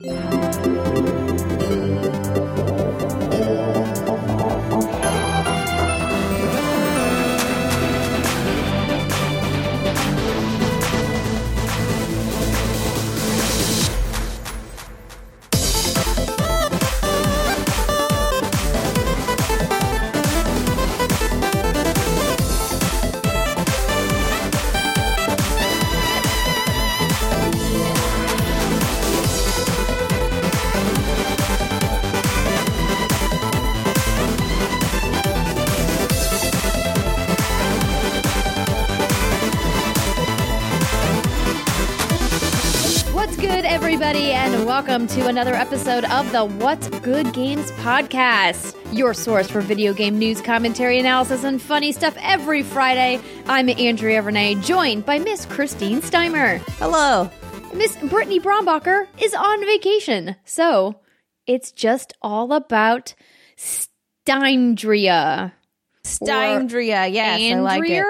What's welcome to another episode of the What's Good Games podcast, your source for video game news, commentary, analysis, and funny stuff every Friday. I'm Andrea Renee, joined by Miss Christine Steimer. Hello. Miss Brittany Brombacher is on vacation, so it's just all about Steindria. Steimdria. Yes, I like it.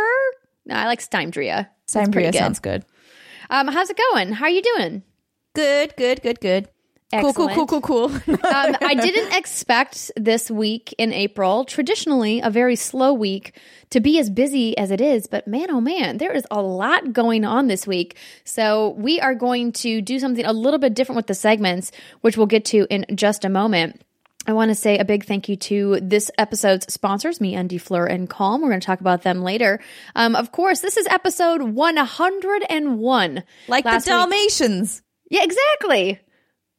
No, I like Steindria. That's pretty Steimdria good. sounds good. Um, how's it going? How are you doing? Good, good, good, good. Cool, cool, cool, cool, cool. um, I didn't expect this week in April, traditionally a very slow week, to be as busy as it is. But man, oh man, there is a lot going on this week. So we are going to do something a little bit different with the segments, which we'll get to in just a moment. I want to say a big thank you to this episode's sponsors, me, Andy Phlur, and Calm. We're going to talk about them later. Um, of course, this is episode 101. like Last the week- Dalmatians. Yeah, exactly.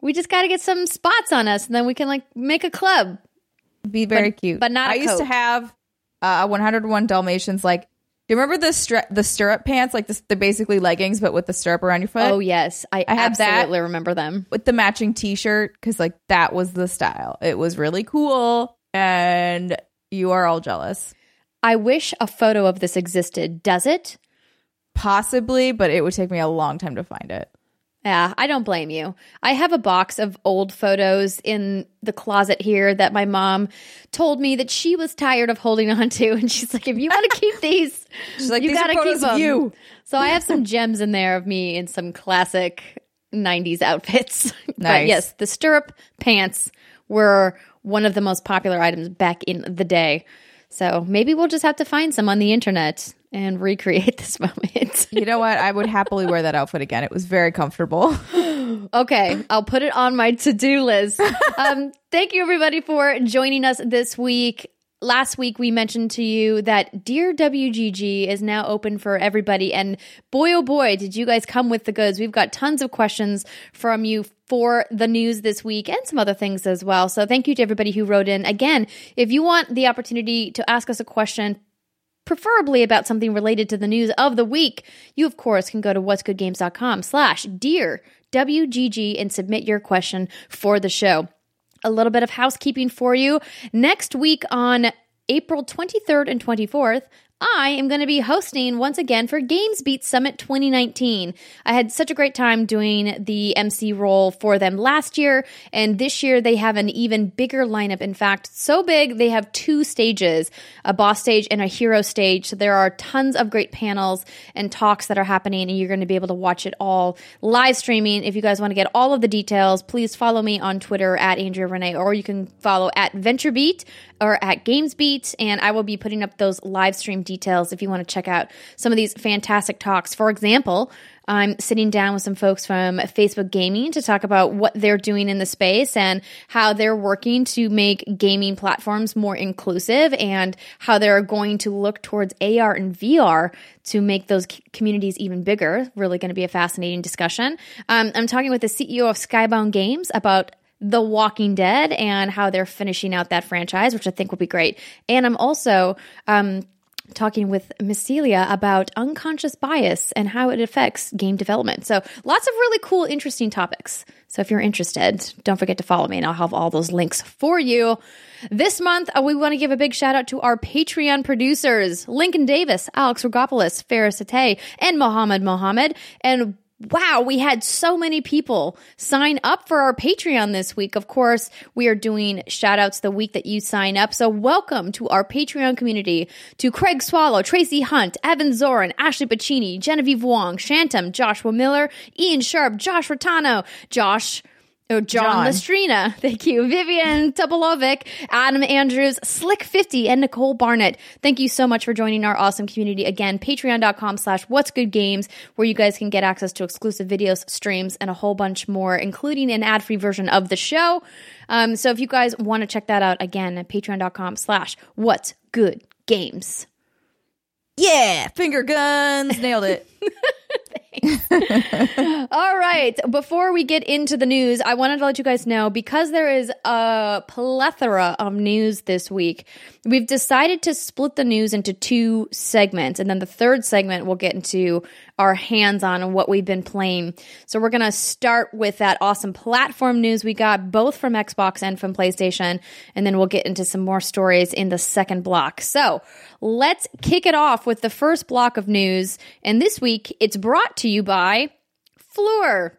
We just got to get some spots on us, and then we can like make a club. Be very But- cute. but not a I used to have uh, 101 Dalmatians. Like, do you remember the stir- the stirrup pants? Like, the, they're basically leggings, but with the stirrup around your foot. Oh yes, I, I had that. absolutely remember them. with the matching t-shirt because like that was the style. It was really cool, and you are all jealous. I wish a photo of this existed. Does it? Possibly, but it would take me a long time to find it. Yeah, I don't blame you. I have a box of old photos in the closet here that my mom told me that she was tired of holding on to, and she's like, "If you want to keep these, She's like, you "These gotta keep them." you. So I have some gems in there of me in some classic '90s outfits. but yes, the stirrup pants were one of the most popular items back in the day. So maybe we'll just have to find some on the internet and recreate this moment. You know what? I would happily wear that outfit again. It was very comfortable. Okay, I'll put it on my to do list. um, thank you, everybody, for joining us this week. Last week, we mentioned to you that Dear WGG is now open for everybody. And boy, oh boy, did you guys come with the goods. We've got tons of questions from you for the news this week and some other things as well. So, thank you to everybody who wrote in. Again, if you want the opportunity to ask us a question, preferably about something related to the news of the week, you of course can go to what'sgoodgames.com slash dear WGG and submit your question for the show. A little bit of housekeeping for you. Next week on April 23rd and 24th, I am going to be hosting once again for GamesBeat Summit 2019. I had such a great time doing the MC role for them last year, and this year they have an even bigger lineup. In fact, so big they have two stages a boss stage and a hero stage. So there are tons of great panels and talks that are happening, and you're going to be able to watch it all live streaming. If you guys want to get all of the details, please follow me on Twitter at Andrea Renee, or you can follow at VentureBeat or at GamesBeat, and I will be putting up those live stream details if you want to check out some of these fantastic talks. For example, I'm sitting down with some folks from Facebook Gaming to talk about what they're doing in the space and how they're working to make gaming platforms more inclusive and how they're going to look towards AR and VR to make those communities even bigger. Really going to be a fascinating discussion. Um, I'm talking with the CEO of Skybound Games about the Walking Dead and how they're finishing out that franchise, which I think will be great. And I'm also um, talking with Miss Celia about unconscious bias and how it affects game development. So lots of really cool, interesting topics. So if you're interested, don't forget to follow me and I'll have all those links for you. This month, uh, we want to give a big shout out to our Patreon producers, Lincoln Davis, Alex Rigopulos, Faris Attieh, and Mohammed Mohammed. And Wow, we had so many people sign up for our Patreon this week. Of course, we are doing shout outs the week that you sign up. So, welcome to our Patreon community to Craig Swallow, Tracy Hunt, Evan Zoran, Ashley Pacini, Genevieve Wong, Shantum, Joshua Miller, Ian Sharp, Josh Rotano, Josh Oh, John, John. Lestrina. Thank you. Vivian Topolovic, Adam Andrews, Slick50, and Nicole Barnett. Thank you so much for joining our awesome community. Again, patreon.com slash what's good games, where you guys can get access to exclusive videos, streams, and a whole bunch more, including an ad-free version of the show. Um, so if you guys want to check that out, again, at patreon.com slash what's good games. Yeah, finger guns, nailed it. All right. Before we get into the news, I wanted to let you guys know because there is a plethora of news this week, we've decided to split the news into two segments. And then the third segment, we'll get into our hands on and what we've been playing. So we're going to start with that awesome platform news we got both from Xbox and from PlayStation. And then we'll get into some more stories in the second block. So let's kick it off with the first block of news. And this week, it's brought to you by Phlur.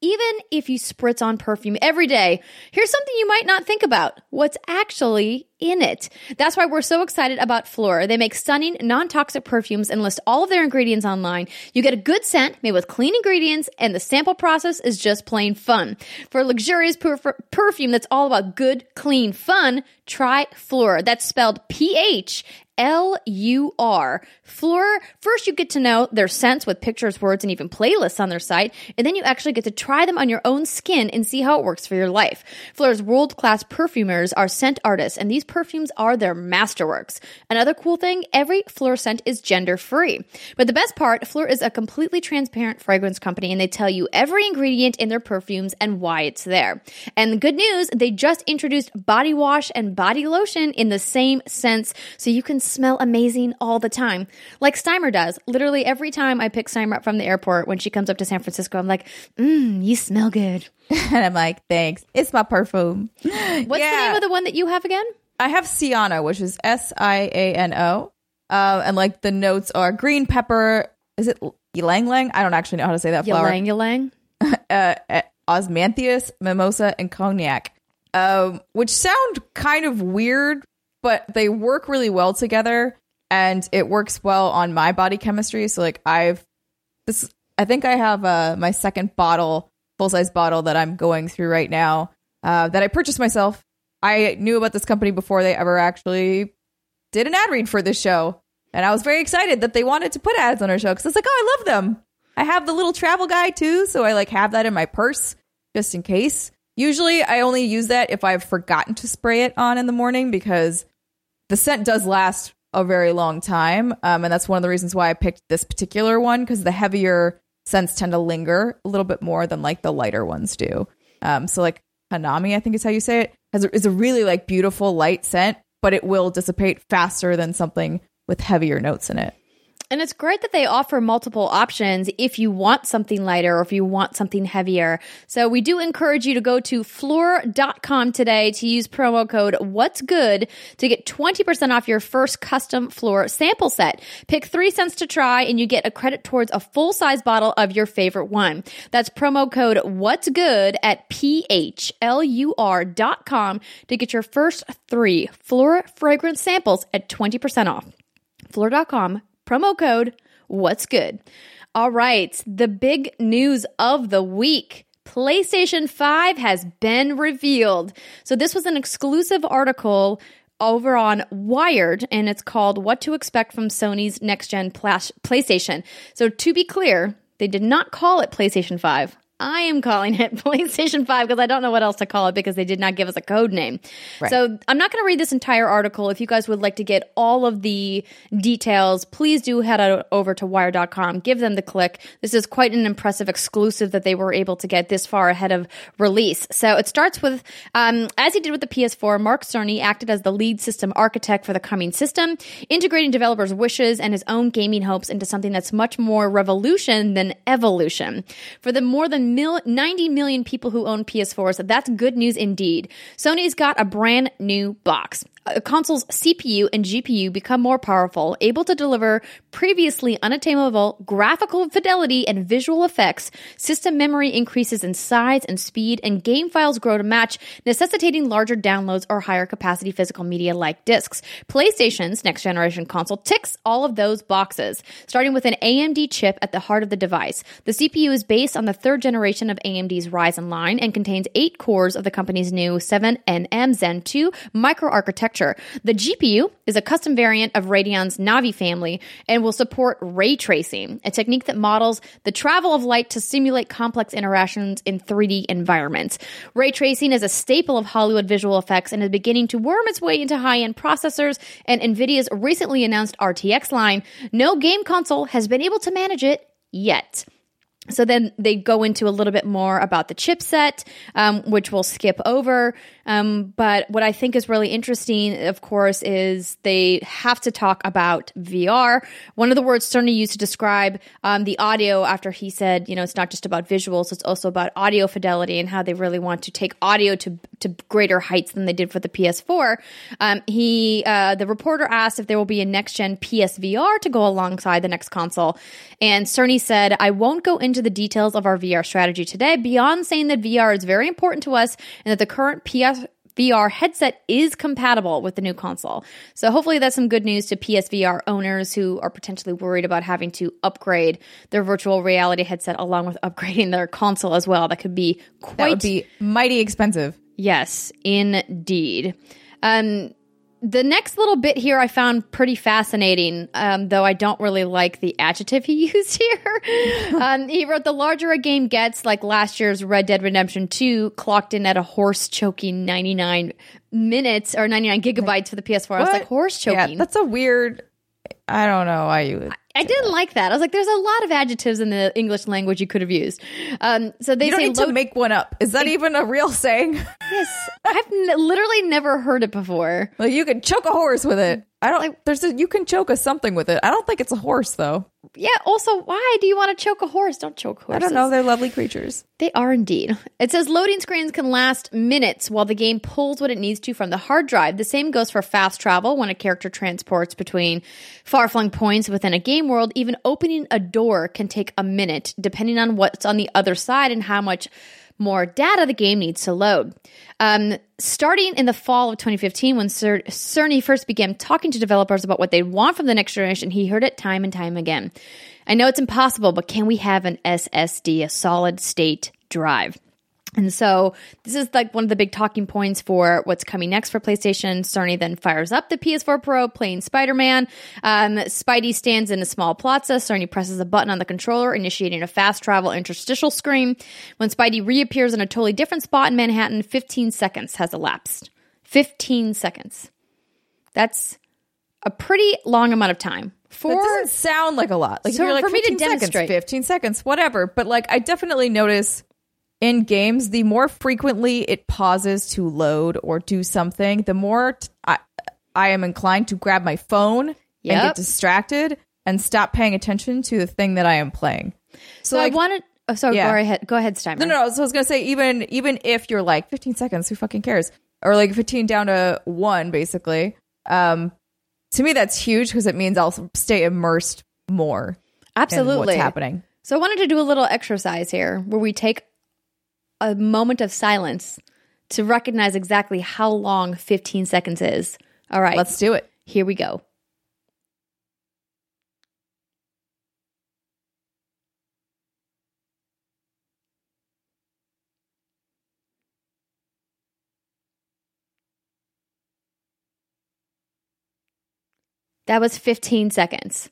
Even if you spritz on perfume every day, here's something you might not think about what's actually in it. That's why we're so excited about Phlur. They make stunning, non toxic perfumes and list all of their ingredients online. You get a good scent made with clean ingredients, and the sample process is just plain fun. For luxurious perf- perfume that's all about good, clean fun, try Phlur. That's spelled P H L U R. Phlur, first you get to know their scents with pictures, words, and even playlists on their site, and then you actually get to try them on your own skin and see how it works for your life. Phlur's world class perfumers are scent artists, and these perfumes are their masterworks. Another cool thing every Phlur scent is gender free. But the best part, Phlur is a completely transparent fragrance company, and they tell you every ingredient in their perfumes and why it's there. And the good news, they just introduced body wash and body lotion in the same scents, so you can smell amazing all the time. Like Steimer does. Literally every time I pick Steimer up from the airport when she comes up to San Francisco, I'm like, mmm, you smell good. and I'm like, thanks. It's my perfume. What's the name of the one that you have again? I have Siano, which is S I A N O. Uh, and like the notes are green pepper. Is it ylang ylang? I don't actually know how to say that flower. Ylang Ylang. uh, uh, osmanthus, mimosa, and cognac, um, which sound kind of weird, but they work really well together, and it works well on my body chemistry. So, like, I've this, I think I have uh, my second bottle, full size bottle that I'm going through right now, uh, that I purchased myself. I knew about this company before they ever actually did an ad read for this show. And I was very excited that they wanted to put ads on our show because I was like, oh, I love them. I have the little travel guide too, so I like have that in my purse just in case. Usually I only use that if I've forgotten to spray it on in the morning because the scent does last a very long time. Um, and that's one of the reasons why I picked this particular one because the heavier scents tend to linger a little bit more than like the lighter ones do. Um, so like Hanami, I think is how you say it, has a, is a really like beautiful light scent, but it will dissipate faster than something with heavier notes in it. And it's great that they offer multiple options if you want something lighter or if you want something heavier. So we do encourage you to go to phlur.com today to use promo code what's good to get 20% off your first custom Phlur sample set. Pick three cents to try and you get a credit towards a full size bottle of your favorite one. That's promo code what's good at phlur.com to get your first three Phlur fragrance samples at 20% off. Phlur.com, promo code What's Good. All right, the big news of the week. PlayStation 5 has been revealed. So, this was an exclusive article over on Wired, and it's called What to Expect from Sony's Next Gen PlayStation. So, to be clear, they did not call it PlayStation 5. I am calling it PlayStation 5 because I don't know what else to call it because they did not give us a code name. Right. So I'm not going to read this entire article. If you guys would like to get all of the details, please do head over to wired.com. Give them the click. This is quite an impressive exclusive that they were able to get this far ahead of release. So it starts with, um, as he did with the PS4, Mark Cerny acted as the lead system architect for the coming system, integrating developers' wishes and his own gaming hopes into something that's much more revolution than evolution. For the more than mil- 90 million people who own PS4s, that's good news indeed. Sony's got a brand new box. A console's CPU and GPU become more powerful, able to deliver previously unattainable graphical fidelity and visual effects. System memory increases in size and speed, and game files grow to match, necessitating larger downloads or higher capacity physical media like discs. PlayStation's next generation console ticks all of those boxes, starting with an AMD chip at the heart of the device. The CPU is based on the third generation generation of AMD's Ryzen line and contains eight cores of the company's new 7nm Zen 2 microarchitecture. The GPU is a custom variant of Radeon's Navi family and will support ray tracing, a technique that models the travel of light to simulate complex interactions in 3D environments. Ray tracing is a staple of Hollywood visual effects and is beginning to worm its way into high end processors and NVIDIA's recently announced RTX line. No game console has been able to manage it yet. So then they go into a little bit more about the chipset, um, which we'll skip over. Um, but what I think is really interesting, of course, is they have to talk about VR. One of the words Cerny used to describe um, the audio after he said, you know, it's not just about visuals, it's also about audio fidelity and how they really want to take audio to to greater heights than they did for the PS4. Um, he, uh, the reporter asked if there will be a next gen PSVR to go alongside the next console, and Cerny said, "I won't go into the details of our VR strategy today, beyond saying that VR is very important to us and that the current PS VR headset is compatible with the new console. So hopefully that's some good news to PSVR owners who are potentially worried about having to upgrade their virtual reality headset along with upgrading their console as well. That could be quite That would be mighty expensive. Yes, indeed. Um, the next little bit here I found pretty fascinating, um, though I don't really like the adjective he used here. um, he wrote, The larger a game gets, like last year's Red Dead Redemption 2, clocked in at a horse choking 99 minutes or 99 gigabytes for the PS4. I was like, horse choking. Yeah, that's a weird. I don't know why you would. I didn't like that. I was like, there's a lot of adjectives in the English language you could have used. Um, so they You don't say need to make one up. Is that even a real saying? Yes, I've n- literally never heard it before. like you can choke a horse with it. I don't. there's a you can choke a something with it. I don't think it's a horse though. Yeah. Also, why do you want to choke a horse? Don't choke horses. I don't know. They're lovely creatures. They are indeed. It says loading screens can last minutes while the game pulls what it needs to from the hard drive. The same goes for fast travel when a character transports between far flung points within a game world. Even opening a door can take a minute, depending on what's on the other side and how much more data the game needs to load. Um, starting in the fall of 2015, when Cer- Cerny first began talking to developers about what they want from the next generation, he heard it time and time again. I know it's impossible, but can we have an SSD, a solid state drive? And so this is like one of the big talking points for what's coming next for PlayStation. Cerny then fires up the PS4 Pro playing Spider-Man. Um, Spidey stands in a small plaza. Cerny presses a button on the controller, initiating a fast travel interstitial screen. When Spidey reappears in a totally different spot in Manhattan, 15 seconds has elapsed. 15 seconds. That's a pretty long amount of time. That For doesn't sound like a lot. Like So you're like for me to 15 seconds, demonstrate- 15 seconds, whatever. But like I definitely notice in games, the more frequently it pauses to load or do something, the more t- I, I am inclined to grab my phone and get distracted and stop paying attention to the thing that I am playing. so like- I wanted. Oh, sorry. Yeah. Go ahead. Go ahead, Steimer. No, no, no. So I was gonna say, even even if you're like 15 seconds, who fucking cares? Or like 15 down to one, basically. Um, to me, that's huge because it means I'll stay immersed more in Absolutely. what's happening. So I wanted to do a little exercise here where we take a moment of silence to recognize exactly how long 15 seconds is. All right. Let's do it. here we go. That was 15 seconds.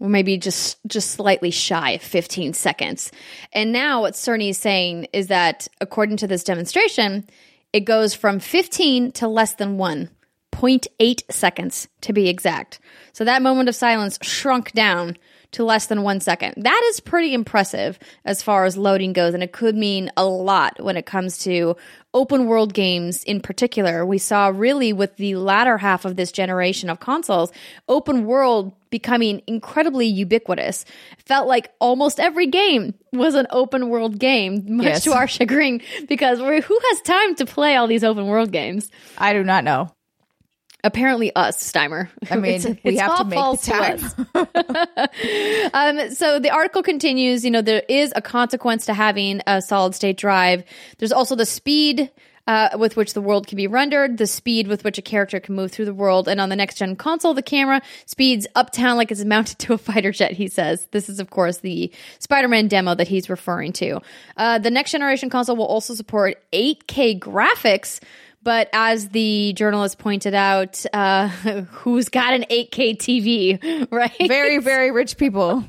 Or maybe just just slightly shy of 15 seconds. And now what Cerny is saying is that according to this demonstration, it goes from 15 to less than 1. 0.8 seconds to be exact. So that moment of silence shrunk down to less than one second. That is pretty impressive as far as loading goes, and it could mean a lot when it comes to open world games in particular. We saw really with the latter half of this generation of consoles, open world becoming incredibly ubiquitous. Felt like almost every game was an open world game, much Yes. to our chagrin, because who has time to play all these open world games? I do not know. Apparently, us, Steimer. I mean, It's- we it's have to make time. um, so the article continues. You know, there is a consequence to having a solid state drive. There's also the speed. Uh, with which the world can be rendered, the speed with which a character can move through the world, and on the next gen console, the camera speeds uptown like it's mounted to a fighter jet. He says this is, of course, the Spider-Man demo that he's referring to. Uh, the next generation console will also support 8K graphics, but as the journalist pointed out, uh, who's got an 8K TV, right? Very, very rich people.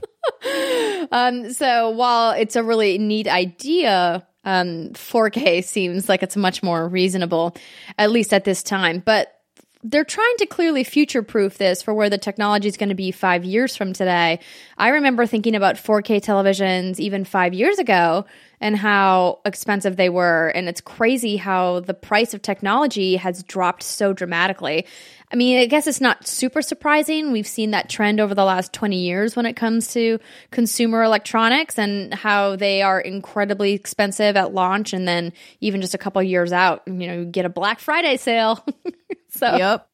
Um, so while it's a really neat idea, um, 4K seems like it's much more reasonable, at least at this time. But they're trying to clearly future proof this for where the technology is going to be five years from today. I remember thinking about 4K televisions even five years ago and how expensive they were. And it's crazy how the price of technology has dropped so dramatically. I mean, I guess it's not super surprising. We've seen that trend over the last 20 years when it comes to consumer electronics and how they are incredibly expensive at launch and then even just a couple years out, you know, you get a Black Friday sale. so, yep.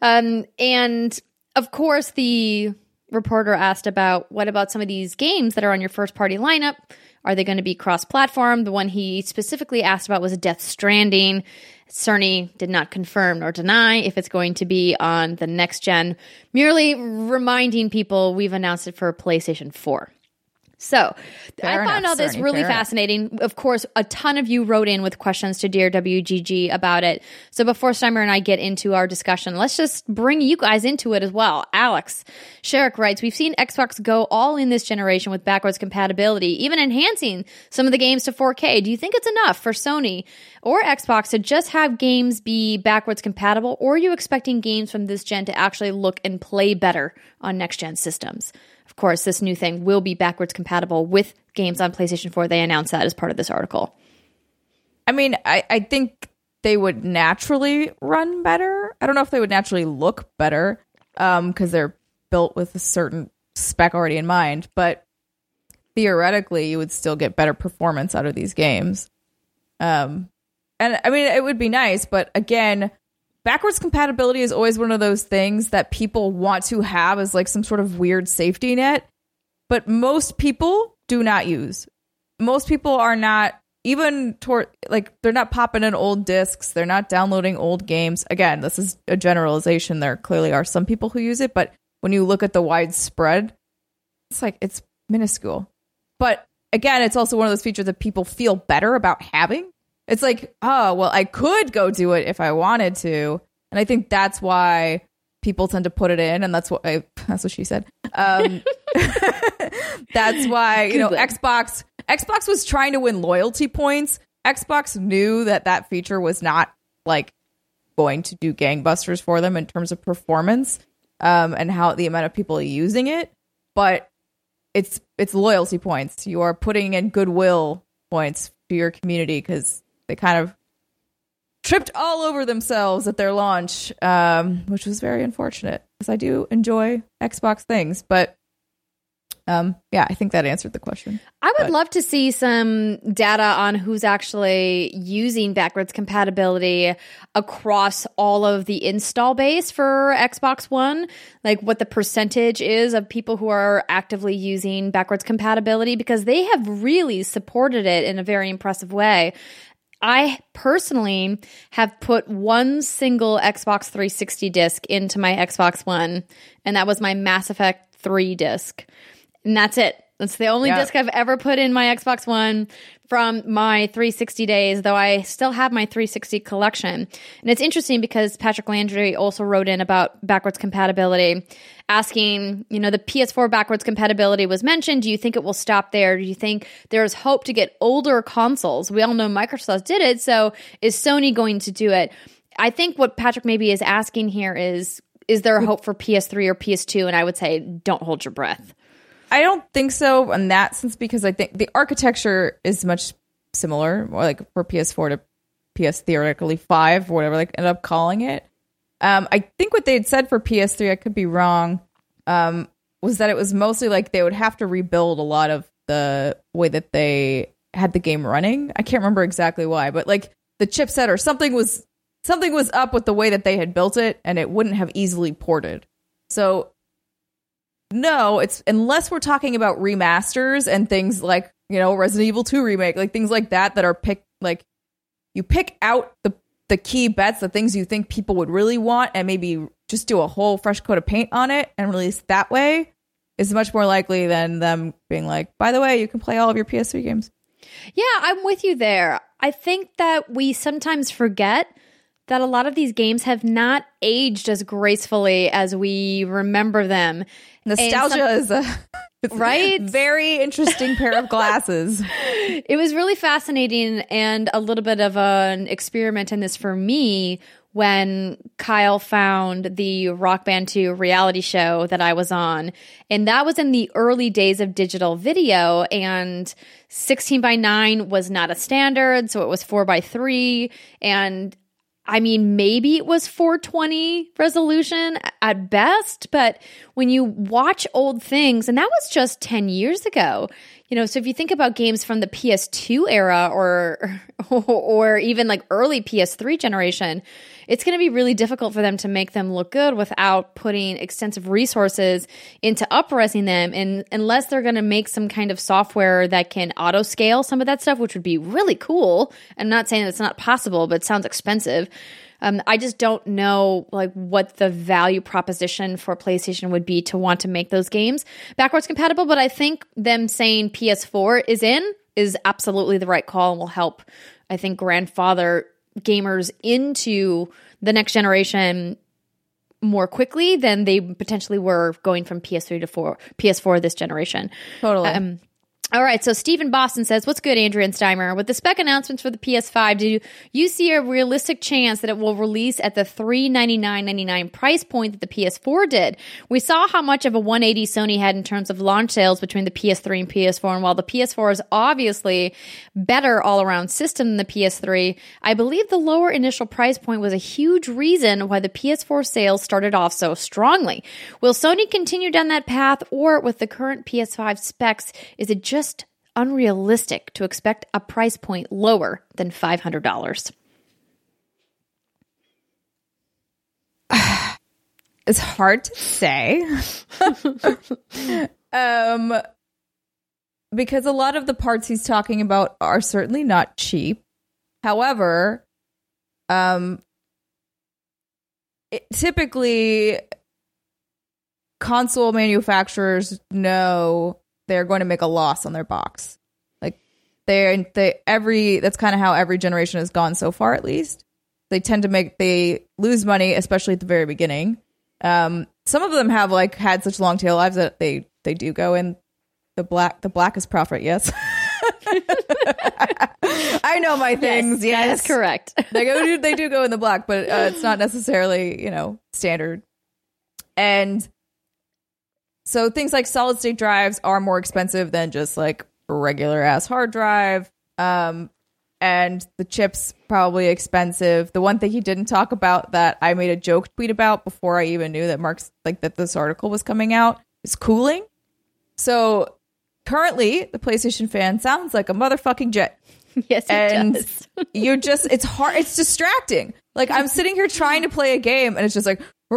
um, and of course, the reporter asked about what about some of these games that are on your first party lineup? Are they going to be cross platform? The one he specifically asked about was a Death Stranding. Cerny did not confirm nor deny if it's going to be on the next gen, merely reminding people we've announced it for PlayStation 4. So Fair I found enough, all this really fair enough. fascinating. Of course, a ton of you wrote in with questions to Dear WGG about it. So before Steimer and I get into our discussion, let's just bring you guys into it as well. Alex Sherrick writes, We've seen Xbox go all in this generation with backwards compatibility, even enhancing some of the games to 4K. Do you think it's enough for Sony or Xbox to just have games be backwards compatible, or are you expecting games from this gen to actually look and play better on next gen systems? Of course, this new thing will be backwards compatible with games on PlayStation 4. They announced that as part of this article. I mean, I, I think they would naturally run better. I don't know if they would naturally look better um, because they're built with a certain spec already in mind, but theoretically, you would still get better performance out of these games. Um, and I mean, it would be nice, but again, backwards compatibility is always one of those things that people want to have as like some sort of weird safety net, but most people do not use. Most people are not even toward like they're not popping in old discs, they're not downloading old games. Again, this is a generalization. There clearly are some people who use it, but when you look at the widespread, it's like it's minuscule. But again, it's also one of those features that people feel better about having. It's like, oh, well, I could go do it if I wanted to. And I think that's why people tend to put it in. And that's what I, that's what she said. Um, that's why, you know, Xbox, Xbox was trying to win loyalty points. Xbox knew that that feature was not like going to do gangbusters for them in terms of performance um, and how the amount of people using it. But it's it's loyalty points. You are putting in goodwill points to your community because they kind of tripped all over themselves at their launch, um, which was very unfortunate because I do enjoy Xbox things. But um, yeah, I think that answered the question. I would But- love to see some data on who's actually using backwards compatibility across all of the install base for Xbox One, like what the percentage is of people who are actively using backwards compatibility because they have really supported it in a very impressive way. I personally have put one single Xbox 360 disc into my Xbox One, and that was my Mass Effect 3 disc. And that's it. That's the only Yeah. disc I've ever put in my Xbox One from my 360 days, though I still have my 360 collection. And it's interesting because Patrick Landry also wrote in about backwards compatibility, asking, you know, the PS4 backwards compatibility was mentioned. Do you think it will stop there? Do you think there's hope to get older consoles? We all know Microsoft did it, so is Sony going to do it? I think what Patrick maybe is asking here is is there a hope for PS3 or PS2? And I would say don't hold your breath. I don't think so in that sense because I think the architecture is much similar, like for PS4 to PS theoretically five whatever they end up calling it. Um, I think what they had said for PS3, I could be wrong, um, was that it was mostly like they would have to rebuild a lot of the way that they had the game running. I can't remember exactly why, but like the chipset or something was something was up with the way that they had built it and it wouldn't have easily ported. So no, it's unless we're talking about remasters and things like, you know, Resident Evil 2 remake, like things like that that are picked like you pick out the the key bets, the things you think people would really want and maybe just do a whole fresh coat of paint on it and release that way is much more likely than them being like, by the way, you can play all of your PS3 games. Yeah, I'm with you there. I think that we sometimes forget that a lot of these games have not aged as gracefully as we remember them. Nostalgia some, is a right very interesting pair of glasses. It was really fascinating and a little bit of an experiment in this for me when Kyle found the Rock Band 2 reality show that I was on. And that was in the early days of digital video. And 16 by 9 was not a standard. So it was 4 by 3. And I mean, maybe it was 420 resolution at best, but when you watch old things, and that was just 10 years ago, you know, so if you think about games from the PS2 era or or even like early PS3 generation, it's going to be really difficult for them to make them look good without putting extensive resources into upresing them and unless they're going to make some kind of software that can auto scale some of that stuff, which would be really cool. I'm not saying that it's not possible, but it sounds expensive. Um, I just don't know like what the value proposition for PlayStation would be to want to make those games backwards compatible. But I think them saying PS4 is in is absolutely the right call and will help. I think grandfather gamers into the next generation more quickly than they potentially were going from PS3 to 4 PS4 this generation. Totally. Um, all right, so Stephen Boston says, "What's good, Andrea and Steimer? With the spec announcements for the PS5, do you see a realistic chance that it will release at the three ninety nine ninety nine price point that the PS4 did? We saw how much of a 180 Sony had in terms of launch sales between the PS3 and PS4, and while the PS4 is obviously better all around system than the PS3, I believe the lower initial price point was a huge reason why the PS4 sales started off so strongly. Will Sony continue down that path, or with the current PS5 specs, is it just just unrealistic to expect a price point lower than $500. It's hard to say. um, because a lot of the parts he's talking about are certainly not cheap. However, um, it, typically console manufacturers know they're going to make a loss on their box. Like they they every that's kind of how every generation has gone so far at least. They tend to make they lose money especially at the very beginning. Um some of them have like had such long tail lives that they they do go in the black the blackest profit, yes. I know my things. Yes, yes. correct. they go. They do go in the black, but uh, it's not necessarily you know standard. And so things like solid state drives are more expensive than just like regular ass hard drive. Um, and the chips probably expensive. The one thing he didn't talk about that I made a joke tweet about before I even knew that Mark's like that this article was coming out is cooling. So currently the PlayStation fan sounds like a motherfucking jet. Yes, and does. you're just it's hard it's distracting. Like I'm sitting here trying to play a game and it's just like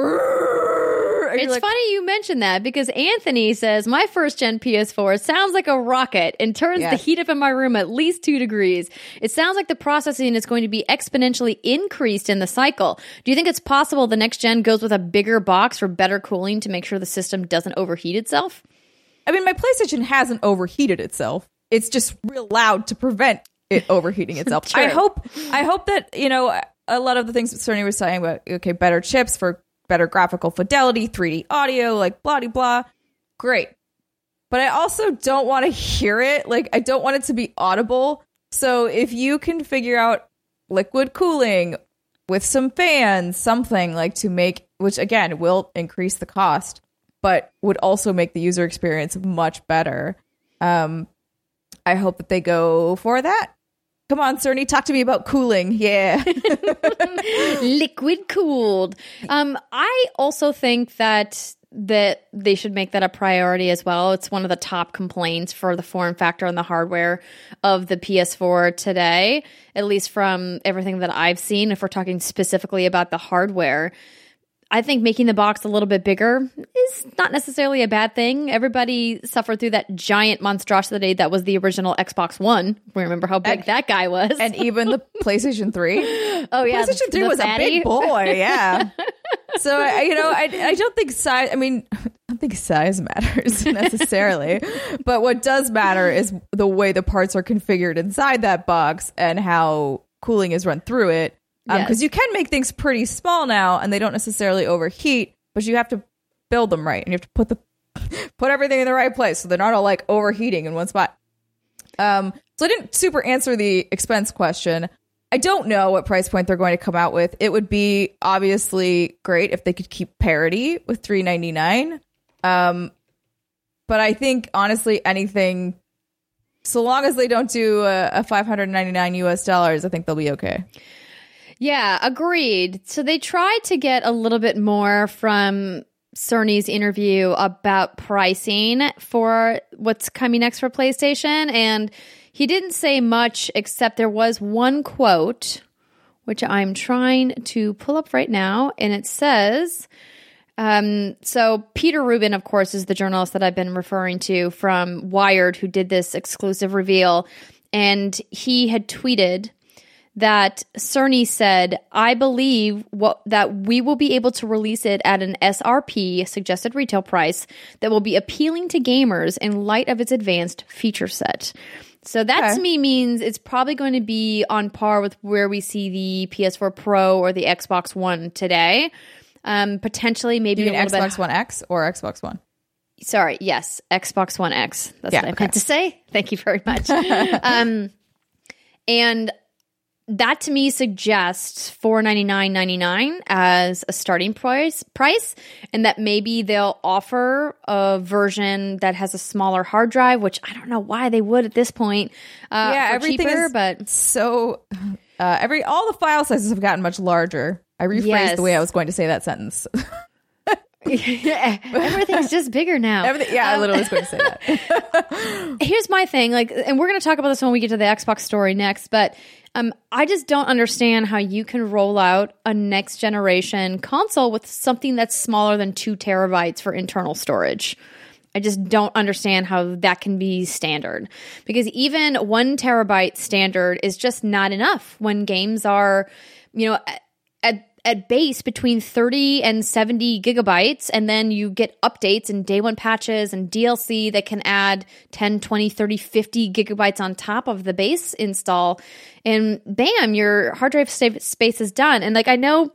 it's like, funny you mentioned that because Anthony says my first gen PS4 sounds like a rocket and turns the heat up in my room at least two degrees. It sounds like the processing is going to be exponentially increased in the cycle. Do you think it's possible the next gen goes with a bigger box for better cooling to make sure the system doesn't overheat itself? I mean, my PlayStation hasn't overheated itself. It's just real loud to prevent it overheating itself. I hope I hope that, you know, a lot of the things that Sony was saying about okay, better chips for better graphical fidelity, 3D audio, like blah blah blah. Great. But I also don't want to hear it. Like I don't want it to be audible. So if you can figure out liquid cooling with some fans, something like to make which again will increase the cost, but would also make the user experience much better. Um I hope that they go for that. Come on, Cerny, talk to me about cooling. Yeah. Liquid cooled. Um, I also think that that they should make that a priority as well. It's one of the top complaints for the form factor and the hardware of the PS4 today, at least from everything that I've seen. If we're talking specifically about the hardware, I think making the box a little bit bigger is not necessarily a bad thing. Everybody suffered through that giant monstrosity that was the original Xbox One. We remember how big And- that guy was? and even the PlayStation 3. oh yeah, PlayStation 3 the was a big boy, yeah. so, I- you know, I, I don't think size, I mean, I don't think size matters necessarily. but what does matter is the way the parts are configured inside that box and how cooling is run through it. Because Yes. you can make things pretty small now and they don't necessarily overheat, but you have to build them right and you have to put the put everything in the right place so they're not all like overheating in one spot. Um, so I didn't super answer the expense question. I don't know what price point they're going to come out with. It would be obviously great if they could keep parity with three ninety nine. Um, but I think honestly, anything, so long as they don't do a, a five hundred ninety nine US dollars, I think they'll be okay. Yeah, agreed. So they tried to get a little bit more from Cerny's interview about pricing for what's coming next for PlayStation. And he didn't say much, except there was one quote, which I'm trying to pull up right now. And it says, um, so Peter Rubin, of course, is the journalist that I've been referring to from Wired, who did this exclusive reveal. And he had tweeted that Cerny said, I believe what, that we will be able to release it at an SRP, suggested retail price, that will be appealing to gamers in light of its advanced feature set. So that Okay. to me means it's probably going to be on par with where we see the PS4 Pro or the Xbox One today. Um, potentially, maybe You mean Xbox bit. One X or Xbox One? Sorry, yes, Xbox One X. That's Yeah, what I okay. meant to say. Thank you very much. um, and that to me suggests four ninety nine ninety nine as a starting price price, and that maybe they'll offer a version that has a smaller hard drive, which I don't know why they would at this point. Uh, Yeah, everything cheaper, is- but So, uh, every all the file sizes have gotten much larger. I rephrased Yes. the way I was going to say that sentence. everything's just bigger now. Everything, yeah, I literally was going to say that. here's my thing like and we're going to talk about this when we get to the xbox story next but um, i just don't understand how you can roll out a next generation console with something that's smaller than two terabytes for internal storage i just don't understand how that can be standard because even one terabyte standard is just not enough when games are you know at at base between 30 and 70 gigabytes and then you get updates and day one patches and DLC that can add 10 20 30 50 gigabytes on top of the base install. And bam your hard drive space is done. And like I know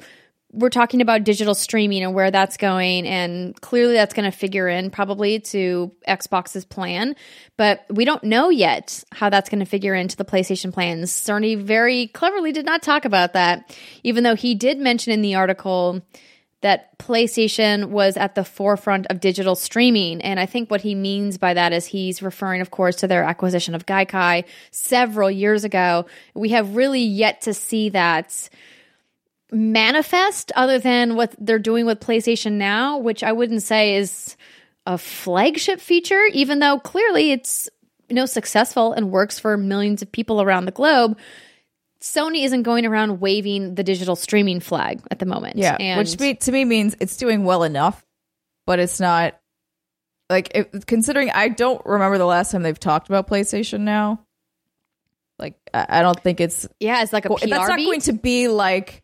we're talking about digital streaming and where that's going and clearly that's going to figure in probably to Xbox's plan but we don't know yet how that's going to figure into the PlayStation plans Cerny very cleverly did not talk about that even though he did mention in the article that PlayStation was at the forefront of digital streaming. And I think what he means by that is he's referring, of course, to their acquisition of Gaikai several years ago. We have really yet to see that manifest other than what they're doing with PlayStation Now, which I wouldn't say is a flagship feature, even though clearly it's you know successful and works for millions of people around the globe. Sony isn't going around waving the digital streaming flag at the moment. Yeah, and which me, to me means it's doing well enough, but it's not like if, considering I don't remember the last time they've talked about PlayStation now. Like I, I don't think it's yeah, it's like a PR that's not beat. going to be like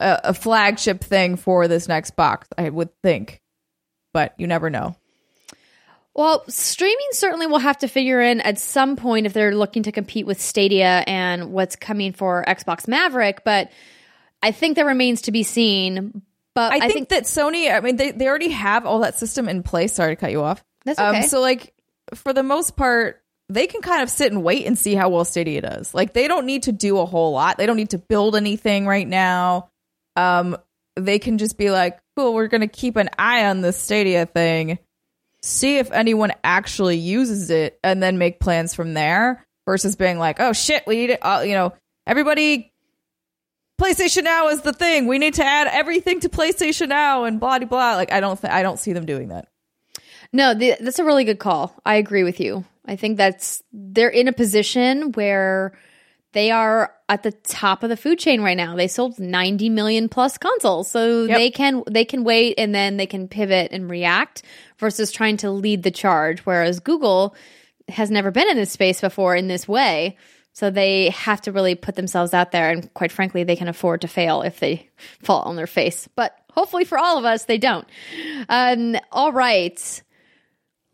a, a flagship thing for this next box. I would think, but you never know. Well, streaming certainly will have to figure in at some point if they're looking to compete with Stadia and what's coming for Xbox Maverick, but I think that remains to be seen. But I, I, think, that Sony, I mean, they, they already have all that system in place. Sorry to cut you off. That's okay. Um, so, like, for the most part, they can kind of sit and wait and see how well Stadia does. Like, they don't need to do a whole lot. They don't need to build anything right now. Um, they can just be like, cool, we're going to keep an eye on this Stadia thing, see if anyone actually uses it, and then make plans from there versus being like, oh shit, we need it. Uh, you know, everybody PlayStation Now is the thing. We need to add everything to PlayStation Now and blah blah blah. Like I don't th- I don't see them doing that. No, the, that's a really good call. I agree with you. I think that's they're in a position where they are at the top of the food chain right now. They sold 90 million plus consoles. So Yep. they can they can wait and then they can pivot and react versus trying to lead the charge whereas Google has never been in this space before in this way. So they have to really put themselves out there and quite frankly they can afford to fail if they fall on their face. But hopefully for all of us they don't. Um all right.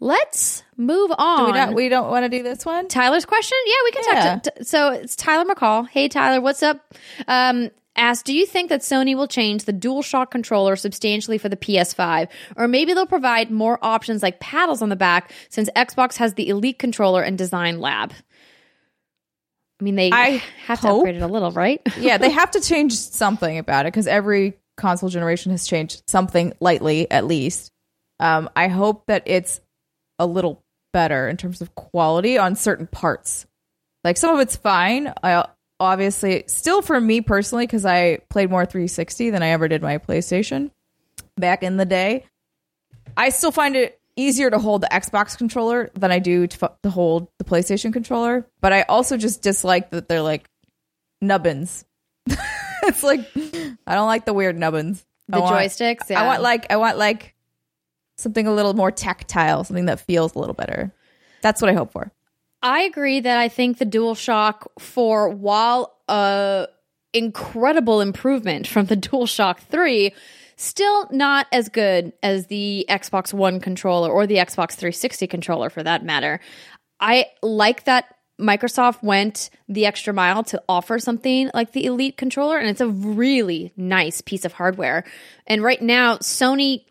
Let's move on. We don't we don't want to do this one. Tyler's question? Yeah, we can Yeah. talk to. so it's Tyler McCall. Hey, Tyler, what's up? Um, asked, do you think that Sony will change the DualShock controller substantially for the PS5? Or maybe they'll provide more options like paddles on the back since Xbox has the Elite controller and Design Lab? I mean, they I have to hope- upgrade it a little, right? yeah, they have to change something about it because every console generation has changed something lightly, at least. Um, I hope that it's a little better in terms of quality on certain parts. Like some of it's fine. I obviously still for me personally because I played more 360 than I ever did my PlayStation back in the day. I still find it easier to hold the Xbox controller than I do to, f- to hold the PlayStation controller. But I also just dislike that they're like nubbins. it's like I don't like the weird nubbins. The I want- joysticks. Yeah. I want like I want like something a little more tactile, something that feels a little better. That's what I hope for. I agree that I think the DualShock 4, while a incredible improvement from the DualShock 3, still not as good as the Xbox One controller or the Xbox 360 controller for that matter. I like that Microsoft went the extra mile to offer something like the Elite controller, and it's a really nice piece of hardware. And right now, Sony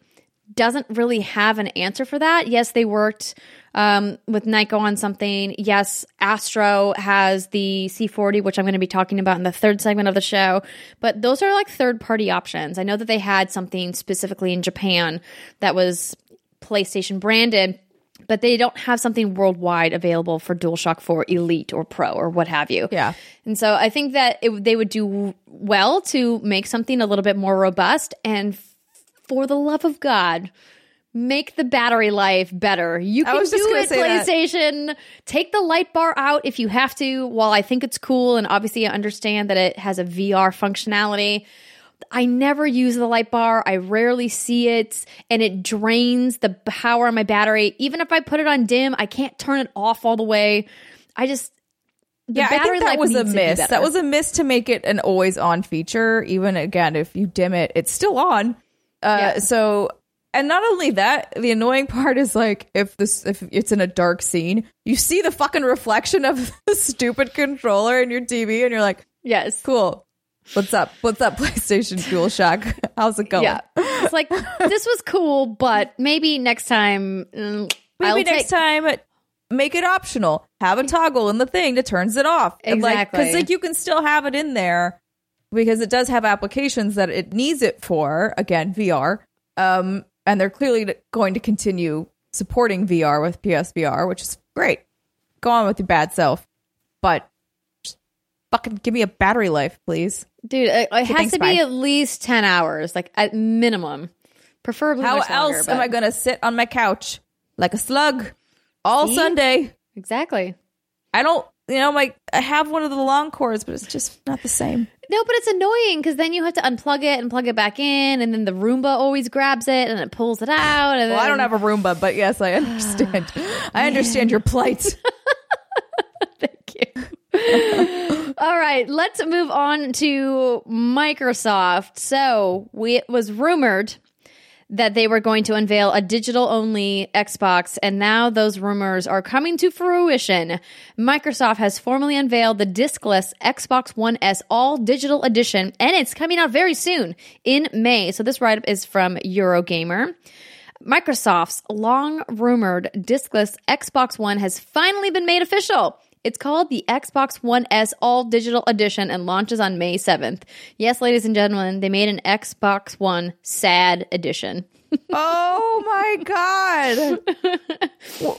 doesn't really have an answer for that. Yes, they worked um, with Nyko on something. Yes, Astro has the C40, which I'm going to be talking about in the third segment of the show. But those are like third party options. I know that they had something specifically in Japan that was PlayStation branded, but they don't have something worldwide available for DualShock 4 Elite or Pro or what have you. Yeah. And so I think that it, they would do well to make something a little bit more robust and for the love of God, make the battery life better. You can do it, say that. PlayStation. Take the light bar out if you have to. While I think it's cool and obviously I understand that it has a VR functionality. I never use the light bar. I rarely see it, and it drains the power on my battery. Even if I put it on dim, I can't turn it off all the way. I just the yeah, I battery think that life was a miss. That was a miss to make it an always on feature. Even again, if you dim it, it's still on. Uh, Yeah. So, and not only that, the annoying part is like if this if it's in a dark scene, you see the fucking reflection of the stupid controller in your TV, and you're like, yes. cool. What's up? What's up, PlayStation DualShock? How's it going? Yeah. It's like this was cool, but maybe next time mm, Maybe I'll next take- time, make it optional. Have a toggle in the thing that turns it off. Exactly. Because Exactly. like, you can still have it in there because it does have applications that it needs it for. Again, VR. Um, and they're clearly going to continue supporting VR with PSVR, which is great. Go on with your bad self, but just fucking give me a battery life, please. Dude, it, it has thanks, to bye. be at least 10 hours, like at minimum. Preferably How longer, else am I going to sit on my couch like a slug all See? Sunday? Exactly. I don't, you know, my I have one of the long cords, but it's just not the same. No, but it's annoying because then you have to unplug it and plug it back in, and then the Roomba always grabs it and it pulls it out. And Well, I don't have a Roomba, but yes, I understand. I understand your plight. Thank you. All right, let's move on to Microsoft. So, we, it was rumored that they were going to unveil a digital only Xbox, and now those rumors are coming to fruition. Microsoft has formally unveiled the discless Xbox One S All Digital Edition, and it's coming out very soon in May. So, this write up is from Eurogamer. Microsoft's long rumored discless Xbox One has finally been made official. It's called the Xbox One S All Digital Edition and launches on May 7th. Yes, ladies and gentlemen, they made an Xbox One sad edition. oh my god!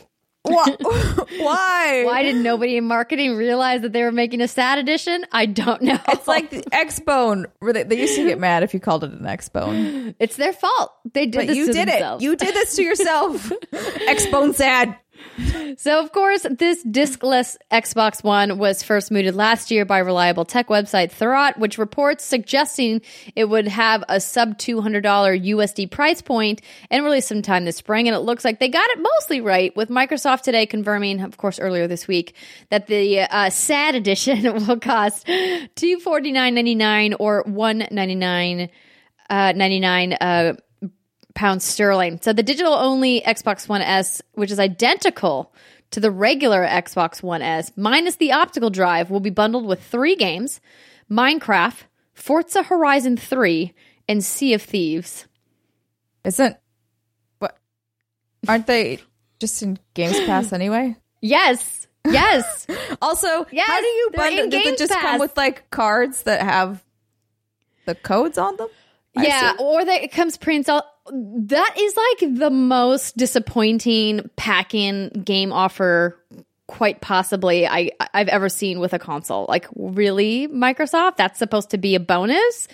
Why? Why? Did nobody in marketing realize that they were making a sad edition? I don't know. It's like the X Bone. They, they used to get mad if you called it an X Bone. it's their fault. They did But this you to did themselves. it. You did this to yourself. X Bone sad. So, of course, this diskless Xbox One was first mooted last year by reliable tech website Thurrott, which reports suggesting it would have a sub $200 USD price point and release sometime this spring. And it looks like they got it mostly right, with Microsoft today confirming, of course, earlier this week, that the uh, SAD edition will cost two forty nine ninety nine or one ninety nine uh, ninety nine uh, pounds sterling. So the digital only Xbox One S, which is identical to the regular Xbox One S, minus the optical drive, will be bundled with three games Minecraft, Forza Horizon 3, and Sea of Thieves. Isn't what? Aren't they just in Games Pass anyway? Yes. Yes. Also, Yes, how do you bundle? Games it just Pass. come with like cards that have the codes on them? I yeah, or that it comes pre-installed. That is like the most disappointing pack-in game offer, quite possibly I I've ever seen with a console. Like, really, Microsoft? That's supposed to be a bonus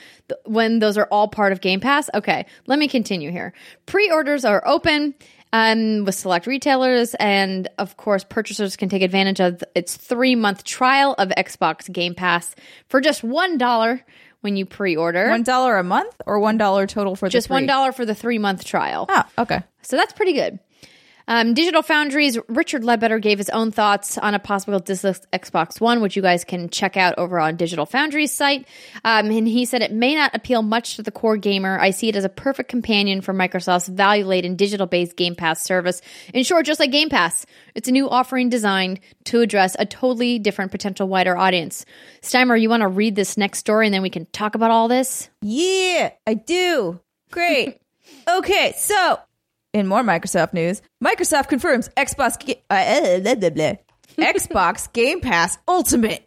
when those are all part of Game Pass. Okay, let me continue here. Pre-orders are open. Um, with select retailers, and of course, purchasers can take advantage of its three month trial of Xbox Game Pass for just one dollar when you pre order. One dollar a month or one dollar total for the Just one three? dollar for the three month trial. Oh, okay. So that's pretty good. Um, Digital Foundry's, Richard Leadbetter gave his own thoughts on a possible diskless Xbox One, which you guys can check out over on Digital Foundry's site. Um, and he said it may not appeal much to the core gamer. I see it as a perfect companion for Microsoft's value laden digital based Game Pass service. In short, just like Game Pass, it's a new offering designed to address a totally different potential wider audience. Steimer, you want to read this next story and then we can talk about all this? Yeah, I do. Great. okay, so in more Microsoft news, Microsoft confirms Xbox Ga- uh, blah, blah, blah. Xbox Game Pass Ultimate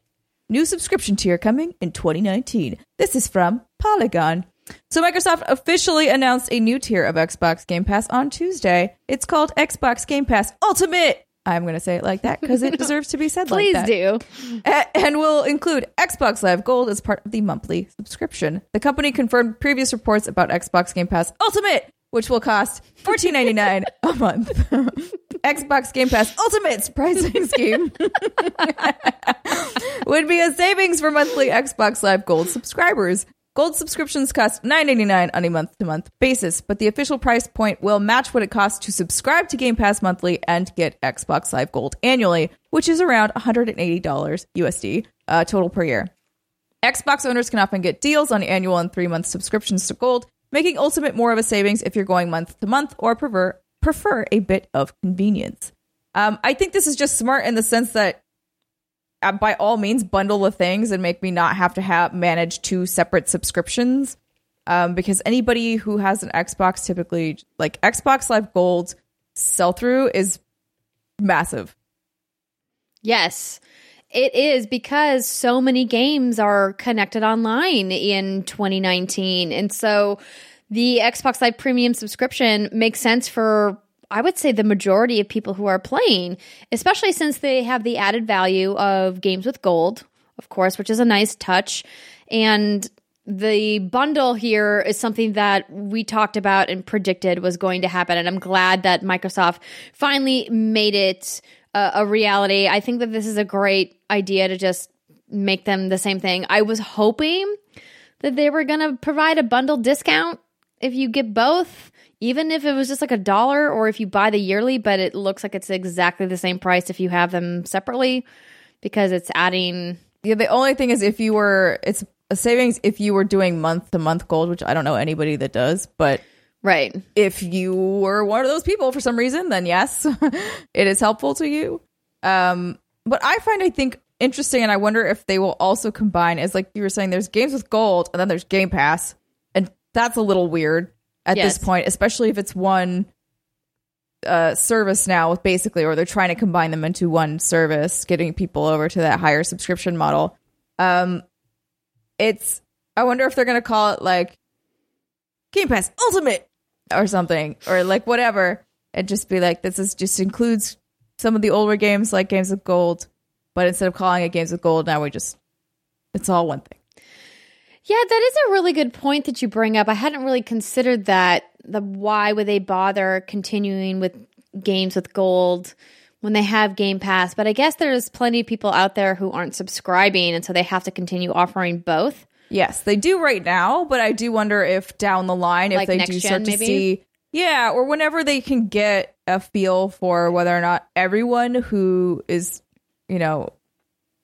new subscription tier coming in 2019. This is from Polygon. So Microsoft officially announced a new tier of Xbox Game Pass on Tuesday. It's called Xbox Game Pass Ultimate. I'm going to say it like that because it deserves to be said Please like that. do. A- and will include Xbox Live Gold as part of the monthly subscription. The company confirmed previous reports about Xbox Game Pass Ultimate, which will cost $14.99 a month. Xbox Game Pass Ultimate pricing scheme would be a savings for monthly Xbox Live Gold subscribers. Gold subscriptions cost $9.99 on a month to month basis, but the official price point will match what it costs to subscribe to Game Pass monthly and get Xbox Live Gold annually, which is around $180 USD uh, total per year. Xbox owners can often get deals on annual and three month subscriptions to Gold, making Ultimate more of a savings if you're going month to month or prefer, prefer a bit of convenience. Um, I think this is just smart in the sense that uh, by all means bundle the things and make me not have to have manage two separate subscriptions um, because anybody who has an xbox typically like xbox live gold sell through is massive Yes. It is because so many games are connected online in 2019. And so the Xbox Live Premium subscription makes sense for, I would say, the majority of people who are playing, especially since they have the added value of games with gold, of course, which is a nice touch. And the bundle here is something that we talked about and predicted was going to happen. And I'm glad that Microsoft finally made it a, a reality. I think that this is a great idea to just make them the same thing. I was hoping that they were going to provide a bundle discount if you get both, even if it was just like a dollar or if you buy the yearly, but it looks like it's exactly the same price if you have them separately because it's adding. yeah the only thing is if you were it's a savings if you were doing month to month gold which i don't know anybody that does but Right. if you were one of those people for some reason, then yes, it is helpful to you. Um, but I find I think interesting, and I wonder if they will also combine, as like you were saying, there's games with gold, and then there's Game Pass, and that's a little weird at Yes. this point, especially if it's one uh, service now, with basically, or they're trying to combine them into one service, getting people over to that higher subscription model. Um, it's I wonder if they're gonna call it like Game Pass Ultimate or something, or like whatever, and just be like, this is just includes some of the older games like Games with Gold, but instead of calling it Games with Gold, now we just it's all one thing. Yeah, that is a really good point that you bring up. I hadn't really considered that. The why would they bother continuing with games with gold when they have Game Pass? But I guess there's plenty of people out there who aren't subscribing, and so they have to continue offering both. Yes, they do right now, but I do wonder if down the line, if they do gen, start to maybe? see, yeah, or whenever they can get a feel for whether or not everyone who is, you know,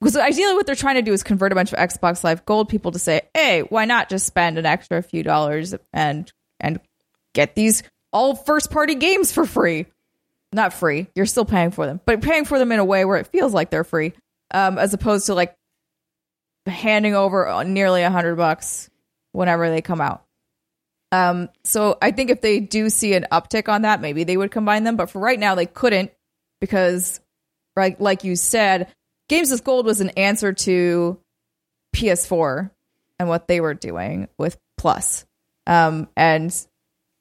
because ideally what they're trying to do is convert a bunch of Xbox Live Gold people to say, hey, why not just spend an extra few dollars and and get these all first party games for free? Not free, you're still paying for them, but paying for them in a way where it feels like they're free, um, as opposed to like handing over nearly a hundred bucks whenever they come out. Um, so I think if they do see an uptick on that, maybe they would combine them. But for right now, they couldn't because, right, like you said, Games with Gold was an answer to PS4 and what they were doing with Plus. Um, and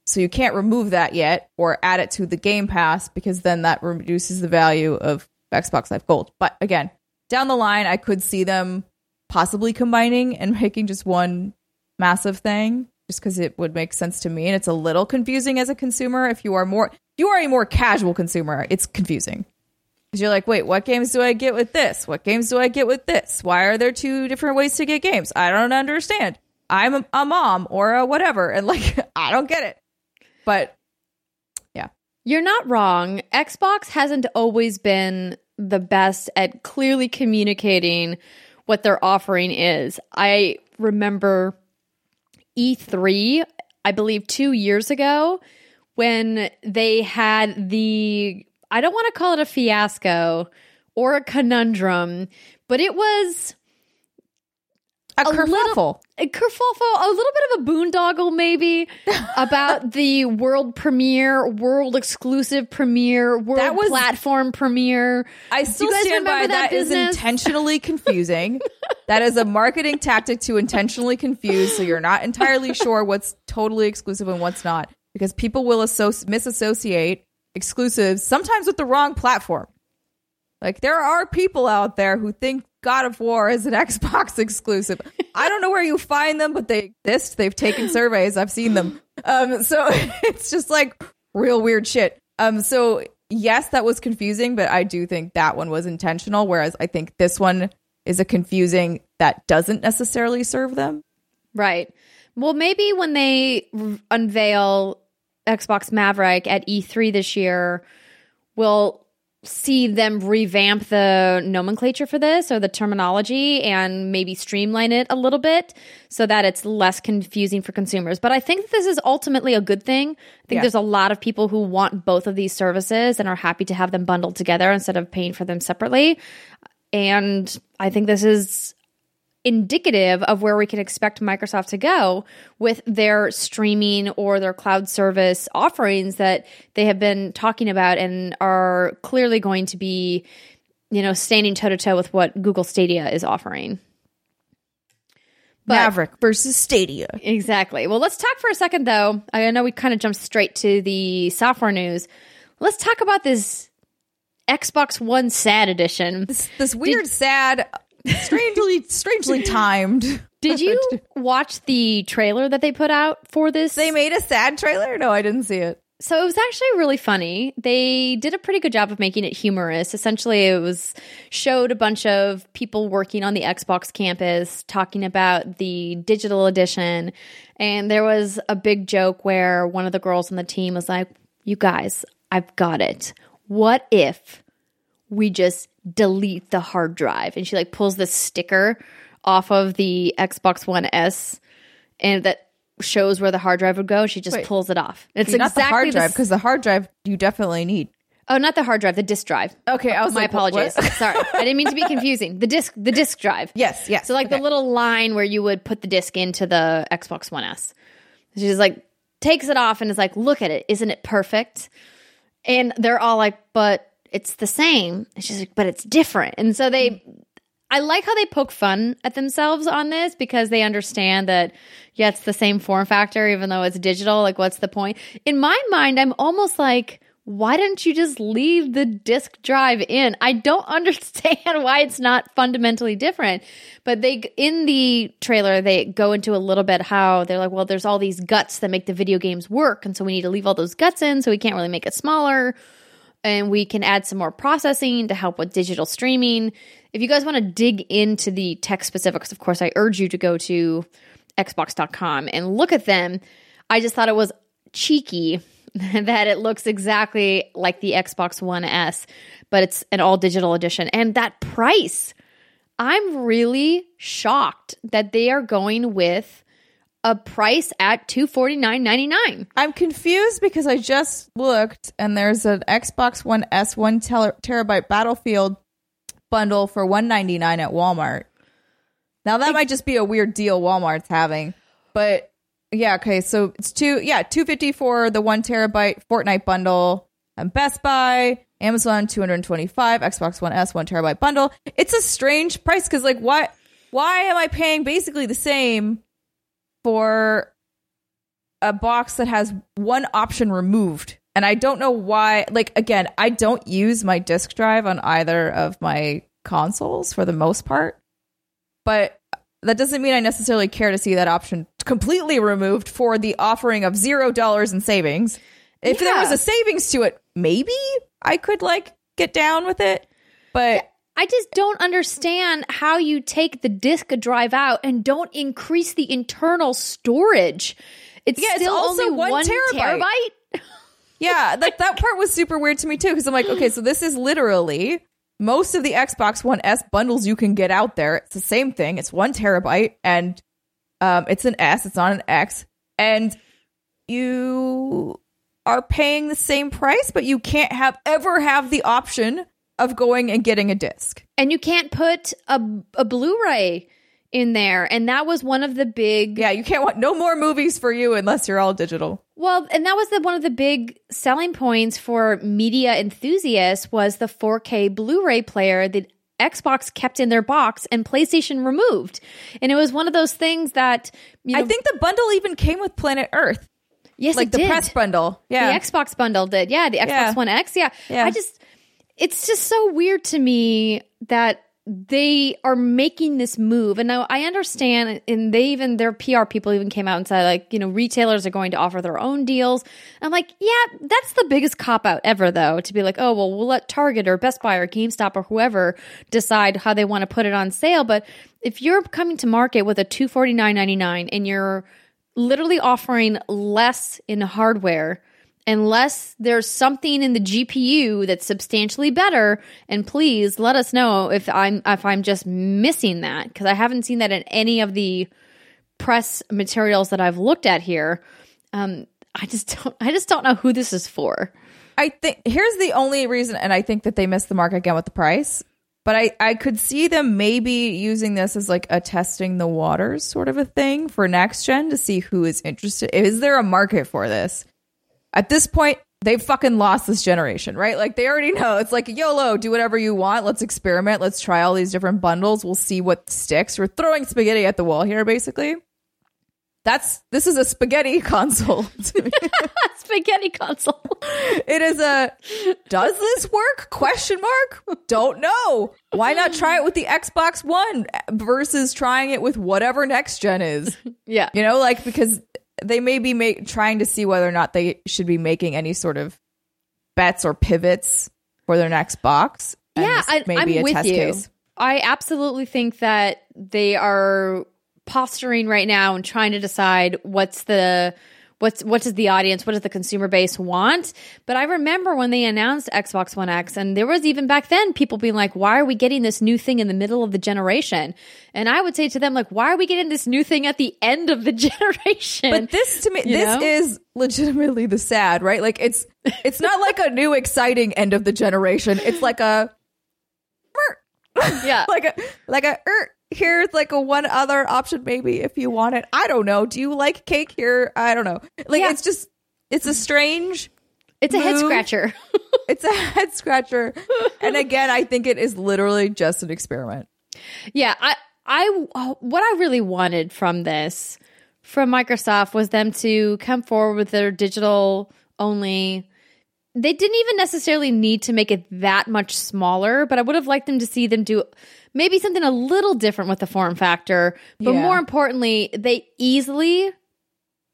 so you can't remove that yet or add it to the Game Pass because then that reduces the value of Xbox Live Gold. But again, down the line, I could see them possibly combining and making just one massive thing just because it would make sense to me. And it's a little confusing as a consumer if you are more you are a more casual consumer it's confusing. Because you're like wait what games do i get with this? What games do i get with this? Why are there two different ways to get games? I don't understand. I'm a, a mom or a whatever and like i don't get it. But yeah. You're not wrong. Xbox hasn't always been the best at clearly communicating what their offering is. I remember E3, I believe 2 years ago when they had the I don't want to call it a fiasco or a conundrum, but it was a, A kerfuffle little- a kerfuffle, a little bit of a boondoggle, maybe about the world premiere, world exclusive premiere, world That was- platform premiere. I still you guys stand by that that is intentionally confusing. that is a marketing tactic to intentionally confuse so you're not entirely sure what's totally exclusive and what's not because people will associ- misassociate exclusives sometimes with the wrong platform. Like there are people out there who think God of War is an Xbox exclusive. I don't know where you find them, but they exist. They've taken surveys. I've seen them. Um, so it's just like real weird shit. Um, so yes, that was confusing, but I do think that one was intentional. Whereas I think this one is a confusing that doesn't necessarily serve them. Right. Well, maybe when they r- unveil Xbox Maverick at E3 this year, we'll see them revamp the nomenclature for this or the terminology and maybe streamline it a little bit so that it's less confusing for consumers. But I think this is ultimately a good thing. I think Yeah. there's a lot of people who want both of these services and are happy to have them bundled together instead of paying for them separately. And I think this is indicative of where we can expect Microsoft to go with their streaming or their cloud service offerings that they have been talking about and are clearly going to be, you know, standing toe to toe with what Google Stadia is offering. But- Maverick versus Stadia. Exactly. Well, let's talk for a second, though. I know we kind of jumped straight to the software news. Let's talk about this Xbox One Sad Edition. This, this weird, sad, strangely, strangely timed. Did you watch the trailer that they put out for this? They made a sad trailer? No, I didn't see it. So it was actually really funny. They did a pretty good job of making it humorous. Essentially, it was showed a bunch of people working on the Xbox campus talking about the digital edition. And there was a big joke where one of the girls on the team was like, You guys, I've got it. What if we just delete the hard drive? And she like pulls this sticker off of the Xbox One S and that shows where the hard drive would go. She just Wait. pulls it off. It's not exactly the hard drive because the hard drive you definitely need. Oh, not the hard drive, the disk drive. Okay, I was My like, apologies. Sorry, I didn't mean to be confusing. The disk, the disk drive. Yes, yes. So like the little line where you would put the disc into the Xbox One S. She's like takes it off and is like, "Look at it, isn't it perfect?" And they're all like, "But it's the same." She's like, "But it's different." And so they I like how they poke fun at themselves on this because they understand that yeah, it's the same form factor even though it's digital. Like what's the point? In my mind, I'm almost like why don't you just leave the disk drive in? I don't understand why it's not fundamentally different. But they, in the trailer, they go into a little bit how they're like, well, there's all these guts that make the video games work. And so we need to leave all those guts in. So we can't really make it smaller. And we can add some more processing to help with digital streaming. If you guys want to dig into the tech specifics, of course, I urge you to go to Xbox.com and look at them. I just thought it was cheeky that it looks exactly like the Xbox One S, but it's an all digital edition. And that price, I'm really shocked that they are going with a price at two forty nine ninety nine. I'm confused because I just looked and there's an Xbox One S one ter- terabyte Battlefield bundle for one ninety nine at Walmart. Now that might just be a weird deal Walmart's having, but yeah, okay. So it's two, yeah, two fifty for the one terabyte Fortnite bundle. And Best Buy, Amazon, two hundred twenty five, Xbox One S, one terabyte bundle. It's a strange price because, like, why? Why am I paying basically the same for a box that has one option removed? And I don't know why. Like, again, I don't use my disk drive on either of my consoles for the most part, but that doesn't mean I necessarily care to see that option completely removed for the offering of zero dollars in savings. If yeah. there was a savings to it, maybe I could like get down with it. But I just don't understand how you take the disk drive out and don't increase the internal storage. It's yeah, still it's only one, one terabyte. terabyte? yeah, that that part was super weird to me too because I'm like, okay, so this is literally most of the Xbox One S bundles you can get out there. It's the same thing. It's one terabyte and um, it's an S. It's not an X, and you are paying the same price, but you can't have ever have the option of going and getting a disc. And you can't put a a Blu-ray in there. And that was one of the big Yeah, you can't want no more movies for you unless you're all digital. Well, and that was the, one of the big selling points for media enthusiasts was the 4K Blu-ray player that Xbox kept in their box and PlayStation removed. And it was one of those things that you know, I think the bundle even came with Planet Earth. Yes, like the did. press bundle. Yeah, the Xbox bundle did. Yeah, the Xbox yeah. One X. Yeah. yeah, I just it's just so weird to me that they are making this move. And now i understand and they even their pr people even came out and said like you know retailers are going to offer their own deals. I'm like yeah that's the biggest cop out ever though to be like oh well we'll let target or best buy or gamestop or whoever decide how they want to put it on sale. But if you're coming to market with a 249.99 and you're literally offering less in hardware unless there's something in the GPU that's substantially better. And please let us know if I'm if I'm just missing that because I haven't seen that in any of the press materials that I've looked at here. Um, I just don't I just don't know who this is for. I think here's the only reason, and I think that they missed the mark again with the price. But I, I could see them maybe using this as like a testing the waters sort of a thing for next gen to see who is interested. Is there a market for this? At this point, they've fucking lost this generation, right? Like they already know. It's like YOLO, do whatever you want. Let's experiment. Let's try all these different bundles. We'll see what sticks. We're throwing spaghetti at the wall here, basically. That's this is a spaghetti console. spaghetti console. It is a does this work? Question mark? Don't know. Why not try it with the Xbox One versus trying it with whatever next gen is? Yeah. You know, like because they may be make, trying to see whether or not they should be making any sort of bets or pivots for their next box. Yeah, I, am with you. Case. I absolutely think that they are posturing right now and trying to decide what's the what's what does the audience what does the consumer base want? But i remember when they announced xbox one x and there was even back then people being like why are we getting this new thing in the middle of the generation? And i would say to them like why are we getting this new thing at the end of the generation? But this to me you this know? is legitimately the sad right? Like it's it's not like a new exciting end of the generation. It's like a yeah. like a like a er, here's like a one other option maybe if you want it. I don't know. Do you like cake here? I don't know. Like yeah. it's just it's a strange it's a head scratcher. it's a head scratcher. and again, I think it is literally just an experiment. Yeah, I I what I really wanted from this from Microsoft was them to come forward with their digital only they didn't even necessarily need to make it that much smaller, but I would have liked them to see them do maybe something a little different with the form factor. But Yeah. more importantly, they easily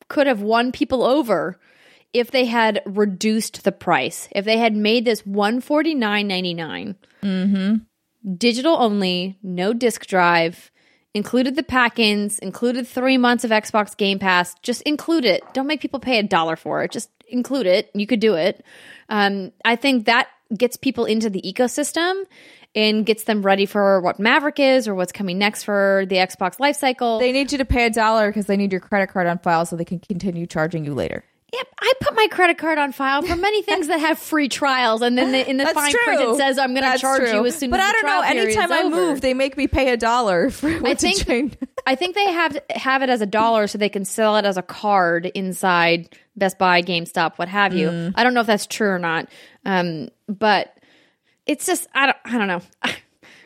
could have won people over if they had reduced the price. If they had made this one forty nine ninety nine, Mm-hmm. digital only, no disk drive, included the pack-ins, included three months of Xbox Game Pass. Just include it. Don't make people pay a dollar for it. Just include it. You could do it. Um, I think that gets people into the ecosystem and gets them ready for what Maverick is or what's coming next for the Xbox lifecycle. They need you to pay a dollar because they need your credit card on file so they can continue charging you later. Yep, I put my credit card on file for many things that have free trials, and then the, in the That's fine true. print it says I'm going to charge true. you as soon but as I the don't know. Anytime I over. move, they make me pay a dollar for I think. I think they have have it as a dollar so they can sell it as a card inside Best Buy, GameStop, what have you. Mm. I don't know if that's true or not, um, but it's just I don't I don't know.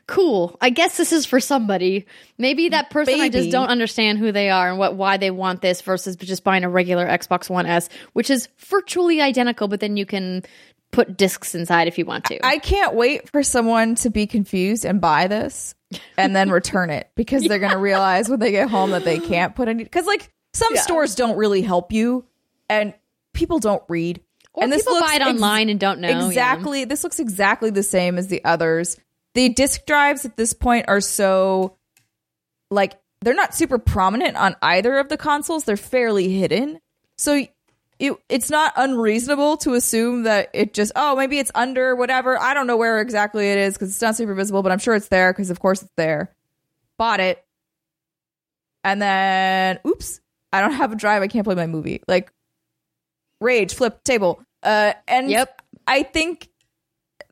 cool. I guess this is for somebody. Maybe that person I just don't understand who they are and what why they want this versus just buying a regular Xbox One S, which is virtually identical, but then you can put discs inside if you want to. I can't wait for someone to be confused and buy this and then return it because they're going to realize when they get home that they can't put any. Because, like, some Yeah. stores don't really help you and people don't read. Or and people buy it ex- online and don't know. yeah. Exactly. This looks exactly the same as the others. The disk drives at this point are so like they're not super prominent on either of the consoles. They're fairly hidden. So it, it's not unreasonable to assume that it just oh maybe it's under whatever. I don't know where exactly it is because it's not super visible, but I'm sure it's there because of course it's there. Bought it, and then oops, I don't have a drive. I can't play my movie. Like rage, flip table. Uh, and Yep. I think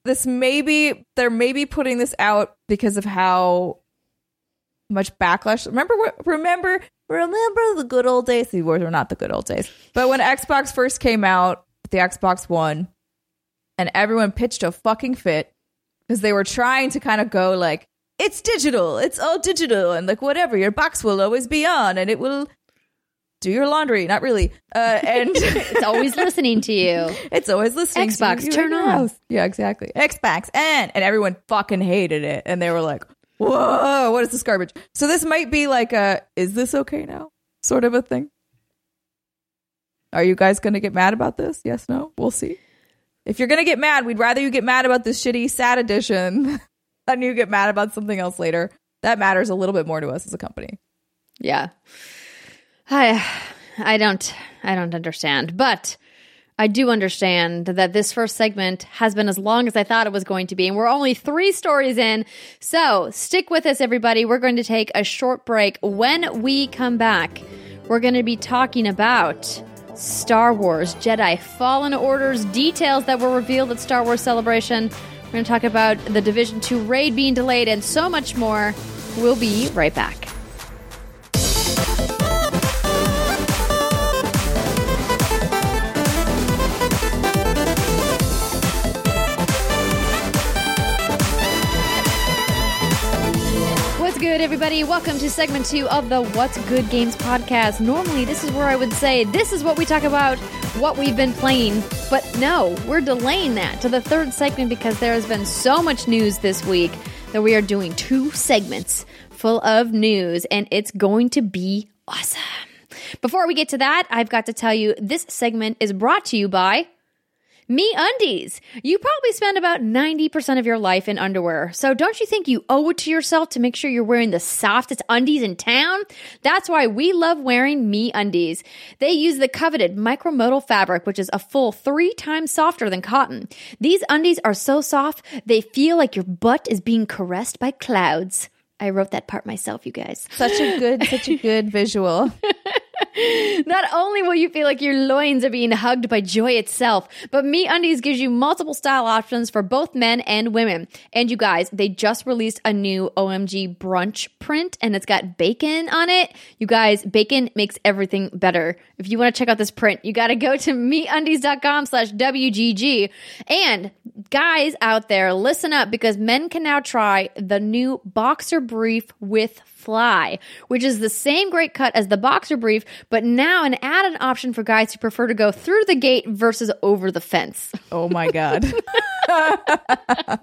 this maybe they're maybe putting this out because of how much backlash. Remember, remember, remember the good old days. These were not the good old days, but when Xbox first came out, the Xbox One, and everyone pitched a fucking fit because they were trying to kind of go like, it's digital, it's all digital, and like whatever, your box will always be on, and it will do your laundry. Not really, uh, and It's always listening to you. it's always listening. to Xbox, you turn house. Yeah, exactly. Xbox and and everyone fucking hated it, and they were like, "Whoa, what is this garbage?" So this might be like a, "Is this okay now?" sort of a thing. Are you guys gonna get mad about this? Yes, no. We'll see. If you're gonna get mad, we'd rather you get mad about this shitty sad edition than you get mad about something else later. That matters a little bit more to us as a company. Yeah. I I don't I don't understand, but I do understand that this first segment has been as long as I thought it was going to be, and we're only three stories in. So stick with us, everybody. We're going to take a short break. When we come back, we're going to be talking about Star Wars Jedi Fallen Orders details that were revealed at Star Wars Celebration. We're going to talk about the Division 2 raid being delayed and so much more. We'll be right back. Good, everybody? Welcome to segment two of the What's Good Games podcast. Normally, this is where I would say, This is what we talk about, what we've been playing. But no, we're delaying that to the third segment because there has been so much news this week that we are doing two segments full of news, and it's going to be awesome. Before we get to that, I've got to tell you this segment is brought to you by MeUndies. You probably spend about 90% of your life in underwear. So don't you think you owe it to yourself to make sure you're wearing the softest undies in town? That's why we love wearing MeUndies. They use the coveted micromodal fabric, which is a full three times softer than cotton. These undies are so soft, they feel like your butt is being caressed by clouds. I wrote that part myself, you guys. Such a good, such a good visual. Not only will you feel like your loins are being hugged by joy itself, but MeUndies gives you multiple style options for both men and women. And you guys, they just released a new OMG brunch print and it's got bacon on it. You guys, bacon makes everything better. If you want to check out this print, you got to go to meundies.com slash WGG. And guys out there, listen up because men can now try the new boxer brief with Fly, which is the same great cut as the boxer brief, but now an added option for guys who prefer to go through the gate versus over the fence. Oh my god.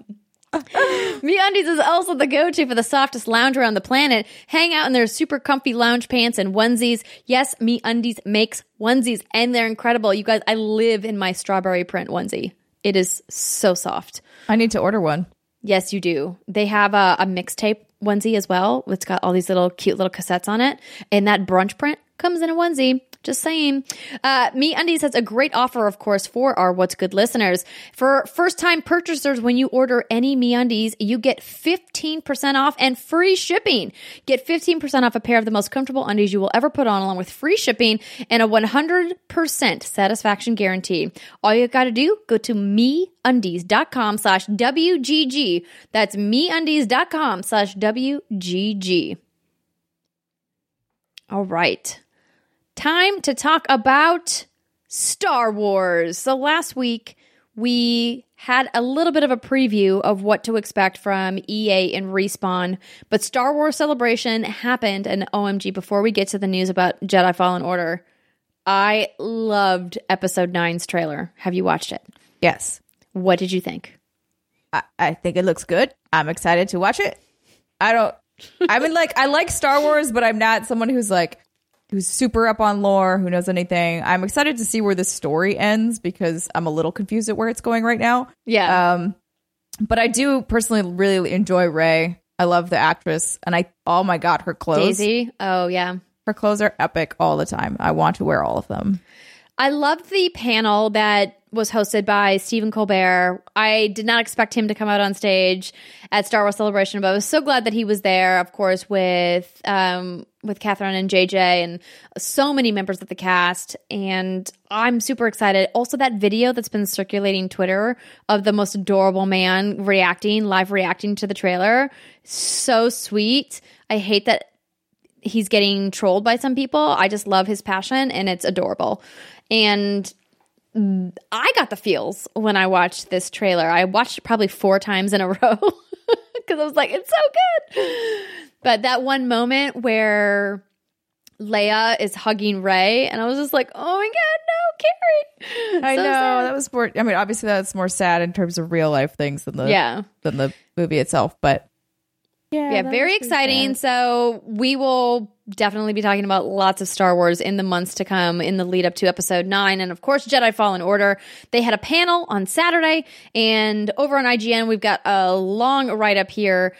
MeUndies is also the go-to for the softest lounger on the planet. Hang out in their super comfy lounge pants and onesies. Yes, MeUndies makes onesies and they're incredible. You guys, I live in my strawberry print onesie. It is so soft. I need to order one. Yes, you do. They have a, a mixtape onesie as well. It's got all these little cute little cassettes on it. And that brunch print comes in a onesie. Just saying. Uh, MeUndies has a great offer, of course, for our What's Good listeners. For first time purchasers, when you order any MeUndies, you get 15% off and free shipping. Get 15% off a pair of the most comfortable undies you will ever put on, along with free shipping and a 100% satisfaction guarantee. All you got to do, go to meundies.com slash WGG. That's meundies.com slash WGG. All right time to talk about Star Wars. So last week, we had a little bit of a preview of what to expect from EA and Respawn, but Star Wars Celebration happened, and OMG, before we get to the news about Jedi Fallen Order, I loved Episode 9's trailer. Have you watched it? Yes. What did you think? I, I think it looks good. I'm excited to watch it. I don't. I mean, like, I like Star Wars, but I'm not someone who's like, who's super up on lore, who knows anything. I'm excited to see where this story ends because I'm a little confused at where it's going right now. Yeah. Um, but I do personally really enjoy Rey. I love the actress, and I oh my god, her clothes. Daisy. Oh yeah. Her clothes are epic all the time. I want to wear all of them. I love the panel that was hosted by Stephen Colbert. I did not expect him to come out on stage at Star Wars Celebration, but I was so glad that he was there. Of course, with um, with Catherine and JJ and so many members of the cast, and I'm super excited. Also, that video that's been circulating Twitter of the most adorable man reacting live, reacting to the trailer, so sweet. I hate that he's getting trolled by some people. I just love his passion, and it's adorable. And I got the feels when I watched this trailer. I watched it probably four times in a row because I was like, it's so good. But that one moment where Leia is hugging Rey, and I was just like, oh my god, no, Carrie. I So know sad. that was more. I mean, obviously that's more sad in terms of real life things than the Yeah. than the movie itself. But yeah, yeah, very exciting. sad. So we will definitely be talking about lots of Star Wars in the months to come in the lead up to episode nine. And of course, Jedi Fallen Order. They had a panel on Saturday and over on IGN, we've got a long write up here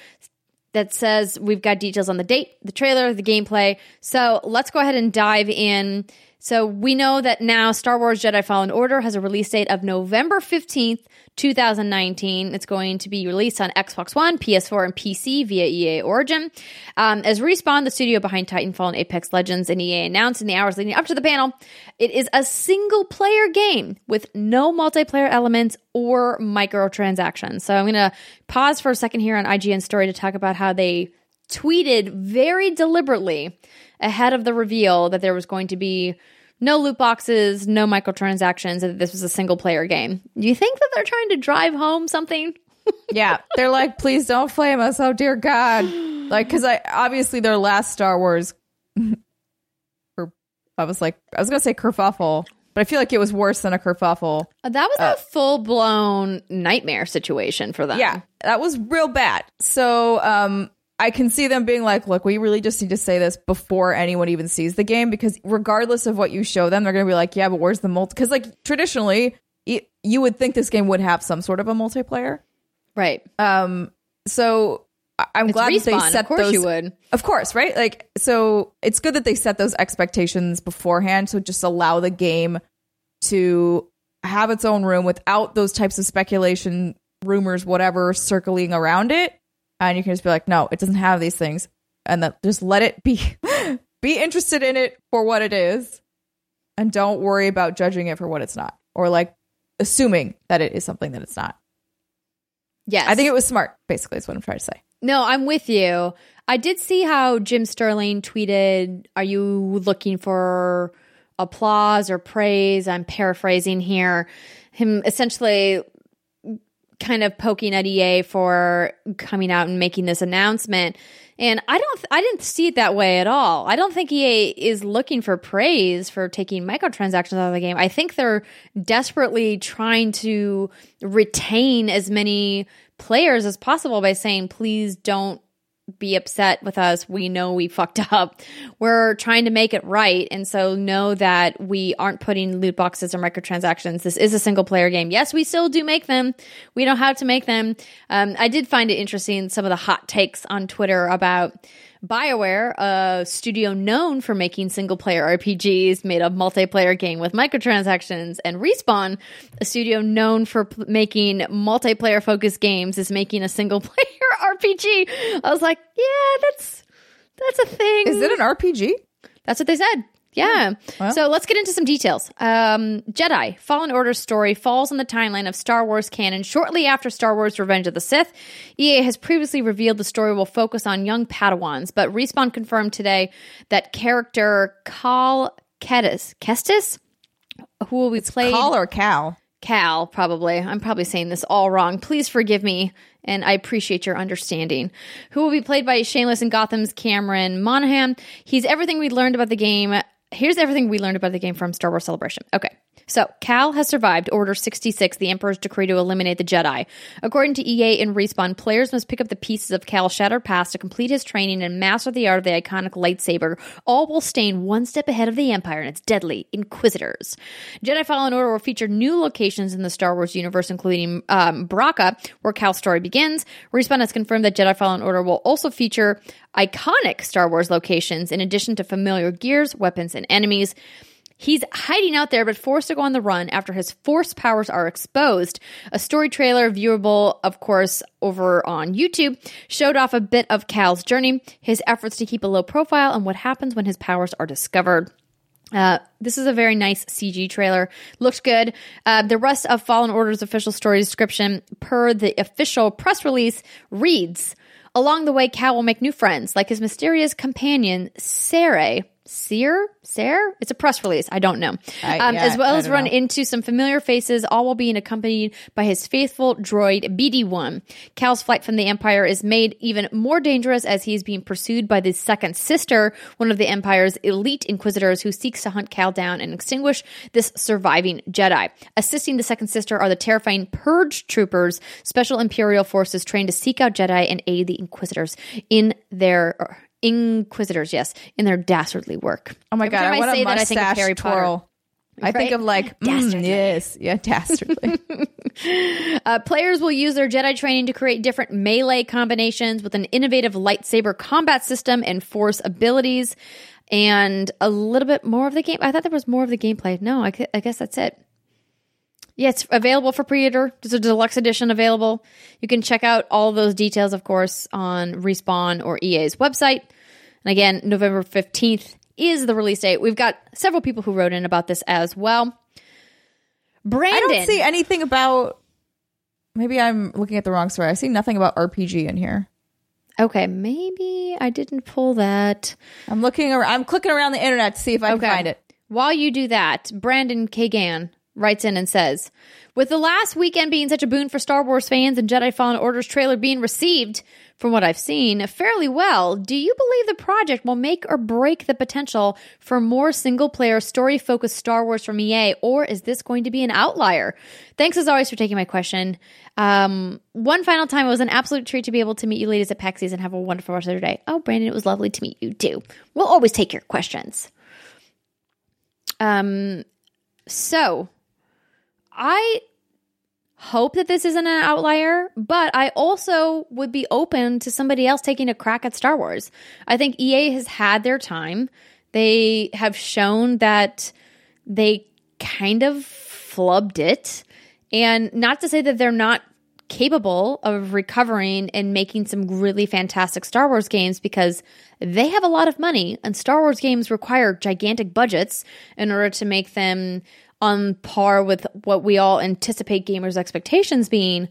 that says we've got details on the date, the trailer, the gameplay. So let's go ahead and dive in. So we know that now Star Wars Jedi Fallen Order has a release date of November 15th, 2019. It's going to be released on Xbox One, PS4, and PC via EA Origin. Um, as Respawn, the studio behind Titanfall and Apex Legends, and EA announced in the hours leading up to the panel, it is a single player game with no multiplayer elements or microtransactions. So I'm going to pause for a second here on IGN Story to talk about how they tweeted very deliberately ahead of the reveal that there was going to be no loot boxes, no microtransactions, and that this was a single player game. Do you think that they're trying to drive home something? yeah, they're like, please don't flame us. Oh dear God, like because I obviously their last Star Wars. or I was like, I was gonna say kerfuffle, but I feel like it was worse than a kerfuffle. Uh, That was a full blown nightmare situation for them. Yeah, that was real bad. So, um, I can see them being like, look, we really just need to say this before anyone even sees the game because regardless of what you show them, they're going to be like, yeah, but where's the multi? Because, like, traditionally, y- you would think this game would have some sort of a multiplayer. Right. Um, so I'm It's glad that they Respawn. set Of course those. you would. Of course, right? Like, so it's good that they set those expectations beforehand. So just allow the game to have its own room without those types of speculation, rumors, whatever, circling around it. And you can just be like, no, it doesn't have these things. And then just let it be, be interested in it for what it is. And don't worry about judging it for what it's not or like assuming that it is something that it's not. Yes. I think it was smart, basically, is what I'm trying to say. No, I'm with you. I did see how Jim Sterling tweeted, Are you looking for applause or praise? I'm paraphrasing here. Him essentially kind of poking at EA for coming out and making this announcement. And I don't, I didn't see it that way at all. I don't think EA is looking for praise for taking microtransactions out of the game. I think they're desperately trying to retain as many players as possible by saying, please don't be upset with us. We know we fucked up. We're trying to make it right. And so know that we aren't putting loot boxes or microtransactions. This is a single player game. Yes, we still do make them. We know how to make them. Um, I did find it interesting some of the hot takes on Twitter about BioWare, a studio known for making single player RPGs, made a multiplayer game with microtransactions, and Respawn, a studio known for p- making multiplayer focused games, is making a single player RPG. I was like, yeah, that's that's a thing. Is it an RPG? That's what they said. Yeah. Well. So let's get into some details. Um, Jedi Fallen Order story falls in the timeline of Star Wars canon shortly after Star Wars Revenge of the Sith. EA has previously revealed the story will focus on young Padawans, but Respawn confirmed today that character Cal Kestis, Kestis, who will be played Cal or Cal? Cal, probably. I'm probably saying this all wrong. Please forgive me, and I appreciate your understanding. Who will be played by Shameless and Gotham's Cameron Monaghan. He's everything we learned about the game. Here's everything we learned about the game from Star Wars Celebration. Okay. So, Cal has survived Order 66, the Emperor's decree to eliminate the Jedi. According to EA and Respawn, players must pick up the pieces of Cal's shattered past to complete his training and master the art of the iconic lightsaber, all while staying one step ahead of the Empire and its deadly Inquisitors. Jedi Fallen Order will feature new locations in the Star Wars universe, including um, Bracca, where Cal's story begins. Respawn has confirmed that Jedi Fallen Order will also feature iconic Star Wars locations in addition to familiar gears, weapons, and enemies. He's hiding out there, but forced to go on the run after his force powers are exposed. A story trailer, viewable, of course, over on YouTube, showed off a bit of Cal's journey, his efforts to keep a low profile, and what happens when his powers are discovered. Uh, this is a very nice CG trailer. Looked good. Uh, the rest of Fallen Order's official story description, per the official press release, reads Along the way, Cal will make new friends, like his mysterious companion, Saray. Seer? Ser? It's a press release. I don't know. I- um, yeah, as well as run know. into some familiar faces, all while being accompanied by his faithful droid BD1. Cal's flight from the Empire is made even more dangerous as he is being pursued by the second sister, one of the Empire's elite inquisitors who seeks to hunt Cal down and extinguish this surviving Jedi. Assisting the second sister are the terrifying Purge troopers, special Imperial forces trained to seek out Jedi and aid the Inquisitors in their. Or, Inquisitors, yes, in their dastardly work. Oh my Every god, I want say a that, I think of Harry Potter. twirl. I think of like mm, yes, yeah, dastardly. Uh, players will use their Jedi training to create different melee combinations with an innovative lightsaber combat system and force abilities, and a little bit more of the game. I thought there was more of the gameplay. No, I, I guess that's it. Yeah, it's available for pre-order. There's a deluxe edition available. You can check out all those details, of course, on Respawn or EA's website. And again, November 15th is the release date. We've got several people who wrote in about this as well. Brandon. I don't see anything about. Maybe I'm looking at the wrong story. I see nothing about RPG in here. Okay, maybe I didn't pull that. I'm looking. Around, I'm clicking around the internet to see if I Okay. can find it. While you do that, Brandon Kagan writes in and says, With the last weekend being such a boon for Star Wars fans and Jedi Fallen Order's trailer being received, from what I've seen, fairly well, do you believe the project will make or break the potential for more single player, story focused Star Wars from EA, or is this going to be an outlier? Thanks as always for taking my question. Um, one final time, it was an absolute treat to be able to meet you ladies at PAX and have a wonderful rest of your day. Oh, Brandon, it was lovely to meet you too. We'll always take your questions. Um, so I hope that this isn't an outlier, but I also would be open to somebody else taking a crack at Star Wars. I think EA has had their time. They have shown that they kind of flubbed it. And not to say that they're not capable of recovering and making some really fantastic Star Wars games because they have a lot of money and Star Wars games require gigantic budgets in order to make them on par with what we all anticipate gamers' expectations being.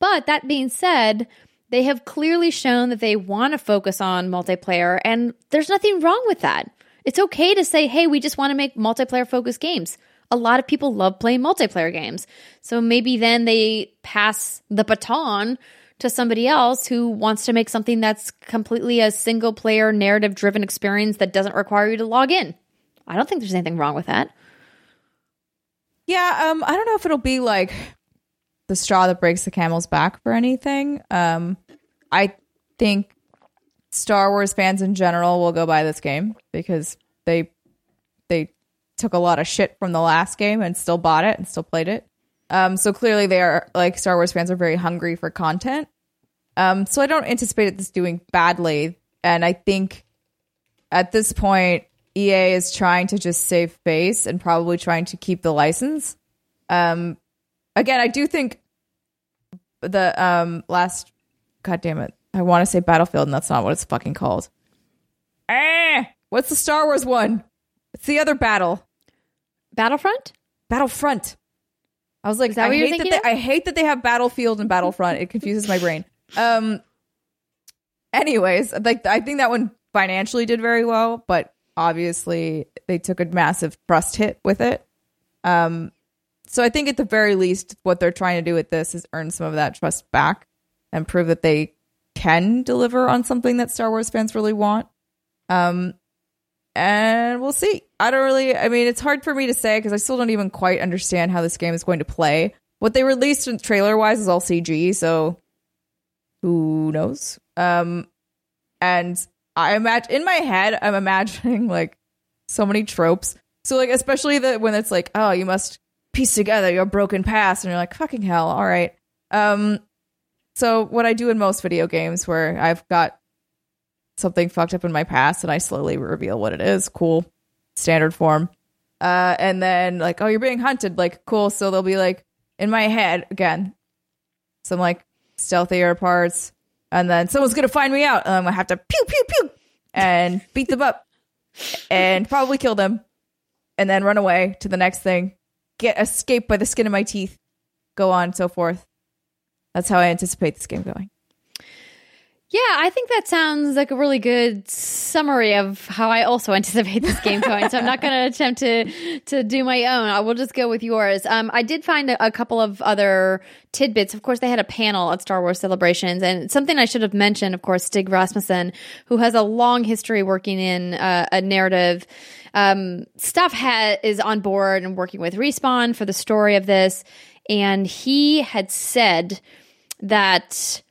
But that being said, they have clearly shown that they want to focus on multiplayer, and there's nothing wrong with that. It's okay to say, hey, we just want to make multiplayer focused games. A lot of people love playing multiplayer games. So maybe then they pass the baton to somebody else who wants to make something that's completely a single player narrative driven experience that doesn't require you to log in. I don't think there's anything wrong with that. Yeah, um, I don't know if it'll be like the straw that breaks the camel's back for anything. Um, I think Star Wars fans in general will go buy this game because they they took a lot of shit from the last game and still bought it and still played it. Um, so clearly they are like Star Wars fans are very hungry for content. Um, so I don't anticipate this doing badly, and I think at this point EA is trying to just save face and probably trying to keep the license. Um, again, I do think the um last, god damn it, I want to say Battlefield, and that's not what it's fucking called. Eh, what's the Star Wars one? It's the other battle, Battlefront? Battlefront. I was like, Is that I what you're hate that they, I hate that they have Battlefield and Battlefront. It confuses my brain. Um. Anyways, like I think that one financially did very well, but obviously they took a massive trust hit with it. Um. So I think at the very least, what they're trying to do with this is earn some of that trust back and prove that they can deliver on something that Star Wars fans really want. Um, and we'll see. I don't really. I mean, it's hard for me to say because I still don't even quite understand how this game is going to play. What they released trailer wise is all CG, so who knows? Um, and I imagine in my head, I'm imagining like so many tropes. So like, especially the when it's like, oh, you must piece together your broken past, and you're like, fucking hell, all right. Um, so what I do in most video games where I've got something fucked up in my past and I slowly reveal what it is. Cool. Standard form. Uh, and then like, oh, you're being hunted. Like, cool. So they'll be like in my head again, some like stealthier parts. And then someone's to find me out and I'm to have to pew, pew, pew and beat them up and probably kill them and then run away to the next thing, get escape by the skin of my teeth, go on and so forth. That's how I anticipate this game going. Yeah, I think that sounds like a really good summary of how I also anticipate this game going. so I'm not going to attempt to to do my own. I will just go with yours. Um, I did find a, a, couple of other tidbits. Of course, they had a panel at Star Wars Celebrations, and something I should have mentioned. Of course, Stig Asmussen, who has a long history working in uh, a narrative um, stuff, is on board and working with Respawn for the story of this, and he had said that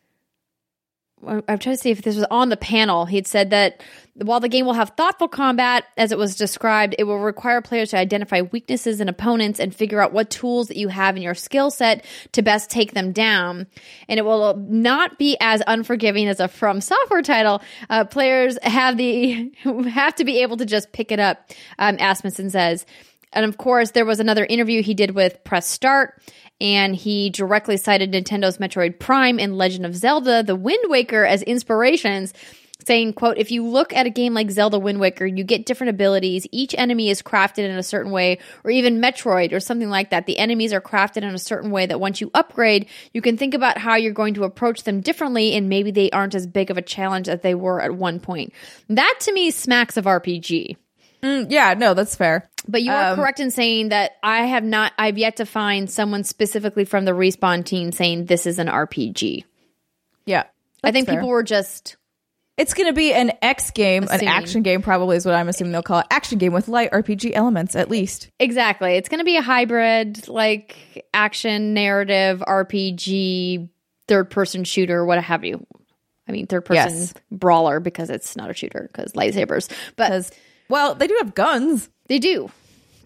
I'm trying to see if this was on the panel. He'd said that while the game will have thoughtful combat, as it was described, it will require players to identify weaknesses in opponents and figure out what tools that you have in your skill set to best take them down. And it will not be as unforgiving as a From Software title. Uh, players have the have to be able to just pick it up. Um, Asmussen says. And of course, there was another interview he did with Press Start, and he directly cited Nintendo's Metroid Prime and Legend of Zelda: The Wind Waker as inspirations, saying, "quote If you look at a game like Zelda Wind Waker, you get different abilities. Each enemy is crafted in a certain way, or even Metroid or something like that. The enemies are crafted in a certain way that once you upgrade, you can think about how you're going to approach them differently, and maybe they aren't as big of a challenge as they were at one point. That to me smacks of RPG." Mm, yeah, no, that's fair. But you are Um, correct in saying that I have not, I've yet to find someone specifically from the Respawn team saying this is an RPG. Yeah. I think fair. people were just, It's going to be an X game, an action game, probably is what I'm assuming they'll call it. Action game with light RPG elements, at least. exactly. It's going to be a hybrid, like action, narrative, RPG, third person shooter, what have you. I mean, third person Yes. brawler because it's not a shooter because lightsabers. But well, they do have guns. They do.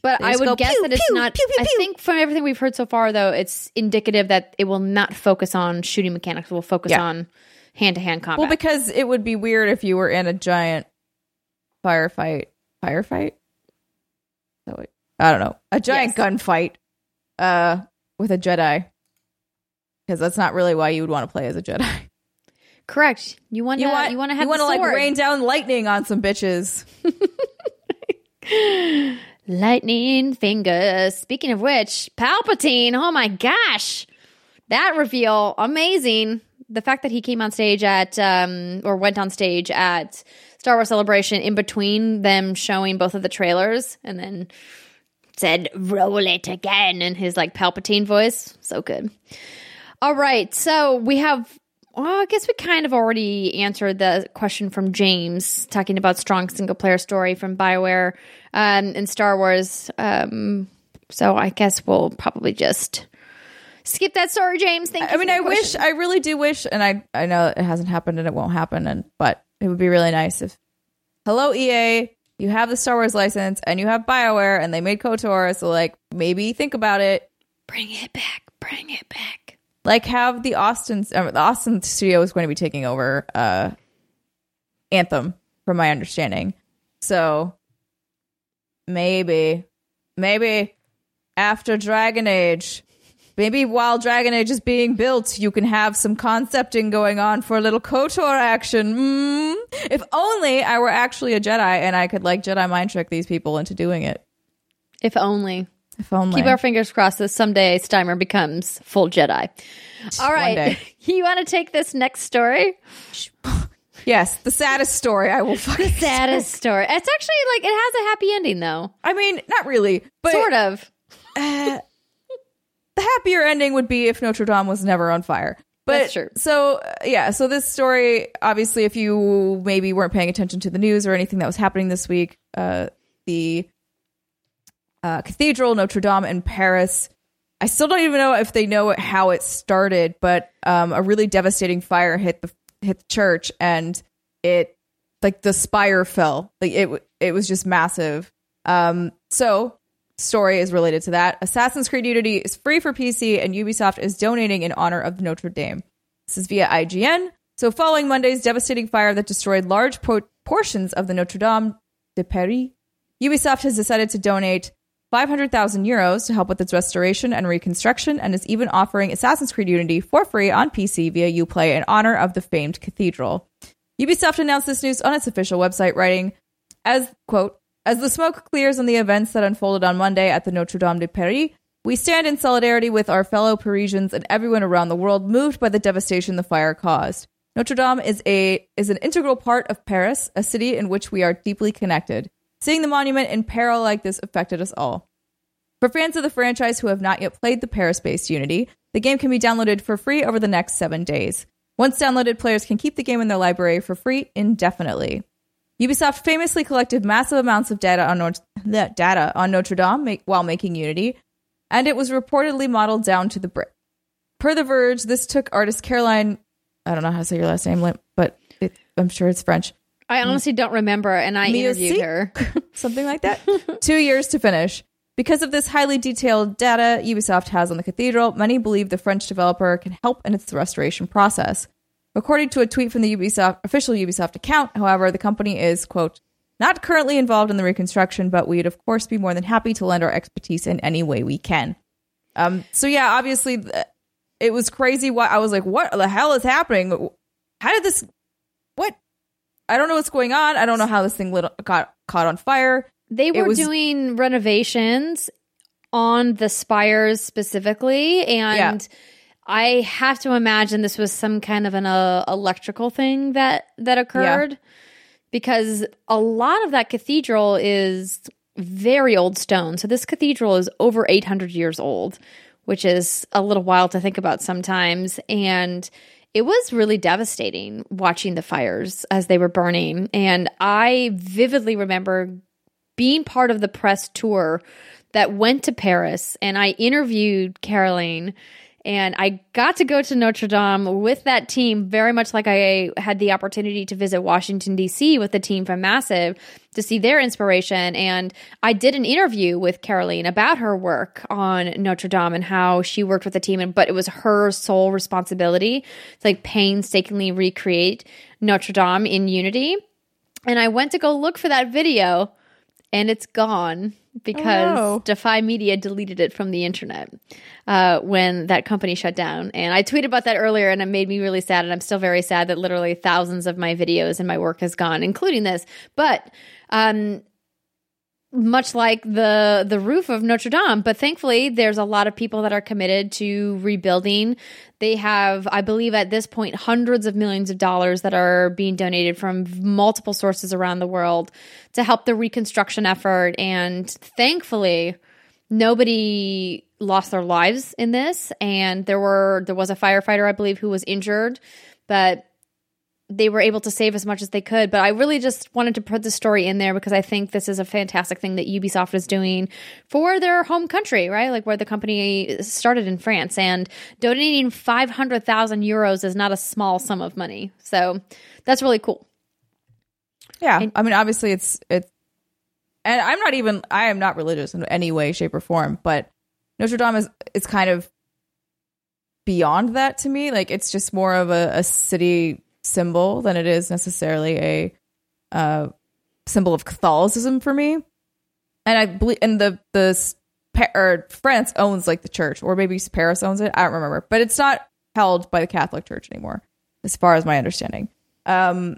But They I would go guess that it's pew, not. pew, pew, I think from everything we've heard so far, though, it's indicative that it will not focus on shooting mechanics. It will focus Yeah. on hand to hand combat. Well, because it would be weird if you were in a giant firefight. Firefight? So I don't know. A giant Yes. gunfight uh, with a Jedi. Because that's not really why you would want to play as a Jedi. Correct. You want. You You want want to have you want to like rain down lightning on some bitches. Lightning fingers. Speaking of which, Palpatine. Oh my gosh, that reveal amazing. The fact that he came on stage at um or went on stage at Star Wars Celebration in between them showing both of the trailers and then said roll it again in his like Palpatine voice. So good. All right, so we have well, I guess we kind of already answered the question from James talking about strong single player story from Bioware um, in Star Wars. Um, so I guess we'll probably just skip that story, James. Thank you. I mean, I wish, I really do wish, and I I know it hasn't happened and it won't happen, and but it would be really nice if, hello EA, you have the Star Wars license and you have Bioware and they made Kotor, so like maybe think about it, bring it back, bring it back. Like have the Austin, uh, the Austin studio is going to be taking over uh, Anthem, from my understanding. So maybe, maybe after Dragon Age, maybe while Dragon Age is being built, you can have some concepting going on for a little KOTOR action. Mm. If only I were actually a Jedi and I could like Jedi mind trick these people into doing it. If only. If only. Keep our fingers crossed that someday Steimer becomes full Jedi. All right. You want to take this next story? Yes, the saddest story I will fucking. The saddest story. It's actually like it has a happy ending though. I mean, not really, but sort of. Uh, the happier ending would be if Notre Dame was never on fire. But That's true. So uh, yeah, so this story, obviously, if you maybe weren't paying attention to the news or anything that was happening this week, uh, the uh, Cathedral Notre Dame in Paris. I still don't even know if they know how it started, but um, a really devastating fire hit the hit the church, and it like the spire fell. Like it it was just massive. Um, so story is related to that. Assassin's Creed Unity is free for PC, and Ubisoft is donating in honor of Notre Dame. This is via IGN. So, following Monday's devastating fire that destroyed large po- portions of the Notre Dame de Paris, Ubisoft has decided to donate 500,000 euros to help with its restoration and reconstruction, and is even offering Assassin's Creed Unity for free on PC via Uplay in honor of the famed cathedral. Ubisoft announced this news on its official website, writing, as quote, as the smoke clears on the events that unfolded on Monday at the Notre Dame de Paris, we stand in solidarity with our fellow Parisians and everyone around the world moved by the devastation the fire caused. Notre Dame is a is an integral part of Paris, a city in which we are deeply connected. Seeing the monument in peril like this affected us all. For fans of the franchise who have not yet played the Paris-based Unity, the game can be downloaded for free over the next 7 days. Once downloaded, players can keep the game in their library for free indefinitely. Ubisoft famously collected massive amounts of data on, data on Notre Dame make, while making Unity, and it was reportedly modeled down to the brick. Per The Verge, this took artist Caroline, I don't know how to say your last name, but it, I'm sure it's French. I honestly don't remember, and I interviewed her. Something like that. Two years to finish. Because of this highly detailed data Ubisoft has on the cathedral, many believe the French developer can help in its restoration process. According to a tweet from the Ubisoft official Ubisoft account, however, the company is, quote, not currently involved in the reconstruction, but we'd of course be more than happy to lend our expertise in any way we can. Um, so yeah, obviously it was crazy. What I was like, what the hell is happening? How did this? I don't know what's going on. I don't know how this thing lit, got caught on fire. They were was, doing renovations on the spires specifically, and. Yeah I have to imagine this was some kind of an uh, electrical thing that that occurred yeah. because a lot of that cathedral is very old stone. So this cathedral is over 800 years old, which is a little wild to think about sometimes and it was really devastating watching the fires as they were burning. And I vividly remember being part of the press tour that went to Paris and I interviewed Caroline and I got to go to Notre Dame with that team, very much like I had the opportunity to visit Washington, D.C. with the team from Massive to see their inspiration. And I did an interview with Caroline about her work on Notre Dame and how she worked with the team, but it was her sole responsibility to like painstakingly recreate Notre Dame in Unity. And I went to go look for that video and it's gone because oh, no. Defy Media deleted it from the internet uh, when that company shut down. And I tweeted about that earlier, and it made me really sad. And I'm still very sad that literally thousands of my videos and my work has gone, including this. But um, much like the the roof of Notre Dame. But thankfully, there's a lot of people that are committed to rebuilding. They have, I believe, at this point, hundreds of millions of dollars that are being donated from multiple sources around the world to help the reconstruction effort. And thankfully, nobody lost their lives in this. And there were there was a firefighter, I believe, who was injured but they were able to save as much as they could. But I really just wanted to put the story in there because I think this is a fantastic thing that Ubisoft is doing for their home country, right? Like where the company started in France. And donating 500,000 euros is not a small sum of money. So that's really cool. Yeah, And- I mean, obviously, it's it's, and I'm not even I am not religious in any way, shape, or form, but Notre Dame is is kind of beyond that to me. Like, it's just more of a, a city symbol than it is necessarily a uh, symbol of Catholicism for me. And I believe, and the the or France owns like the church, or maybe Paris owns it. I don't remember, but it's not held by the Catholic Church anymore, as far as my understanding. Um,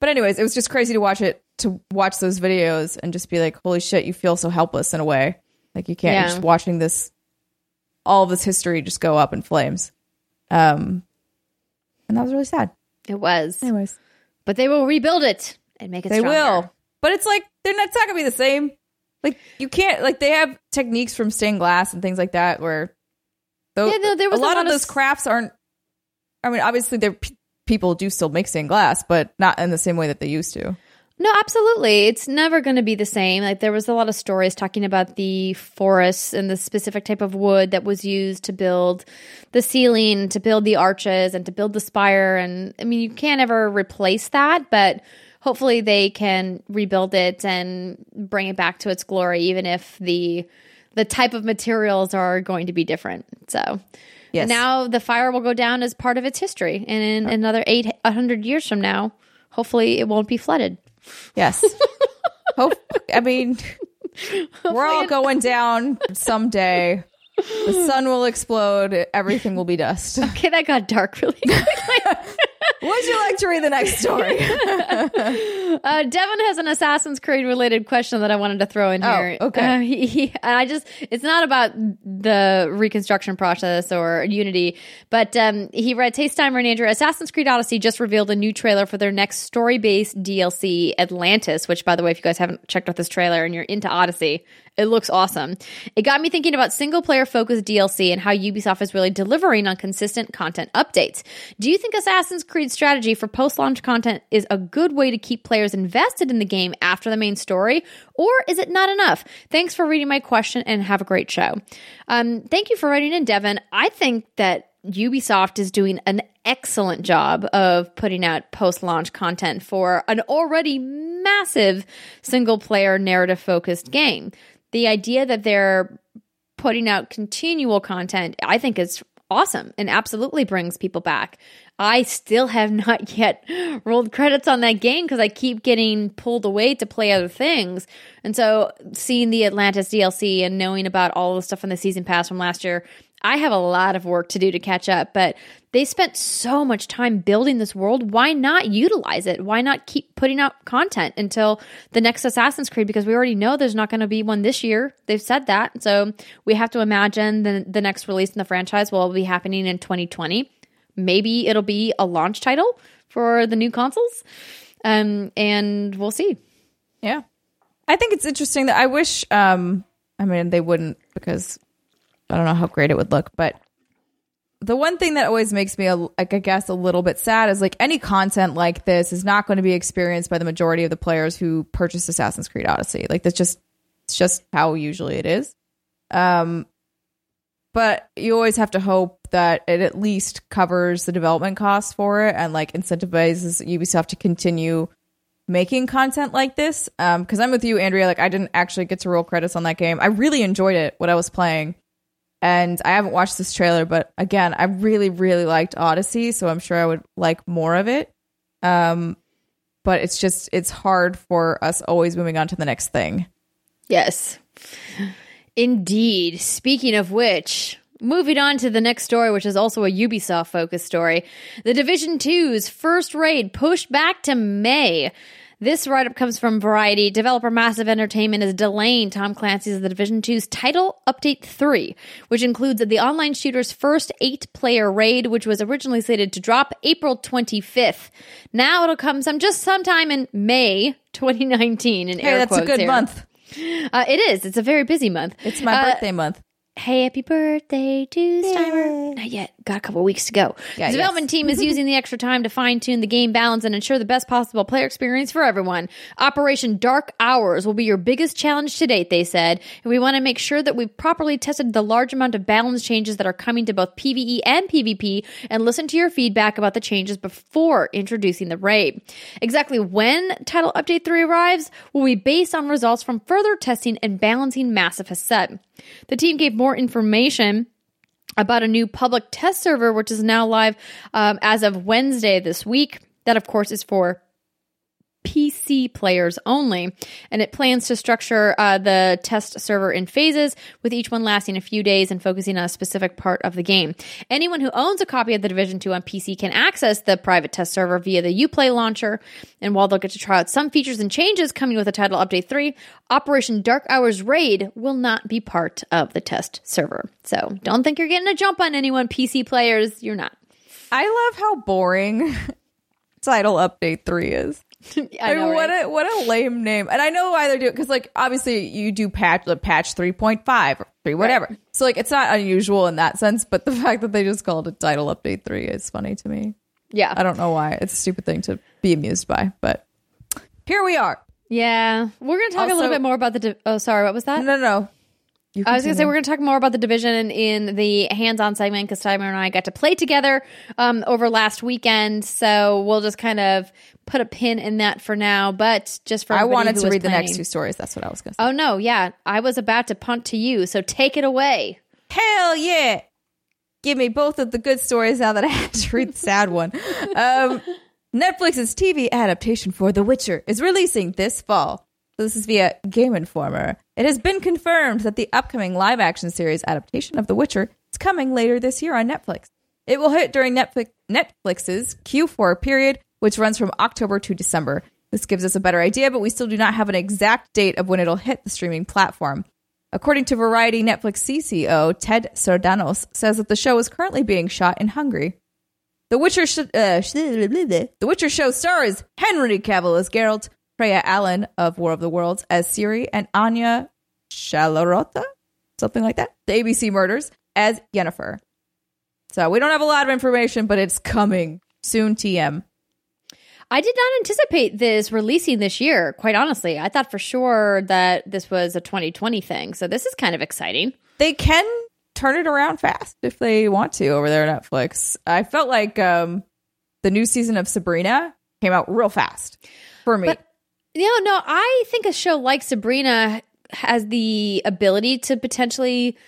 but anyways, it was just crazy to watch it to watch those videos and just be like, holy shit, you feel so helpless in a way. Like you can't Yeah. you're just watching this all of this history just go up in flames. Um and that was really sad. It was. Anyways. But they will rebuild it and make it They stronger. will. But it's like they're not it's not gonna be the same. Like you can't like they have techniques from stained glass and things like that where though Yeah, no, there was a a lot, lot of those crafts aren't I mean, obviously there people do still make stained glass, but not in the same way that they used to. No, absolutely. It's never going to be the same. Like there was a lot of stories talking about the forests and the specific type of wood that was used to build the ceiling, to build the arches, and to build the spire. And I mean, you can't ever replace that, but hopefully they can rebuild it and bring it back to its glory, even if the the type of materials are going to be different. So Yes. now the fire will go down as part of its history, and in another eight hundred years from now, hopefully it won't be flooded. Yes. Hope I mean we're all going down someday. The sun will explode, everything will be dust. Okay, that got dark really quickly. Would you like to read the next story? uh, Devin has an Assassin's Creed related question that I wanted to throw in Oh, here. okay. Uh, he, he- I just, it's not about the reconstruction process or Unity, but um, he writes Hey, and Andrea, Assassin's Creed Odyssey just revealed a new trailer for their next story based DLC, Atlantis, which, by the way, if you guys haven't checked out this trailer and you're into Odyssey, it looks awesome. It got me thinking about single player focused DLC and how Ubisoft is really delivering on consistent content updates. Do you think Assassin's Creed strategy for post launch content is a good way to keep players invested in the game after the main story, or is it not enough? Thanks for reading my question and have a great show. Um, thank you for writing in, Devin. I think that Ubisoft is doing an excellent job of putting out post launch content for an already massive single player narrative focused game. The idea that they're putting out continual content, I think is awesome and absolutely brings people back. I still have not yet rolled credits on that game because I keep getting pulled away to play other things. And so seeing the Atlantis DLC and knowing about all the stuff on the season pass from last year, I have a lot of work to do to catch up, but they spent so much time building this world. Why not utilize it? Why not keep putting out content until the next Assassin's Creed? Because we already know there's not going to be one this year. They've said that. So we have to imagine the, the next release in the franchise will be happening in 2020. Maybe it'll be a launch title for the new consoles. Um, and we'll see. Yeah. I think it's interesting that I wish um I mean they wouldn't because I don't know how great it would look, but the one thing that always makes me like I guess a little bit sad is like any content like this is not going to be experienced by the majority of the players who purchased Assassin's Creed Odyssey. Like that's just it's just how usually it is. Um but you always have to hope that it at least covers the development costs for it and like incentivizes Ubisoft to continue making content like this. Um, because I'm with you, Andrea. Like I didn't actually get to roll credits on that game. I really enjoyed it what I was playing, and I haven't watched this trailer, but again, I really, really liked Odyssey, so I'm sure I would like more of it. Um, but it's just it's hard for us always moving on to the next thing. Yes. Indeed. Speaking of which, moving on to the next story, which is also a Ubisoft focused story. The Division 2's first raid pushed back to May. This write up comes from Variety. Developer Massive Entertainment is delaying Tom Clancy's The Division 2's title update 3, which includes the online shooter's first eight player raid, which was originally slated to drop April 25th. Now it'll come some just sometime in May 2019. In Hey, that's a good here. month. Uh, it is. It's a very busy month. It's my Uh, birthday month. Hey, Happy birthday to Steimer. Not yet. Got a couple weeks to go. Yeah, the development yes. team is using the extra time to fine tune the game balance and ensure the best possible player experience for everyone. Operation Dark Hours will be your biggest challenge to date, they said, and we want to make sure that we've properly tested the large amount of balance changes that are coming to both PvE and PvP and listen to your feedback about the changes before introducing the raid. Exactly when Title Update 3 arrives will be based on results from further testing and balancing Massive has said. The team gave more information about a new public test server, which is now live um, as of Wednesday this week. That, of course, is for PC players only. And it plans to structure uh, the test server in phases, with each one lasting a few days and focusing on a specific part of the game. Anyone who owns a copy of the Division 2 on PC can access the private test server via the Uplay launcher. And while they'll get to try out some features and changes coming with the title update 3, Operation Dark Hours Raid will not be part of the test server. So don't think you're getting a jump on anyone, PC players. You're not. I love how boring title update three is. I know, what right? a what a lame name. And I know why they're doing because like obviously you do patch the patch three point five or three whatever. So like it's not unusual in that sense, but the fact that they just called it title update three is funny to me. yeah. I don't know why. It's a stupid thing to be amused by, but here we are. Yeah, we're going to talk a little bit more about the. Di- oh, sorry, what was that? No, no, no. I was going to say we're going to talk more about the division in the hands-on segment because Steimer and I got to play together um, over last weekend, so we'll just kind of put a pin in that for now. But just for I wanted to read the next two stories. That's what I was going to say. Oh no, yeah, I was about to punt to you, so take it away. Hell yeah. Give me both of the good stories now that I had to read the sad one. Um, Netflix's TV adaptation for The Witcher is releasing this fall. So this is via Game Informer. It has been confirmed that the upcoming live action series adaptation of The Witcher is coming later this year on Netflix. It will hit during Netflix Netflix's Q4 period, which runs from October to December. This gives us a better idea, but we still do not have an exact date of when it'll hit the streaming platform. According to Variety, Netflix CCO Ted Sarandos says that the show is currently being shot in Hungary. The Witcher, sh- uh, sh- The Witcher show stars Henry Cavill as Geralt, Freya Allan of War of the Worlds as Ciri, and Anya Shalarota, something like that. The ABC Murders as Yennefer. So we don't have a lot of information, but it's coming soon. TM. I did not anticipate this releasing this year. Quite honestly, I thought for sure that this was a 2020 thing. So this is kind of exciting. they can turn it around fast if they want to over there at Netflix. I felt like um, the new season of Sabrina came out real fast for me. But- You know, no, I think a show like Sabrina has the ability to potentially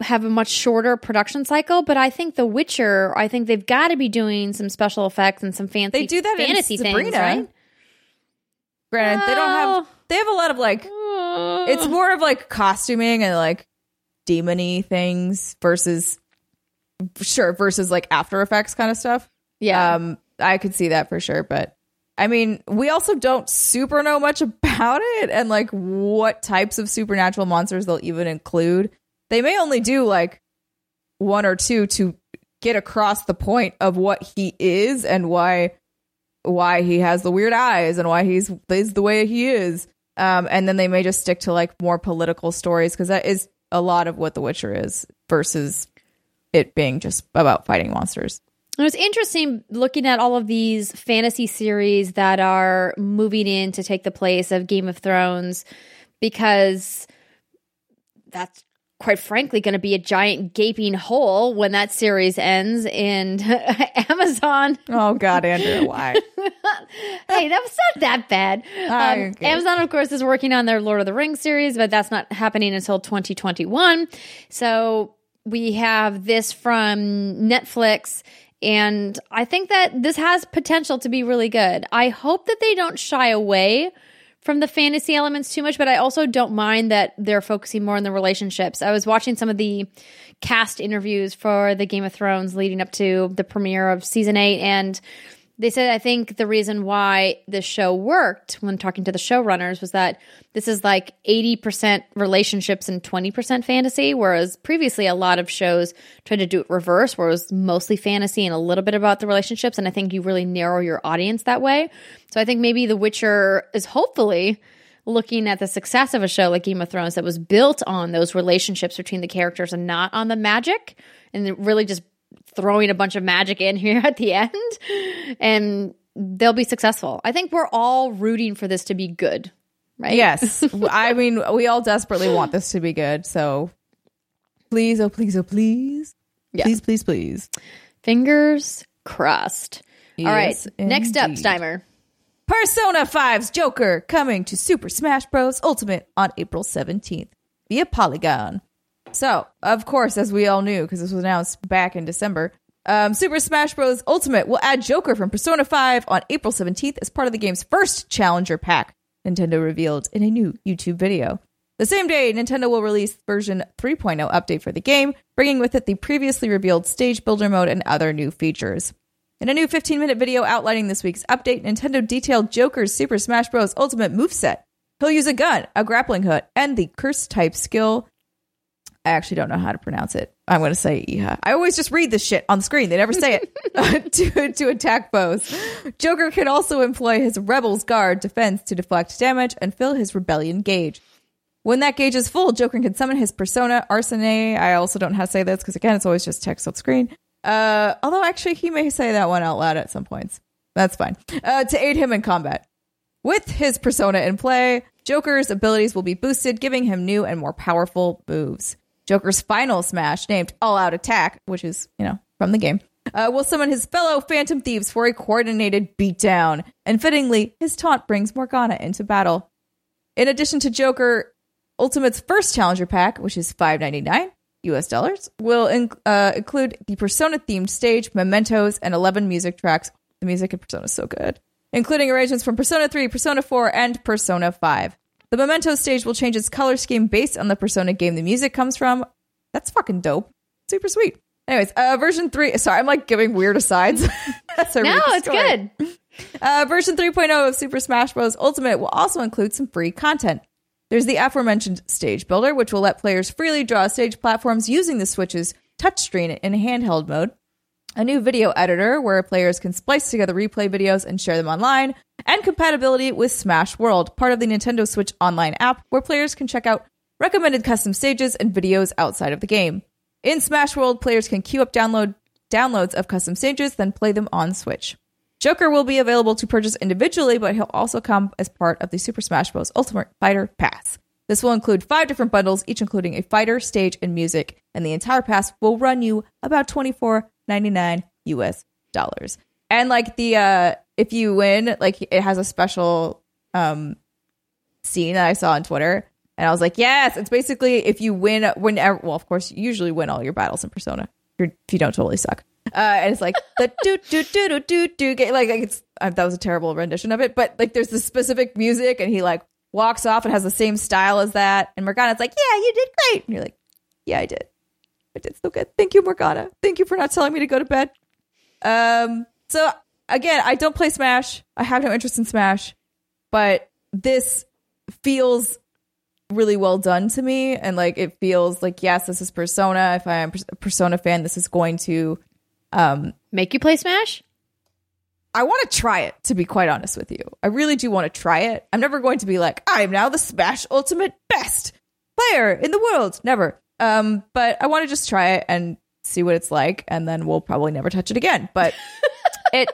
have a much shorter production cycle, but I think The Witcher, I think they've got to be doing some special effects and some fancy they do that fantasy in Sabrina. things, right? Granted, they don't have. They have a lot of like. It's more of like costuming and like demony things versus sure versus like After Effects kind of stuff. yeah. Um, I could see that for sure, but I mean, we also don't super know much about it and like what types of supernatural monsters they'll even include. They may only do like one or two to get across the point of what he is and why why he has the weird eyes and why he's is the way he is. Um, and then they may just stick to like more political stories because that is a lot of what The Witcher is versus it being just about fighting monsters. It was interesting looking at all of these fantasy series that are moving in to take the place of Game of Thrones because that's quite frankly going to be a giant gaping hole when that series ends and Amazon Oh God, Andrea, why? hey, that was not that bad. Um. Amazon, of course, is working on their Lord of the Rings series, but that's not happening until 2021. So we have this from Netflix. And I think that this has potential to be really good. I hope that they don't shy away from the fantasy elements too much, but I also don't mind that they're focusing more on the relationships. I was watching some of the cast interviews for the Game of Thrones leading up to the premiere of season eight, and they said I think the reason why this show worked when talking to the showrunners was that this is like 80% relationships and 20% fantasy, whereas previously a lot of shows tried to do it reverse, where it was mostly fantasy and a little bit about the relationships. And I think you really narrow your audience that way. So I think maybe The Witcher is hopefully looking at the success of a show like Game of Thrones that was built on those relationships between the characters and not on the magic, and really just throwing a bunch of magic in here at the end and they'll be successful. I think we're all rooting for this to be good, right? Yes. I mean, we all desperately want this to be good. So please, oh, please, oh, please. Yeah. Please, please, please. Fingers crossed. all right. Yes, Next up, indeed. Steimer. Persona 5's Joker coming to Super Smash Bros. Ultimate on April 17th via Polygon. So, of course, as we all knew, because this was announced back in December, um, Super Smash Bros. Ultimate will add Joker from Persona 5 on April 17th as part of the game's first Challenger Pack, Nintendo revealed in a new YouTube video. The same day, Nintendo will release version 3.0 update for the game, bringing with it the previously revealed stage builder mode and other new features. In a new 15 minute video outlining this week's update, Nintendo detailed Joker's Super Smash Bros. Ultimate moveset. He'll use a gun, a grappling hook, and the curse type skill. I actually don't know how to pronounce it. I'm going to say Iha. I always just read this shit on the screen. They never say it to, to attack foes. Joker can also employ his Rebel's Guard defense to deflect damage and fill his Rebellion gauge. When that gauge is full, Joker can summon his persona, Arsene. I also don't know how to say this because, again, it's always just text on screen. Uh, although, actually, he may say that one out loud at some points. That's fine. Uh, to aid him in combat. With his persona in play, Joker's abilities will be boosted, giving him new and more powerful moves. Joker's final smash, named All Out Attack, which is, you know, from the game, uh, will summon his fellow Phantom Thieves for a coordinated beatdown. And fittingly, his taunt brings Morgana into battle. In addition to Joker, Ultimate's first challenger pack, which is five ninety nine US dollars, will in- uh, include the Persona themed stage, mementos, and 11 music tracks. The music in Persona is so good, including arrangements from Persona 3, Persona 4, and Persona 5. The mementos stage will change its color scheme based on the Persona game the music comes from. That's fucking dope. Super sweet. Anyways, uh, version 3. Sorry, I'm like giving weird asides. That's a No, it's story. good. Uh, version 3.0 of Super Smash Bros. Ultimate will also include some free content. There's the aforementioned Stage Builder, which will let players freely draw stage platforms using the Switch's touchscreen in handheld mode. A new video editor where players can splice together replay videos and share them online, and compatibility with Smash World, part of the Nintendo Switch Online app, where players can check out recommended custom stages and videos outside of the game. In Smash World, players can queue up download downloads of custom stages, then play them on Switch. Joker will be available to purchase individually, but he'll also come as part of the Super Smash Bros. Ultimate Fighter Pass. This will include five different bundles, each including a fighter, stage, and music, and the entire pass will run you about twenty four ninety nine US dollars. And like the uh if you win, like it has a special um scene that I saw on Twitter. And I was like, yes, it's basically if you win whenever well, of course, you usually win all your battles in Persona. If you don't totally suck. Uh, and it's like the do do do do do do ga- like, like it's uh, that was a terrible rendition of it, but like there's this specific music and he like walks off and has the same style as that. And Morgana's like, Yeah, you did great. And you're like, Yeah, I did. I did so good. Thank you, Morgana. Thank you for not telling me to go to bed. Um, so again, I don't play Smash. I have no interest in Smash, but this feels really well done to me. And like it feels like yes this is persona. If i'm a persona fan this is going to um Make you play Smash? i want to try it to be quite honest with you. I really do want to try it. I'm never going to be like i am now the smash ultimate best player in the world. Never. Um but i want to just try it and see what it's like and then we'll probably never touch it again. But it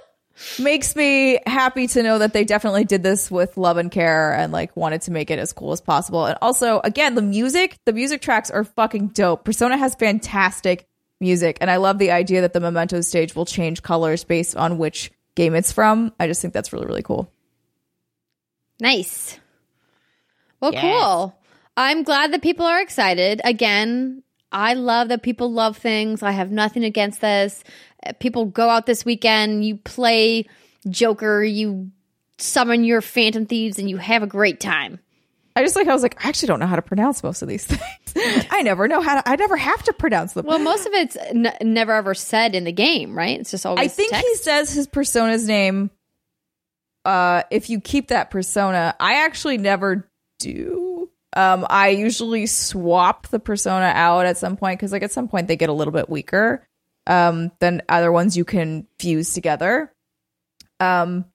makes me happy to know that they definitely did this with love and care and like wanted to make it as cool as possible. And also, again, the music, the music tracks are fucking dope. Persona has fantastic music, and I love the idea that the memento stage will change colors based on which game it's from. I just think that's really, really cool. Nice. Well, Yes. cool. I'm glad that people are excited. Again, I love that people love things. I have nothing against this. Uh, People go out this weekend, you play Joker, you summon your Phantom Thieves, and you have a great time. I just like I was like I actually don't know how to pronounce most of these things. I never know how to. I never have to pronounce them. Well, most of it's n- never ever said in the game, right? It's just always I think text. he says his persona's name. Uh, if you keep that persona, I actually never do. Um, I usually swap the persona out at some point because, like, at some point they get a little bit weaker. Um, than other ones you can fuse together. Um,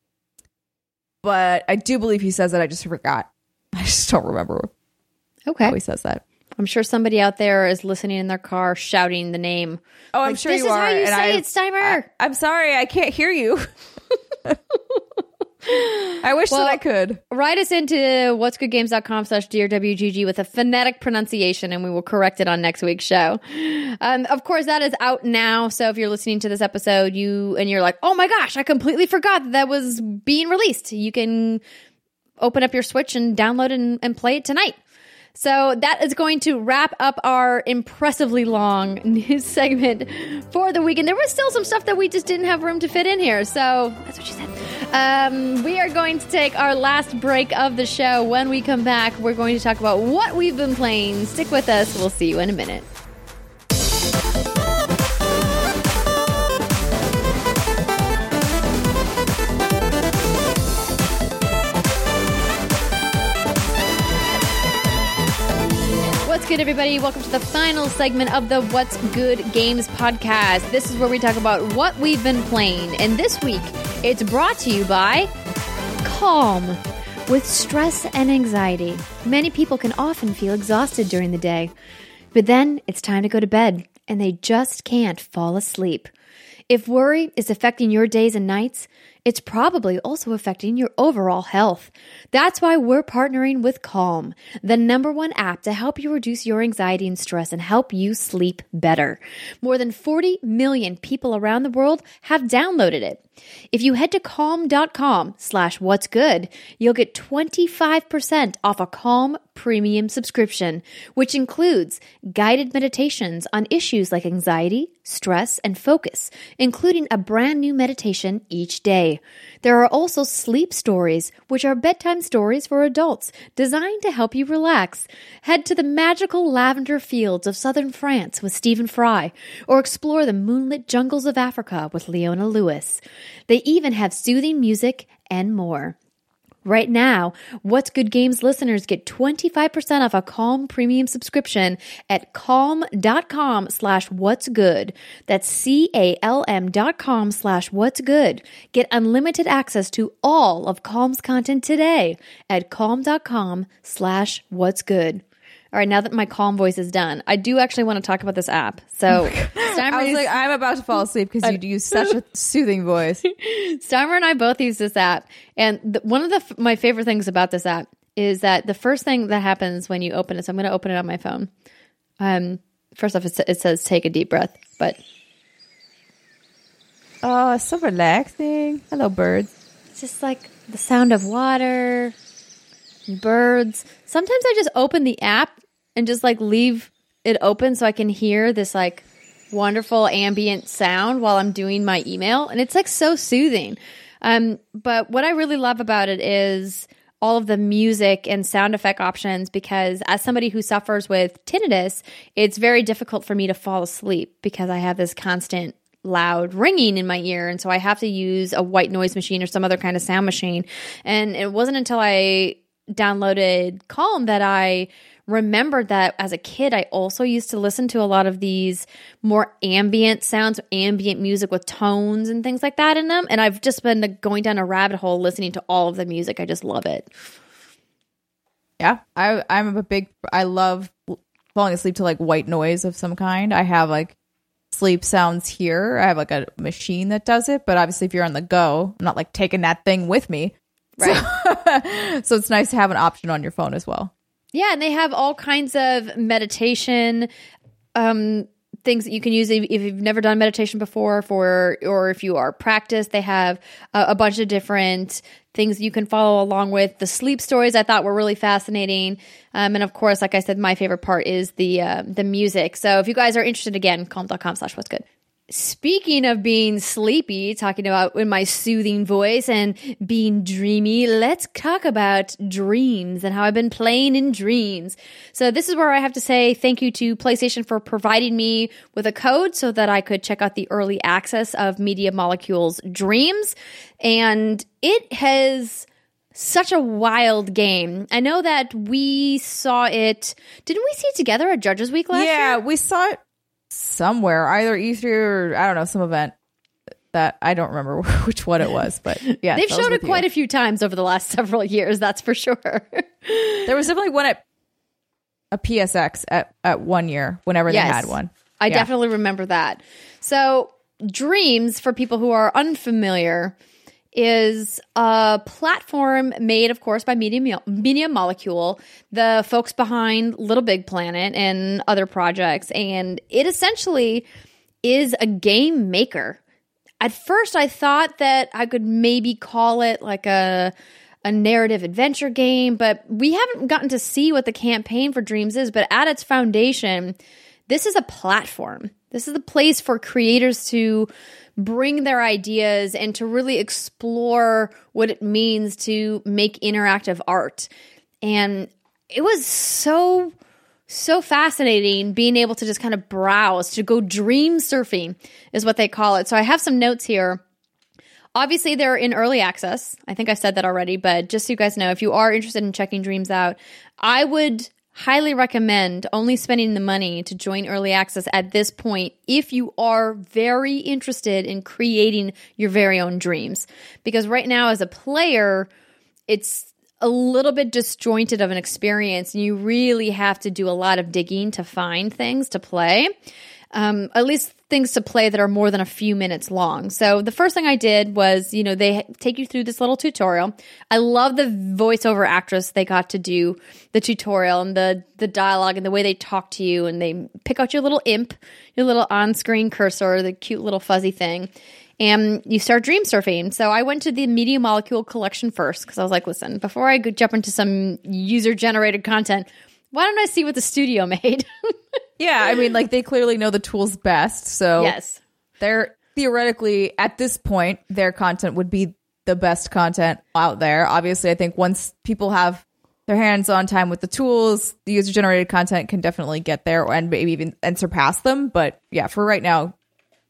but I do believe he says that. I just forgot. I just don't remember Okay. how he says that. I'm sure somebody out there is listening in their car shouting the name. Oh, I'm Like, sure this you is are. how you and say I, it, Steimer. I, am sorry, I can't hear you. I wish Well- that I could. Write us into what'sgoodgames.com slash dearwgg with a phonetic pronunciation and we will correct it on next week's show. Um, of course, that is out now. So if you're listening to this episode, you and you're like, oh my gosh, I completely forgot that, that was being released. You can open up your Switch and download and, and play it tonight. So that is going to wrap up our impressively long news segment for the week. And there was still some stuff that we just didn't have room to fit in here. So that's what she said. Um, we are going to take our last break of the show. When we come back, we're going to talk about what we've been playing. Stick with us. We'll see you in a minute. Good, everybody? Welcome to the final segment of the What's Good Games podcast. This is where we talk about what we've been playing. And this week, it's brought to you by Calm. With stress and anxiety, many people can often feel exhausted during the day. But then it's time to go to bed, and they just can't fall asleep. If worry is affecting your days and nights, it's probably also affecting your overall health. That's why we're partnering with Calm, the number one app to help you reduce your anxiety and stress and help you sleep better. More than 40 million people around the world have downloaded it. If you head to calm.com slash what's good, you'll get 25% off a Calm premium subscription, which includes guided meditations on issues like anxiety, stress, and focus, including a brand new meditation each day. There are also sleep stories, which are bedtime stories for adults designed to help you relax. Head to the magical lavender fields of southern France with Stephen Fry, or explore the moonlit jungles of Africa with Leona Lewis. They even have soothing music and more. Right now, What's Good Games listeners get 25% off a Calm premium subscription at calm.com slash what's good. That's C-A-L-M dot com slash what's good. Get unlimited access to all of Calm's content today at calm.com slash what's good. All right, now that my calm voice is done, I do actually want to talk about this app. So, I was like, I'm about to fall asleep because you use such a soothing voice. Steimer and I both use this app, and the, one of the f- my favorite things about this app is that the first thing that happens when you open it. So I'm going to open it on my phone. Um, first off, it, it says take a deep breath, but Oh, it's so relaxing. Hello, birds. it's just like the sound of water, birds. Sometimes I just open the app and just like leave it open so I can hear this like wonderful ambient sound while I'm doing my email, and it's like so soothing. Um, but what I really love about it is all of the music and sound effect options because as somebody who suffers with tinnitus, it's very difficult for me to fall asleep because I have this constant loud ringing in my ear and so I have to use a white noise machine or some other kind of sound machine. And it wasn't until I downloaded Calm that I remembered that as a kid I also used to listen to a lot of these more ambient sounds, ambient music with tones and things like that in them and I've just been going down a rabbit hole listening to all of the music. I just love it. Yeah, I I'm a big. I love falling asleep to like white noise of some kind. I have like sleep sounds here. I have like a machine that does it, but obviously if you're on the go, I'm not like taking that thing with me. Right. So it's nice to have an option on your phone as well. Yeah, and they have all kinds of meditation um things that you can use if, you've never done meditation before for or if you are practiced they have a, a bunch of different things you can follow along with. The sleep stories i thought were really fascinating. Um, and of course like i said my favorite part is the uh, the music. So if you guys are interested again calm.com slash what's good Speaking of being sleepy, talking about in my soothing voice and being dreamy, let's talk about dreams and how I've been playing in dreams. So this is where I have to say thank you to PlayStation for providing me with a code so that I could check out the early access of Media Molecules Dreams. And it has such a wild game. I know that we saw it. Didn't we see it together at Judges Week last yeah, year? Yeah, we saw it somewhere, either E3 or I don't know, some event that I don't remember which one it was, but yeah, They've shown it quite you. a few times over the last several years, that's for sure. There was definitely one at a PSX at, at one year whenever Yes. they had one. I Yeah. definitely remember that. So, Dreams, for people who are unfamiliar, is a platform made, of course, by Media, Media Molecule, the folks behind Little Big Planet and other projects. And it essentially is a game maker. At first, I thought that I could maybe call it like a a narrative adventure game, but we haven't gotten to see what the campaign for Dreams is. But at its foundation, this is a platform. This is the place for creators to bring their ideas and to really explore what it means to make interactive art. And it was so so fascinating being able to just kind of browse to go dream surfing is what they call it. So I have some notes here. Obviously, they're in early access. I think I've said that already, but just so you guys know, if you are interested in checking dreams out, I would highly recommend only spending the money to join early access at this point if you are very interested in creating your very own dreams. Because right now, as a player, it's a little bit disjointed of an experience and you really have to do a lot of digging to find things to play um, at least things to play that are more than a few minutes long so the first thing i did was you know they take you through this little tutorial i love the voiceover actress they got to do the tutorial and the the dialogue and the way they talk to you and they pick out your little imp your little on-screen cursor the cute little fuzzy thing and you start dream surfing. So I went to the Media Molecule collection first because I was like, listen, before I jump into some user generated content, why don't I see what the studio made? Yeah, I mean, like they clearly know the tools best. So yes. they're theoretically at this point, their content would be the best content out there. Obviously, I think once people have their hands on time with the tools, the user generated content can definitely get there and maybe even and surpass them. But yeah, for right now,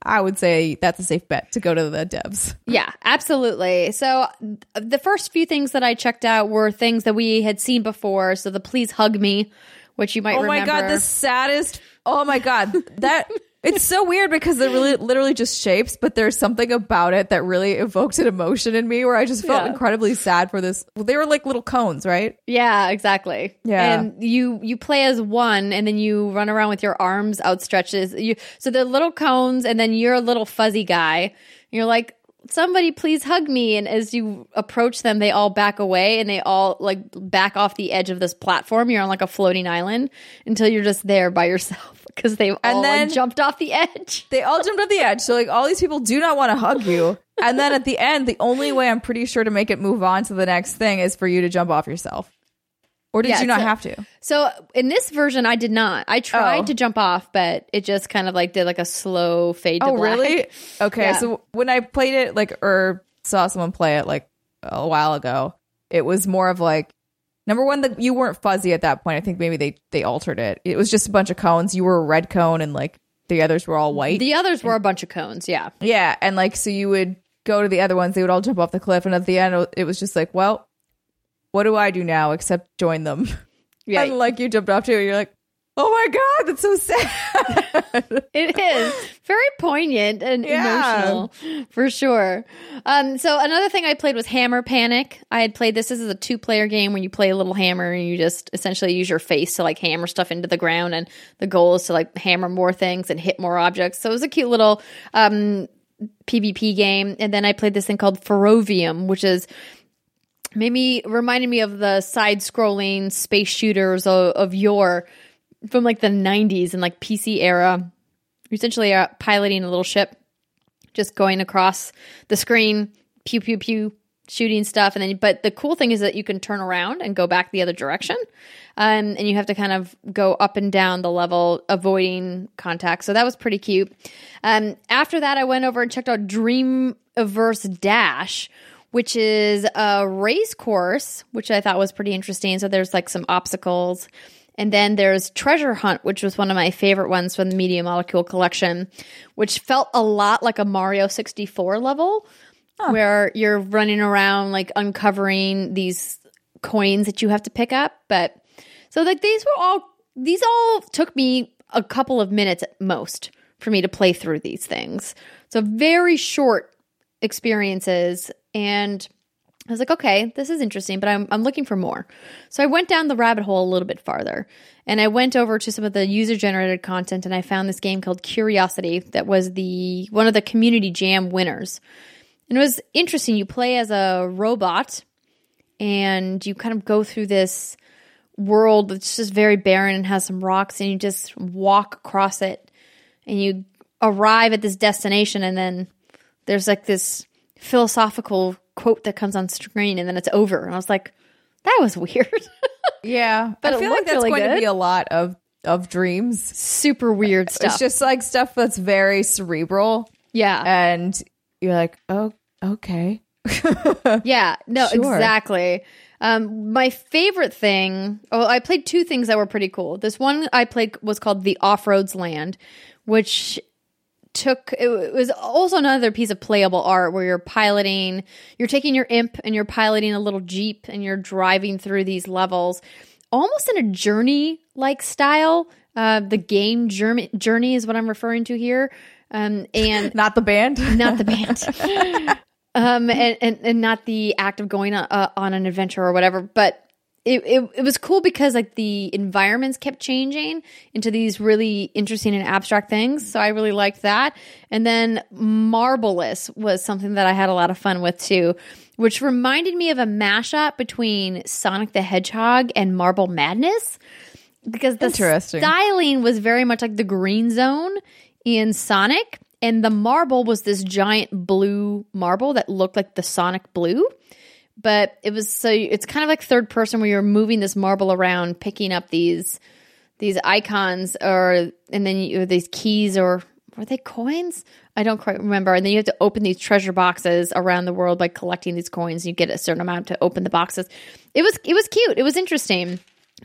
I would say that's a safe bet to go to the devs. Yeah, absolutely. So th- the first few things that I checked out were things that we had seen before. So the Please Hug Me, which you might Oh my god, the saddest. Oh my god, that it's so weird because they're really literally just shapes, but there's something about it that really evoked an emotion in me where I just felt Yeah. incredibly sad for this. Well, they were like little cones, right? Yeah, exactly. Yeah. and you you play as one, and then you run around with your arms outstretched. You so they're little cones, and then you're a little fuzzy guy. You're like, somebody please hug me. And as you approach them, they all back away, and they all like back off the edge of this platform. You're on like a floating island until you're just there by yourself because they've all then- like, jumped off the edge. They all jumped off the edge. So like all these people do not want to hug you. And then at the end, the only way I'm pretty sure to make it move on to the next thing is for you to jump off yourself. Or did Yeah, you not so- have to? So in this version, I did not. I tried Oh. to jump off, but it just kind of like did like a slow fade to Oh, black. really? Okay. Yeah. So when I played it, like, or saw someone play it, like, a while ago, it was more of like, number one, that you weren't fuzzy at that point. I think maybe they they altered it. It was just a bunch of cones. You were a red cone, and like the others were all white. The others were a bunch of cones. Yeah. yeah, and like so you would go to the other ones. They would all jump off the cliff, and at the end, it was just like, well, what do I do now except join them? Yeah. and like you jumped off too, and you're like, oh my god, that's so sad. It is very poignant and Yeah. emotional for sure. Um, so another thing I played was Hammer Panic. I had played this. This is a two player game where you play a little hammer and you just essentially use your face to like hammer stuff into the ground, and the goal is to like hammer more things and hit more objects. So it was a cute little um, PvP game. And then I played this thing called Ferrovium, which is maybe reminded me of the side scrolling space shooters of, of yore from like the 90s and like PC era. Essentially uh, piloting a little ship, just going across the screen, pew pew pew, shooting stuff, and then. But the cool thing is that you can turn around and go back the other direction, um, and you have to kind of go up and down the level, avoiding contact. So that was pretty cute. Um, after that, I went over and checked out Dreamiverse Dash. Which is a race course, which I thought was pretty interesting. So there's like some obstacles, and then there's Treasure Hunt, which was one of my favorite ones from the Media Molecule collection, which felt a lot like a Mario 64 level where you're running around like uncovering these coins that you have to pick up. But so like these were all these all took me a couple of minutes at most for me to play through these things. So very short experiences and I was like, okay, this is interesting, but I'm, I'm looking for more. So I went down the rabbit hole a little bit farther and I went over to some of the user generated content and I found this game called Curiosity that was the one of the community jam winners. And it was interesting. You play as a robot and you kind of go through this world that's just very barren and has some rocks and you just walk across it and you arrive at this destination and then there's like this philosophical quote that comes on screen and then it's over. And I was like, that was weird. Yeah, But I feel like that's really going to be a lot of of dreams. Super weird stuff. It's just like stuff that's very cerebral, yeah. and you're like, oh, okay. Yeah, no, Sure. exactly. Um, my favorite thing, oh, I played two things that were pretty cool. This one I played was called The Off Roads Land, which took it was also another piece of playable art where you're piloting, you're taking your imp and you're piloting a little jeep and you're driving through these levels, almost in a journey like style. Uh, the game journey, journey is what I'm referring to here. Um, and Not the band. not the band um and, and and not the act of going on, uh, on an adventure or whatever but it, it, it was cool because like the environments kept changing into these really interesting and abstract things. So i really liked that. And then marvelous was something that i had a lot of fun with too which reminded me of a mashup between sonic the hedgehog and marble madness because the styling was very much like the green zone in Sonic, and the marble was this giant blue marble that looked like the Sonic blue. But it was so it's kind of like third person where you're moving this marble around, picking up these these icons, or and then you, these keys, or were they coins? I don't quite remember. And then you have to open these treasure boxes around the world by collecting these coins. You get a certain amount to open the boxes. It was it was cute. It was interesting.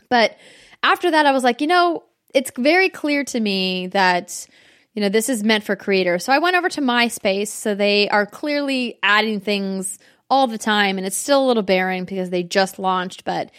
But after that, I was like, you know, it's very clear to me that, you know, this is meant for creators. So I went over to MySpace. So they are clearly adding things all the time. And it's still a little barren because they just launched, but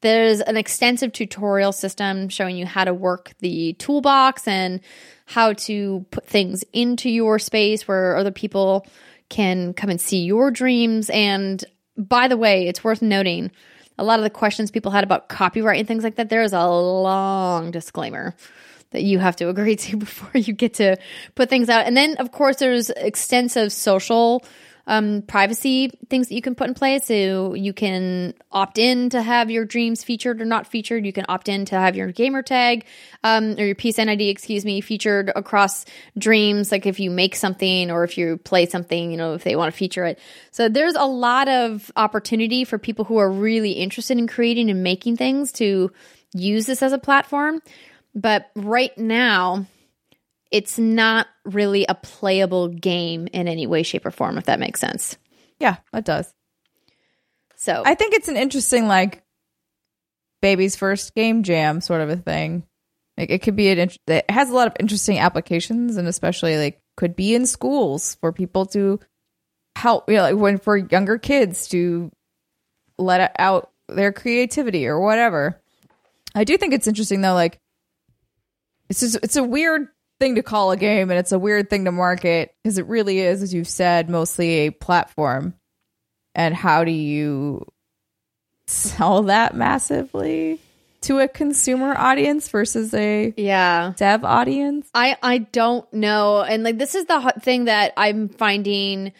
there's an extensive tutorial system showing you how to work the toolbox and how to put things into your space where other people can come and see your dreams. And by the way, it's worth noting a lot of the questions people had about copyright and things like that, there is a long disclaimer that you have to agree to before you get to put things out. And then, of course, there's extensive social um, privacy things that you can put in place. So you can opt in to have your dreams featured or not featured. You can opt in to have your gamer tag um, or your PSN ID, excuse me, featured across dreams. Like if you make something or if you play something, you know, if they want to feature it. So there's a lot of opportunity for people who are really interested in creating and making things to use this as a platform. But right now, it's not really a playable game in any way, shape, or form, if that makes sense. Yeah, it does. So I think it's an interesting like baby's first game jam sort of a thing. Like it could be an int- it has a lot of interesting applications and especially like could be in schools for people to help you know like when for younger kids to let out their creativity or whatever. I do think it's interesting though like it's just it's a weird thing to call a game and it's a weird thing to market because it really is as you've said mostly a platform and how do you sell that massively to a consumer audience versus a yeah. dev audience I I don't know, and like this is the hot thing that I'm finding.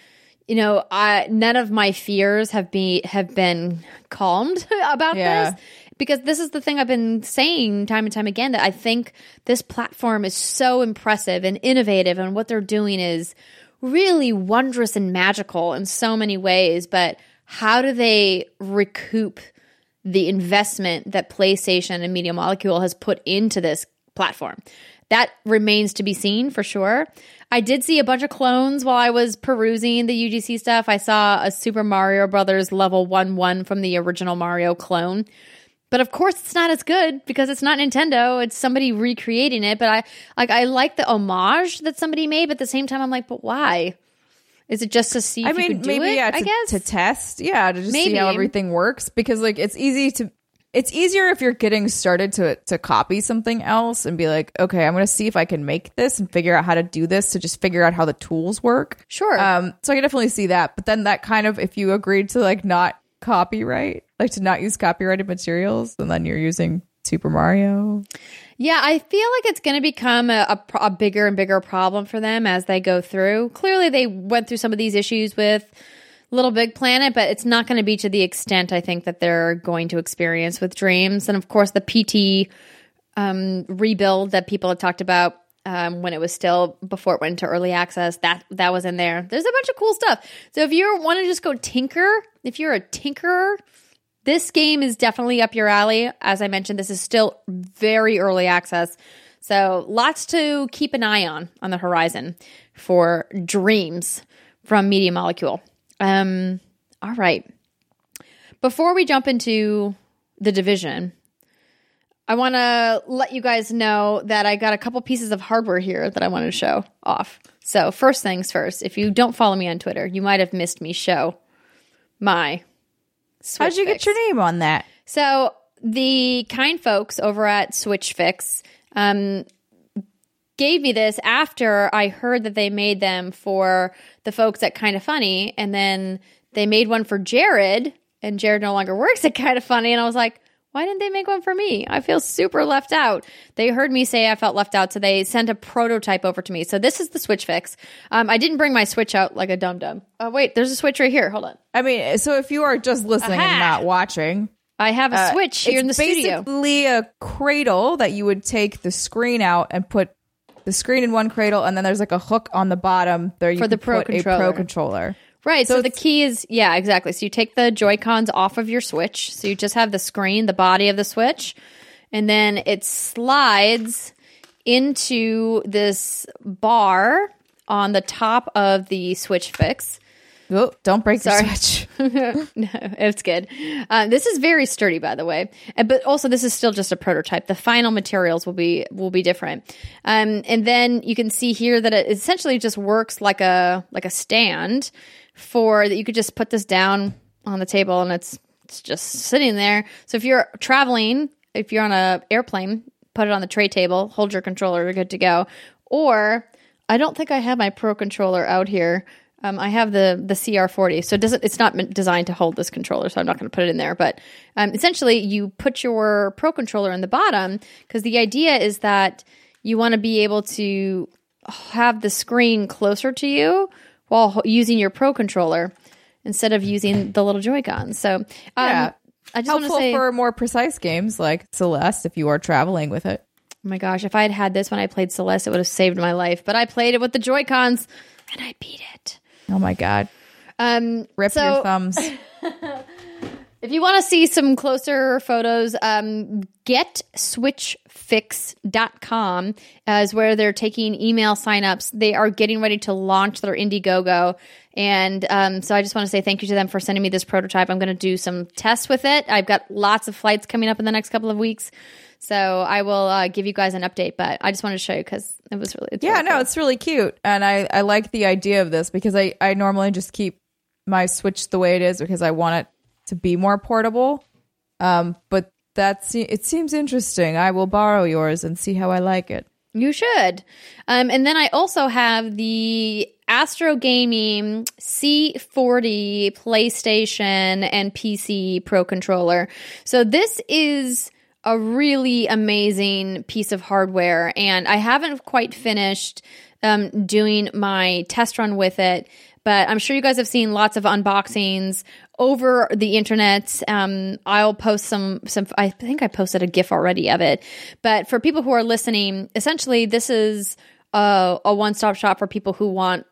You know, I none of my fears have been have been calmed about Yeah. this because this is the thing I've been saying time and time again that I think this platform is so impressive and innovative, and what they're doing is really wondrous and magical in so many ways. But how do they recoup the investment that PlayStation and Media Molecule has put into this platform. That remains to be seen for sure. I did see a bunch of clones while I was perusing the UGC stuff. I saw a Super Mario Brothers level 1 1 from the original Mario clone. But of course it's not as good because it's not Nintendo. It's somebody recreating it. But I like I like the homage that somebody made, but at the same time I'm like, but why? Is it just to see if i you mean maybe it? yeah I guess. to test yeah to just see how everything works because like it's easy to it's easier if you're getting started to to copy something else and be like, okay, I'm going to see if I can make this and figure out how to do this to just figure out how the tools work. Sure. Um, so I can definitely see that. But then that kind of, if you agreed to like not copyright, like to not use copyrighted materials, and then you're using Super Mario. Yeah, I feel like it's going to become a, a, a bigger and bigger problem for them as they go through. Clearly, they went through some of these issues with Little Big Planet, but it's not going to be to the extent I think that they're going to experience with Dreams. And of course, the PT um, rebuild that people had talked about um, when it was still before it went into early access. That that was in there. There's a bunch of cool stuff. So if you want to just go tinker, if you're a tinkerer, this game is definitely up your alley. As I mentioned, this is still very early access. So lots to keep an eye on on the horizon for Dreams from Media Molecule. Um, all right. Before we jump into the division, I want to let you guys know that I got a couple pieces of hardware here that I want to show off. So, first things first, if you don't follow me on Twitter, you might have missed me show my Switch How'd you Fix. get your name on that? So the kind folks over at Switch Fix um, gave me this after I heard that they made them for the folks at Kind of Funny, and then they made one for Jared, and Jared no longer works at Kind of Funny, and I was like. Why didn't they make one for me? I feel super left out. They heard me say I felt left out, so they sent a prototype over to me. So this is the Switch fix. Um, I didn't bring my Switch out like a dum dum. Oh wait, there's a Switch right here. Hold on. I mean, so if you are just listening Aha! and not watching, I have a uh, Switch here in the it's studio. basically a cradle that you would take the screen out and put the screen in one cradle, and then there's like a hook on the bottom there you For the Pro put a controller. pro controller. Right. So, So the key is, yeah, exactly. So you take the Joy Cons off of your Switch. So you just have the screen, the body of the Switch, and then it slides into this bar on the top of the Switch Fix. Oh, don't break the Sorry. switch. no, it's good. Uh, this is very sturdy, by the way. Uh, But also, this is still just a prototype. The final materials will be will be different. Um, and then you can see here that it essentially just works like a like a stand for that. You could just put this down on the table, and it's it's just sitting there. So if you're traveling, if you're on a airplane, put it on the tray table, hold your controller, you're good to go. Or I don't think I have my Pro controller out here. Um, I have the the CR40, so it doesn't. It's not designed to hold this controller, so I'm not going to put it in there. But um, essentially, you put your Pro controller in the bottom because the idea is that you want to be able to have the screen closer to you while ho- using your Pro controller instead of using the little Joy Cons. So um, Yeah. I just Helpful say, for more precise games like Celeste if you are traveling with it. Oh my gosh, if I had had this when I played Celeste, it would have saved my life. But I played it with the Joy Cons and I beat it. Oh my god. Um, Rip so your thumbs. if you want to see some closer photos, um, getswitchfix.com is where they're taking email signups. They are getting ready to launch their Indiegogo. And um, so I just want to say thank you to them for sending me this prototype. I'm going to do some tests with it. I've got lots of flights coming up in the next couple of weeks. So I will uh, give you guys an update, but I just wanted to show you because it was really it's Yeah, really no, cool. it's really cute. And I, I like the idea of this because I, I normally just keep my Switch the way it is because I want it to be more portable. Um, but that's it seems interesting. I will borrow yours and see how I like it. You should. Um, and then I also have the Astro Gaming C40 PlayStation and PC Pro controller. So this is a really amazing piece of hardware, and I haven't quite finished um, doing my test run with it. But I'm sure you guys have seen lots of unboxings over the internet. Um, I'll post some some. I think I posted a GIF already of it. But for people who are listening, essentially, this is a, a one stop shop for people who want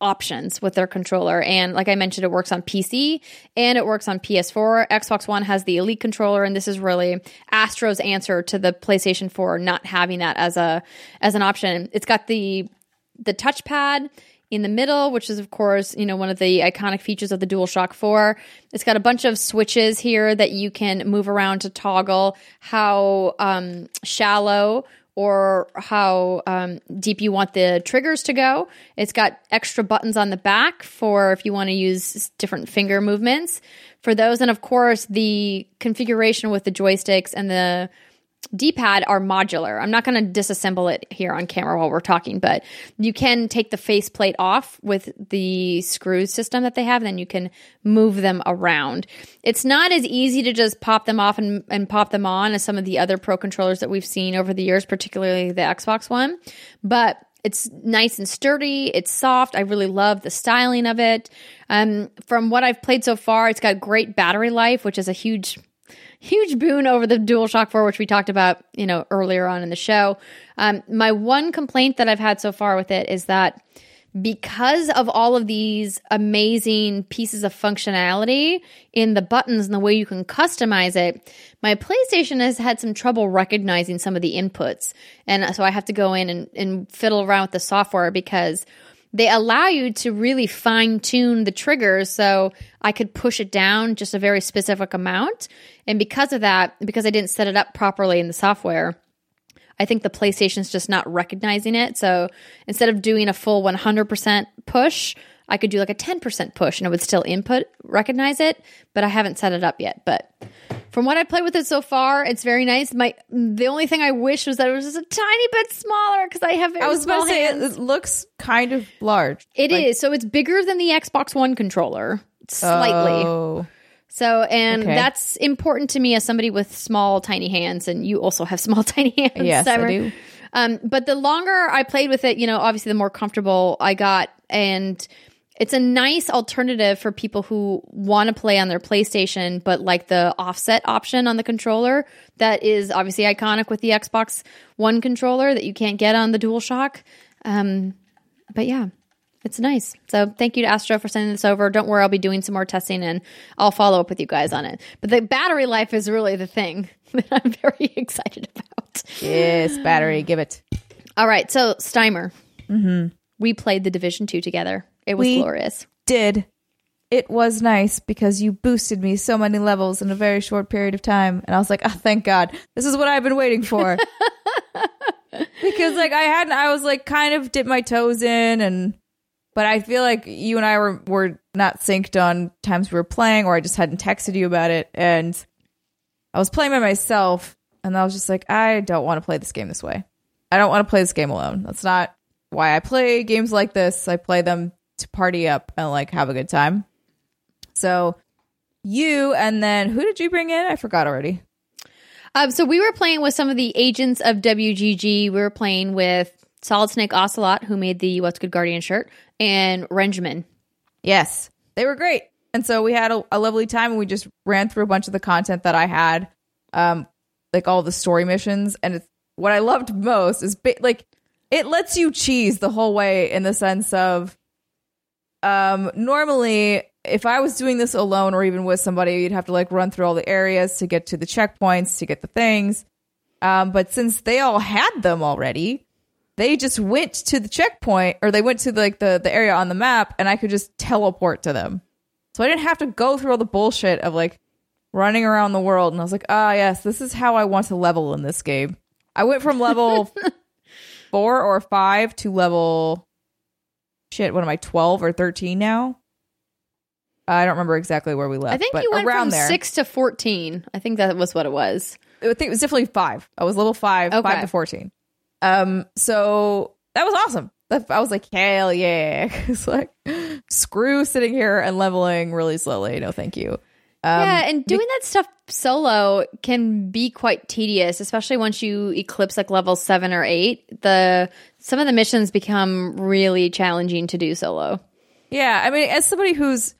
options with their controller. And like I mentioned, it works on PC and it works on PS4. Xbox One has the Elite controller, and this is really Astro's answer to the PlayStation 4 not having that as a as an option. It's got the the touchpad in the middle, which is of course, you know, one of the iconic features of the DualShock 4. It's got a bunch of switches here that you can move around to toggle how um, shallow or how um, deep you want the triggers to go. It's got extra buttons on the back for if you want to use different finger movements for those. And of course, the configuration with the joysticks and the D-pad are modular. I'm not going to disassemble it here on camera while we're talking, but you can take the faceplate off with the screw system that they have, and then you can move them around. It's not as easy to just pop them off and, and pop them on as some of the other Pro controllers that we've seen over the years, particularly the Xbox One, but it's nice and sturdy. It's soft. I really love the styling of it. Um, from what I've played so far, it's got great battery life, which is a huge huge boon over the DualShock 4, which we talked about, you know, earlier on in the show. Um, my one complaint that I've had so far with it is that because of all of these amazing pieces of functionality in the buttons and the way you can customize it, my PlayStation has had some trouble recognizing some of the inputs. And so I have to go in and, and fiddle around with the software because they allow you to really fine tune the triggers so I could push it down just a very specific amount. And because of that, because I didn't set it up properly in the software, I think the PlayStation's just not recognizing it. So instead of doing a full 100% push, I could do like a 10% push and it would still input recognize it, but I haven't set it up yet. But from what I played with it so far, it's very nice. My the only thing I wish was that it was just a tiny bit smaller because I have very I was small about to say it, hands. it looks kind of large. It is Like- so it's bigger than the Xbox One controller slightly. Oh. So, and Okay. that's important to me as somebody with small, tiny hands, and you also have small, tiny hands. Yes, I do. Um, but the longer I played with it, you know, obviously the more comfortable I got, and it's a nice alternative for people who want to play on their PlayStation, but like the offset option on the controller that is obviously iconic with the Xbox One controller that you can't get on the DualShock. Um, but yeah, it's nice. So thank you to Astro for sending this over. Don't worry, I'll be doing some more testing and I'll follow up with you guys on it. But the battery life is really the thing that I'm very excited about. Yes, battery, give it. All right, so Steimer, mm-hmm. we played the Division Two together. It was We- glorious. Did. It was nice because you boosted me so many levels in a very short period of time. And I was like, oh, thank God. This is what I've been waiting for. because, like, I hadn't, I was like, kind of dipped my toes in. And, but I feel like you and I were, were not synced on times we were playing, or I just hadn't texted you about it. And I was playing by myself. And I was just like, I don't want to play this game this way. I don't want to play this game alone. That's not why I play games like this. I play them to party up and like have a good time. So you and then who did you bring in? I forgot already. Um, so we were playing with some of the agents of WGG. We were playing with Solid Snake Ocelot, who made the What's Good Guardian shirt, and Renjamin. Yes, they were great. And so we had a, a lovely time and we just ran through a bunch of the content that I had, um, like all the story missions. And it's, what I loved most is ba- like it lets you cheese the whole way in the sense of um normally if I was doing this alone or even with somebody, you'd have to like run through all the areas to get to the checkpoints to get the things. Um, but since they all had them already, they just went to the checkpoint or they went to like the, the area on the map and I could just teleport to them. So I didn't have to go through all the bullshit of like running around the world. And I was like, ah, yes, this is how I want to level in this game. I went from level four or five to level shit. What am I, 12 or 13 now? I don't remember exactly where we left. I think you went around from there. six to fourteen. I think that was what it was. I think it was definitely five. I was level five, Okay. five to fourteen. Um, so that was awesome. I was like, hell yeah! it's like screw sitting here and leveling really slowly. No, thank you. Um, yeah, and doing that stuff solo can be quite tedious, especially once you eclipse like level seven or eight. The some of the missions become really challenging to do solo. Yeah, I mean, as somebody who's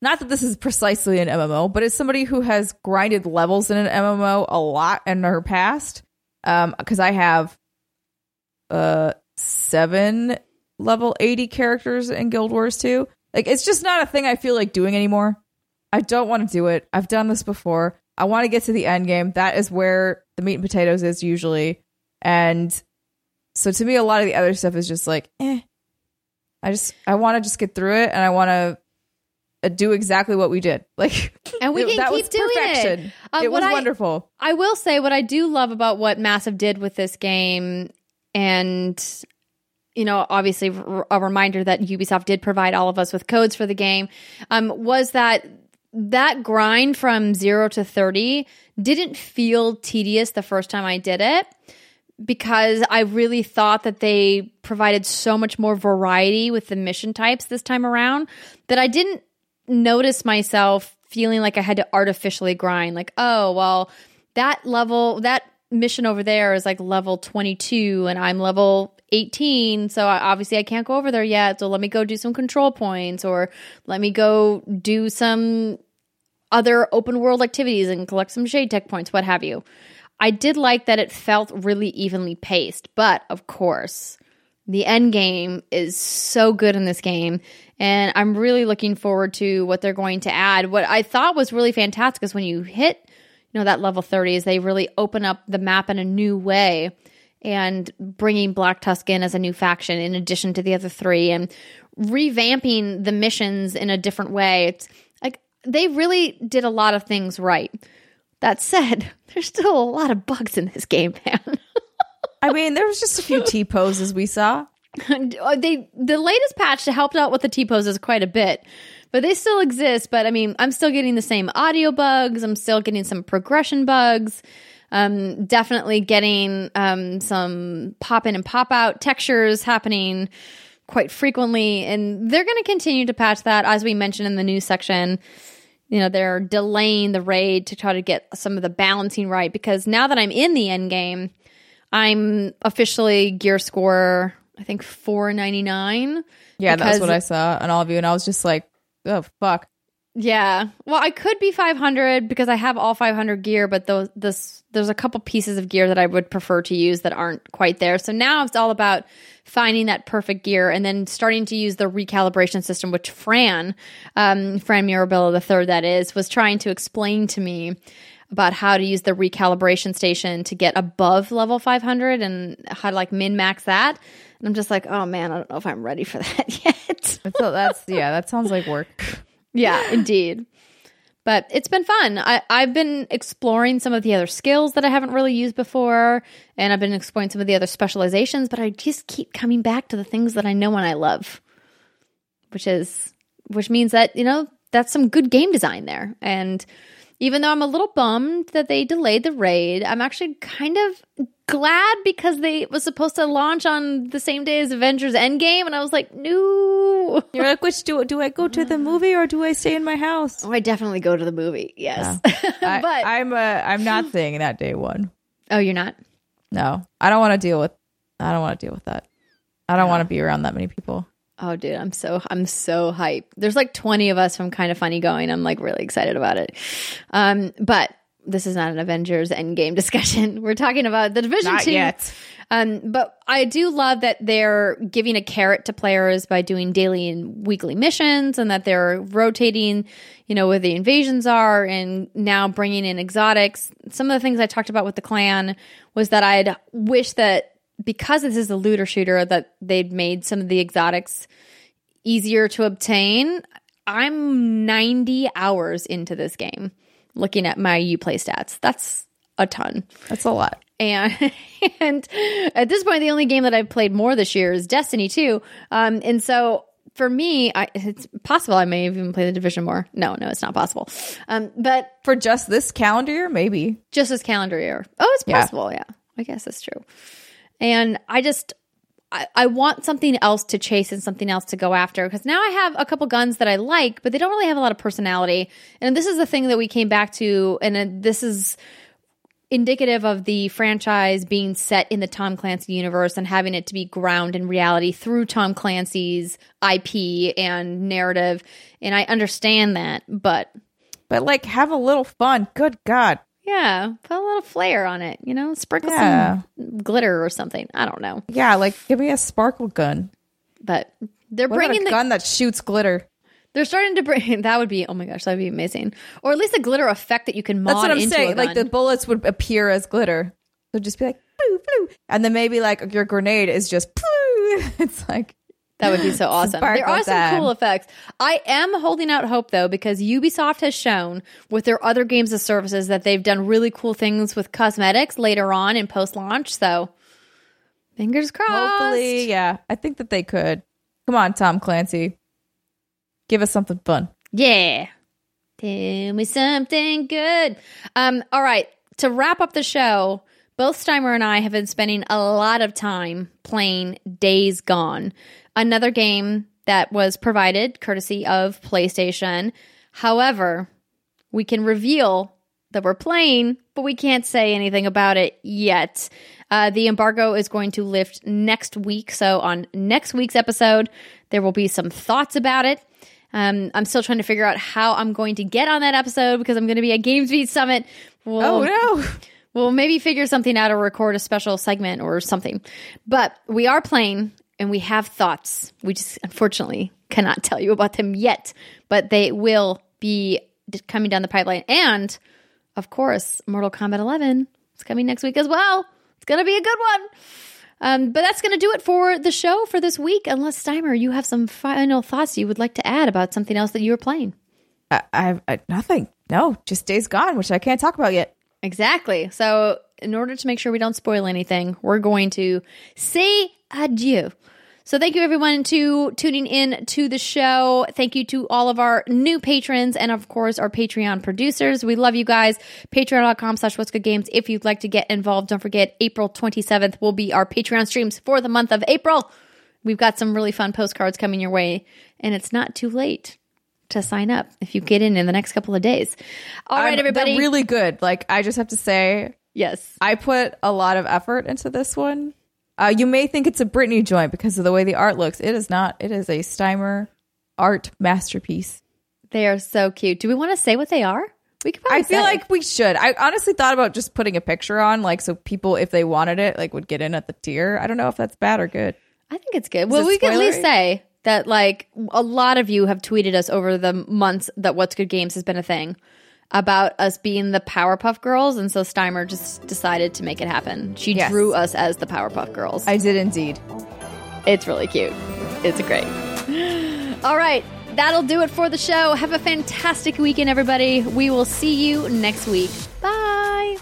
not that this is precisely an MMO, but as somebody who has grinded levels in an MMO a lot in her past, um, because I have uh seven level eighty characters in Guild Wars 2. Like, it's just not a thing I feel like doing anymore. I don't want to do it. I've done this before. I want to get to the end game. That is where the meat and potatoes is usually, and so to me, a lot of the other stuff is just like, eh. I just I want to just get through it, and I want to uh, do exactly what we did. Like, And and we can that keep was doing perfection. it. Um, it was I- wonderful. I will say what I do love about what Massive did with this game, and you know, obviously a reminder that Ubisoft did provide all of us with codes for the game, um, was that that grind from zero to thirty didn't feel tedious the first time I did it because I really thought that they provided so much more variety with the mission types this time around that I didn't notice myself feeling like I had to artificially grind. Like, oh, well, that level, that mission over there is like level 22 and I'm level 18. So I, obviously I can't go over there yet. So let me go do some control points or let me go do some other open world activities and collect some shade tech points, what have you. I did like that it felt really evenly paced, but of course, the end game is so good in this game, and I'm really looking forward to what they're going to add. What I thought was really fantastic is when you hit, you know, that level 30, is they really open up the map in a new way and bringing Black Tusk in as a new faction in addition to the other three and revamping the missions in a different way. It's like they really did a lot of things right. That said, there's still a lot of bugs in this game, man. I mean, there was just a few T poses we saw. they the latest patch helped out with the T poses quite a bit, but they still exist. But I mean, I'm still getting the same audio bugs. I'm still getting some progression bugs. Um, definitely getting um, some pop in and pop out textures happening quite frequently, and they're going to continue to patch that as we mentioned in the news section. You know, they're delaying the raid to try to get some of the balancing right because now that I'm in the end game, I'm officially gear score, I think 499. Yeah, that's what I saw on all of you, and I was just like, oh fuck. Yeah. Well, I could be 500 because I have all 500 gear, but those this there's a couple pieces of gear that I would prefer to use that aren't quite there. So now it's all about finding that perfect gear and then starting to use the recalibration system, which Fran, um, Fran Mirabella the third, that is, was trying to explain to me about how to use the recalibration station to get above level 500 and how to like min max that. And I'm just like, oh man, I don't know if I'm ready for that yet. So that's yeah, that sounds like work. Yeah, indeed. But it's been fun. I, I've been exploring some of the other skills that I haven't really used before, and I've been exploring some of the other specializations, but I just keep coming back to the things that I know and I love. Which is which means that, you know, that's some good game design there. And even though I'm a little bummed that they delayed the raid, I'm actually kind of glad because they was supposed to launch on the same day as Avengers Endgame, and I was like, no. You're like, which do do I go to the movie or do I stay in my house? Oh, I definitely go to the movie. Yes, I, but I'm uh, I'm not staying that day one. oh, you're not. No, I don't want to deal with. I don't want to deal with that. I don't want to be around that many people. Oh, dude, I'm so I'm so hyped. There's like 20 of us from Kind of Funny going. I'm like really excited about it. Um, but this is not an Avengers Endgame discussion. We're talking about the Division Not Two. yet. Um, but I do love that they're giving a carrot to players by doing daily and weekly missions, and that they're rotating, you know, where the invasions are, and now bringing in exotics. Some of the things I talked about with the clan was that I'd wish that because this is a looter shooter, that they'd made some of the exotics easier to obtain. I'm 90 hours into this game, looking at my UPlay stats. That's a ton. That's a lot. And and at this point, the only game that I've played more this year is Destiny 2. Um, and so for me, I, it's possible I may have even played the Division more. No, no, it's not possible. Um, but For just this calendar year, maybe. just this calendar year. Oh, it's Yeah. possible. Yeah. I guess that's true. And I just, I, I want something else to chase and something else to go after because now I have a couple guns that I like, but they don't really have a lot of personality. And this is the thing that we came back to. And uh, this is indicative of the franchise being set in the Tom Clancy universe and having it to be ground in reality through Tom Clancy's IP and narrative. And I understand that, but But like, have a little fun. Good God. Yeah, put a little flair on it, you know, sprinkle Yeah. some glitter or something. I don't know, Yeah, like give me a sparkle gun. but they're What bringing a the gun that shoots glitter? they're starting to bring that would be oh my gosh that'd be amazing or at least a glitter effect that you can mod That's what I'm into saying. Like the bullets would appear as glitter. So just be like, blue, blue. And then maybe like your grenade is just, blue. It's like, That would be so awesome. There are some time. cool effects. I am holding out hope though because Ubisoft has shown with their other games and services that they've done really cool things with cosmetics later on in post launch. So fingers crossed. Hopefully, yeah. I think that they could. Come on, Tom Clancy. Give us something fun. Yeah. Tell me something good. Um, all right. To wrap up the show, both Steimer and I have been spending a lot of time playing Days Gone, another game that was provided courtesy of PlayStation. However, we can reveal that we're playing, but we can't say anything about it yet. Uh, the embargo is going to lift next week. So, on next week's episode, there will be some thoughts about it. Um, I'm still trying to figure out how I'm going to get on that episode because I'm going to be at GamesBeat Summit. We'll, Oh no. We'll maybe figure something out or record a special segment or something. But we are playing and we have thoughts. We just unfortunately cannot tell you about them yet, but they will be coming down the pipeline. And of course, Mortal Kombat 11 is coming next week as well. It's going to be a good one. Um, but that's going to do it for the show for this week. Unless Steimer, you have some final thoughts you would like to add about something else that you were playing. I, I, I nothing. No, just Days Gone, which I can't talk about yet. Exactly. So, in order to make sure we don't spoil anything, we're going to say adieu. So, thank you everyone to tuning in to the show. Thank you to all of our new patrons and, of course, our Patreon producers. We love you guys. Patreon.com slash What's Good Games. If you'd like to get involved, don't forget April 27th will be our Patreon streams for the month of April. We've got some really fun postcards coming your way, and it's not too late to sign up if you get in in the next couple of days. All right, I'm- everybody. Really good. Like I just have to say, yes. I put a lot of effort into this one. Uh, you may think it's a Britney joint because of the way the art looks. It is not. It is a Steimer art masterpiece. They are so cute. Do we want to say what they are? We could probably I feel say. like we should. I honestly thought about just putting a picture on, like, so people, if they wanted it, like, would get in at the tier. I don't know if that's bad or good. I think it's good. Well, it we can at least say that like a lot of you have tweeted us over the months that What's Good Games has been a thing about us being the Powerpuff Girls, and so Steimer just decided to make it happen. She Yes. drew us as the Powerpuff Girls. I did indeed. It's really cute. It's great. All right. That'll do it for the show. Have a fantastic weekend, everybody. We will see you next week. Bye.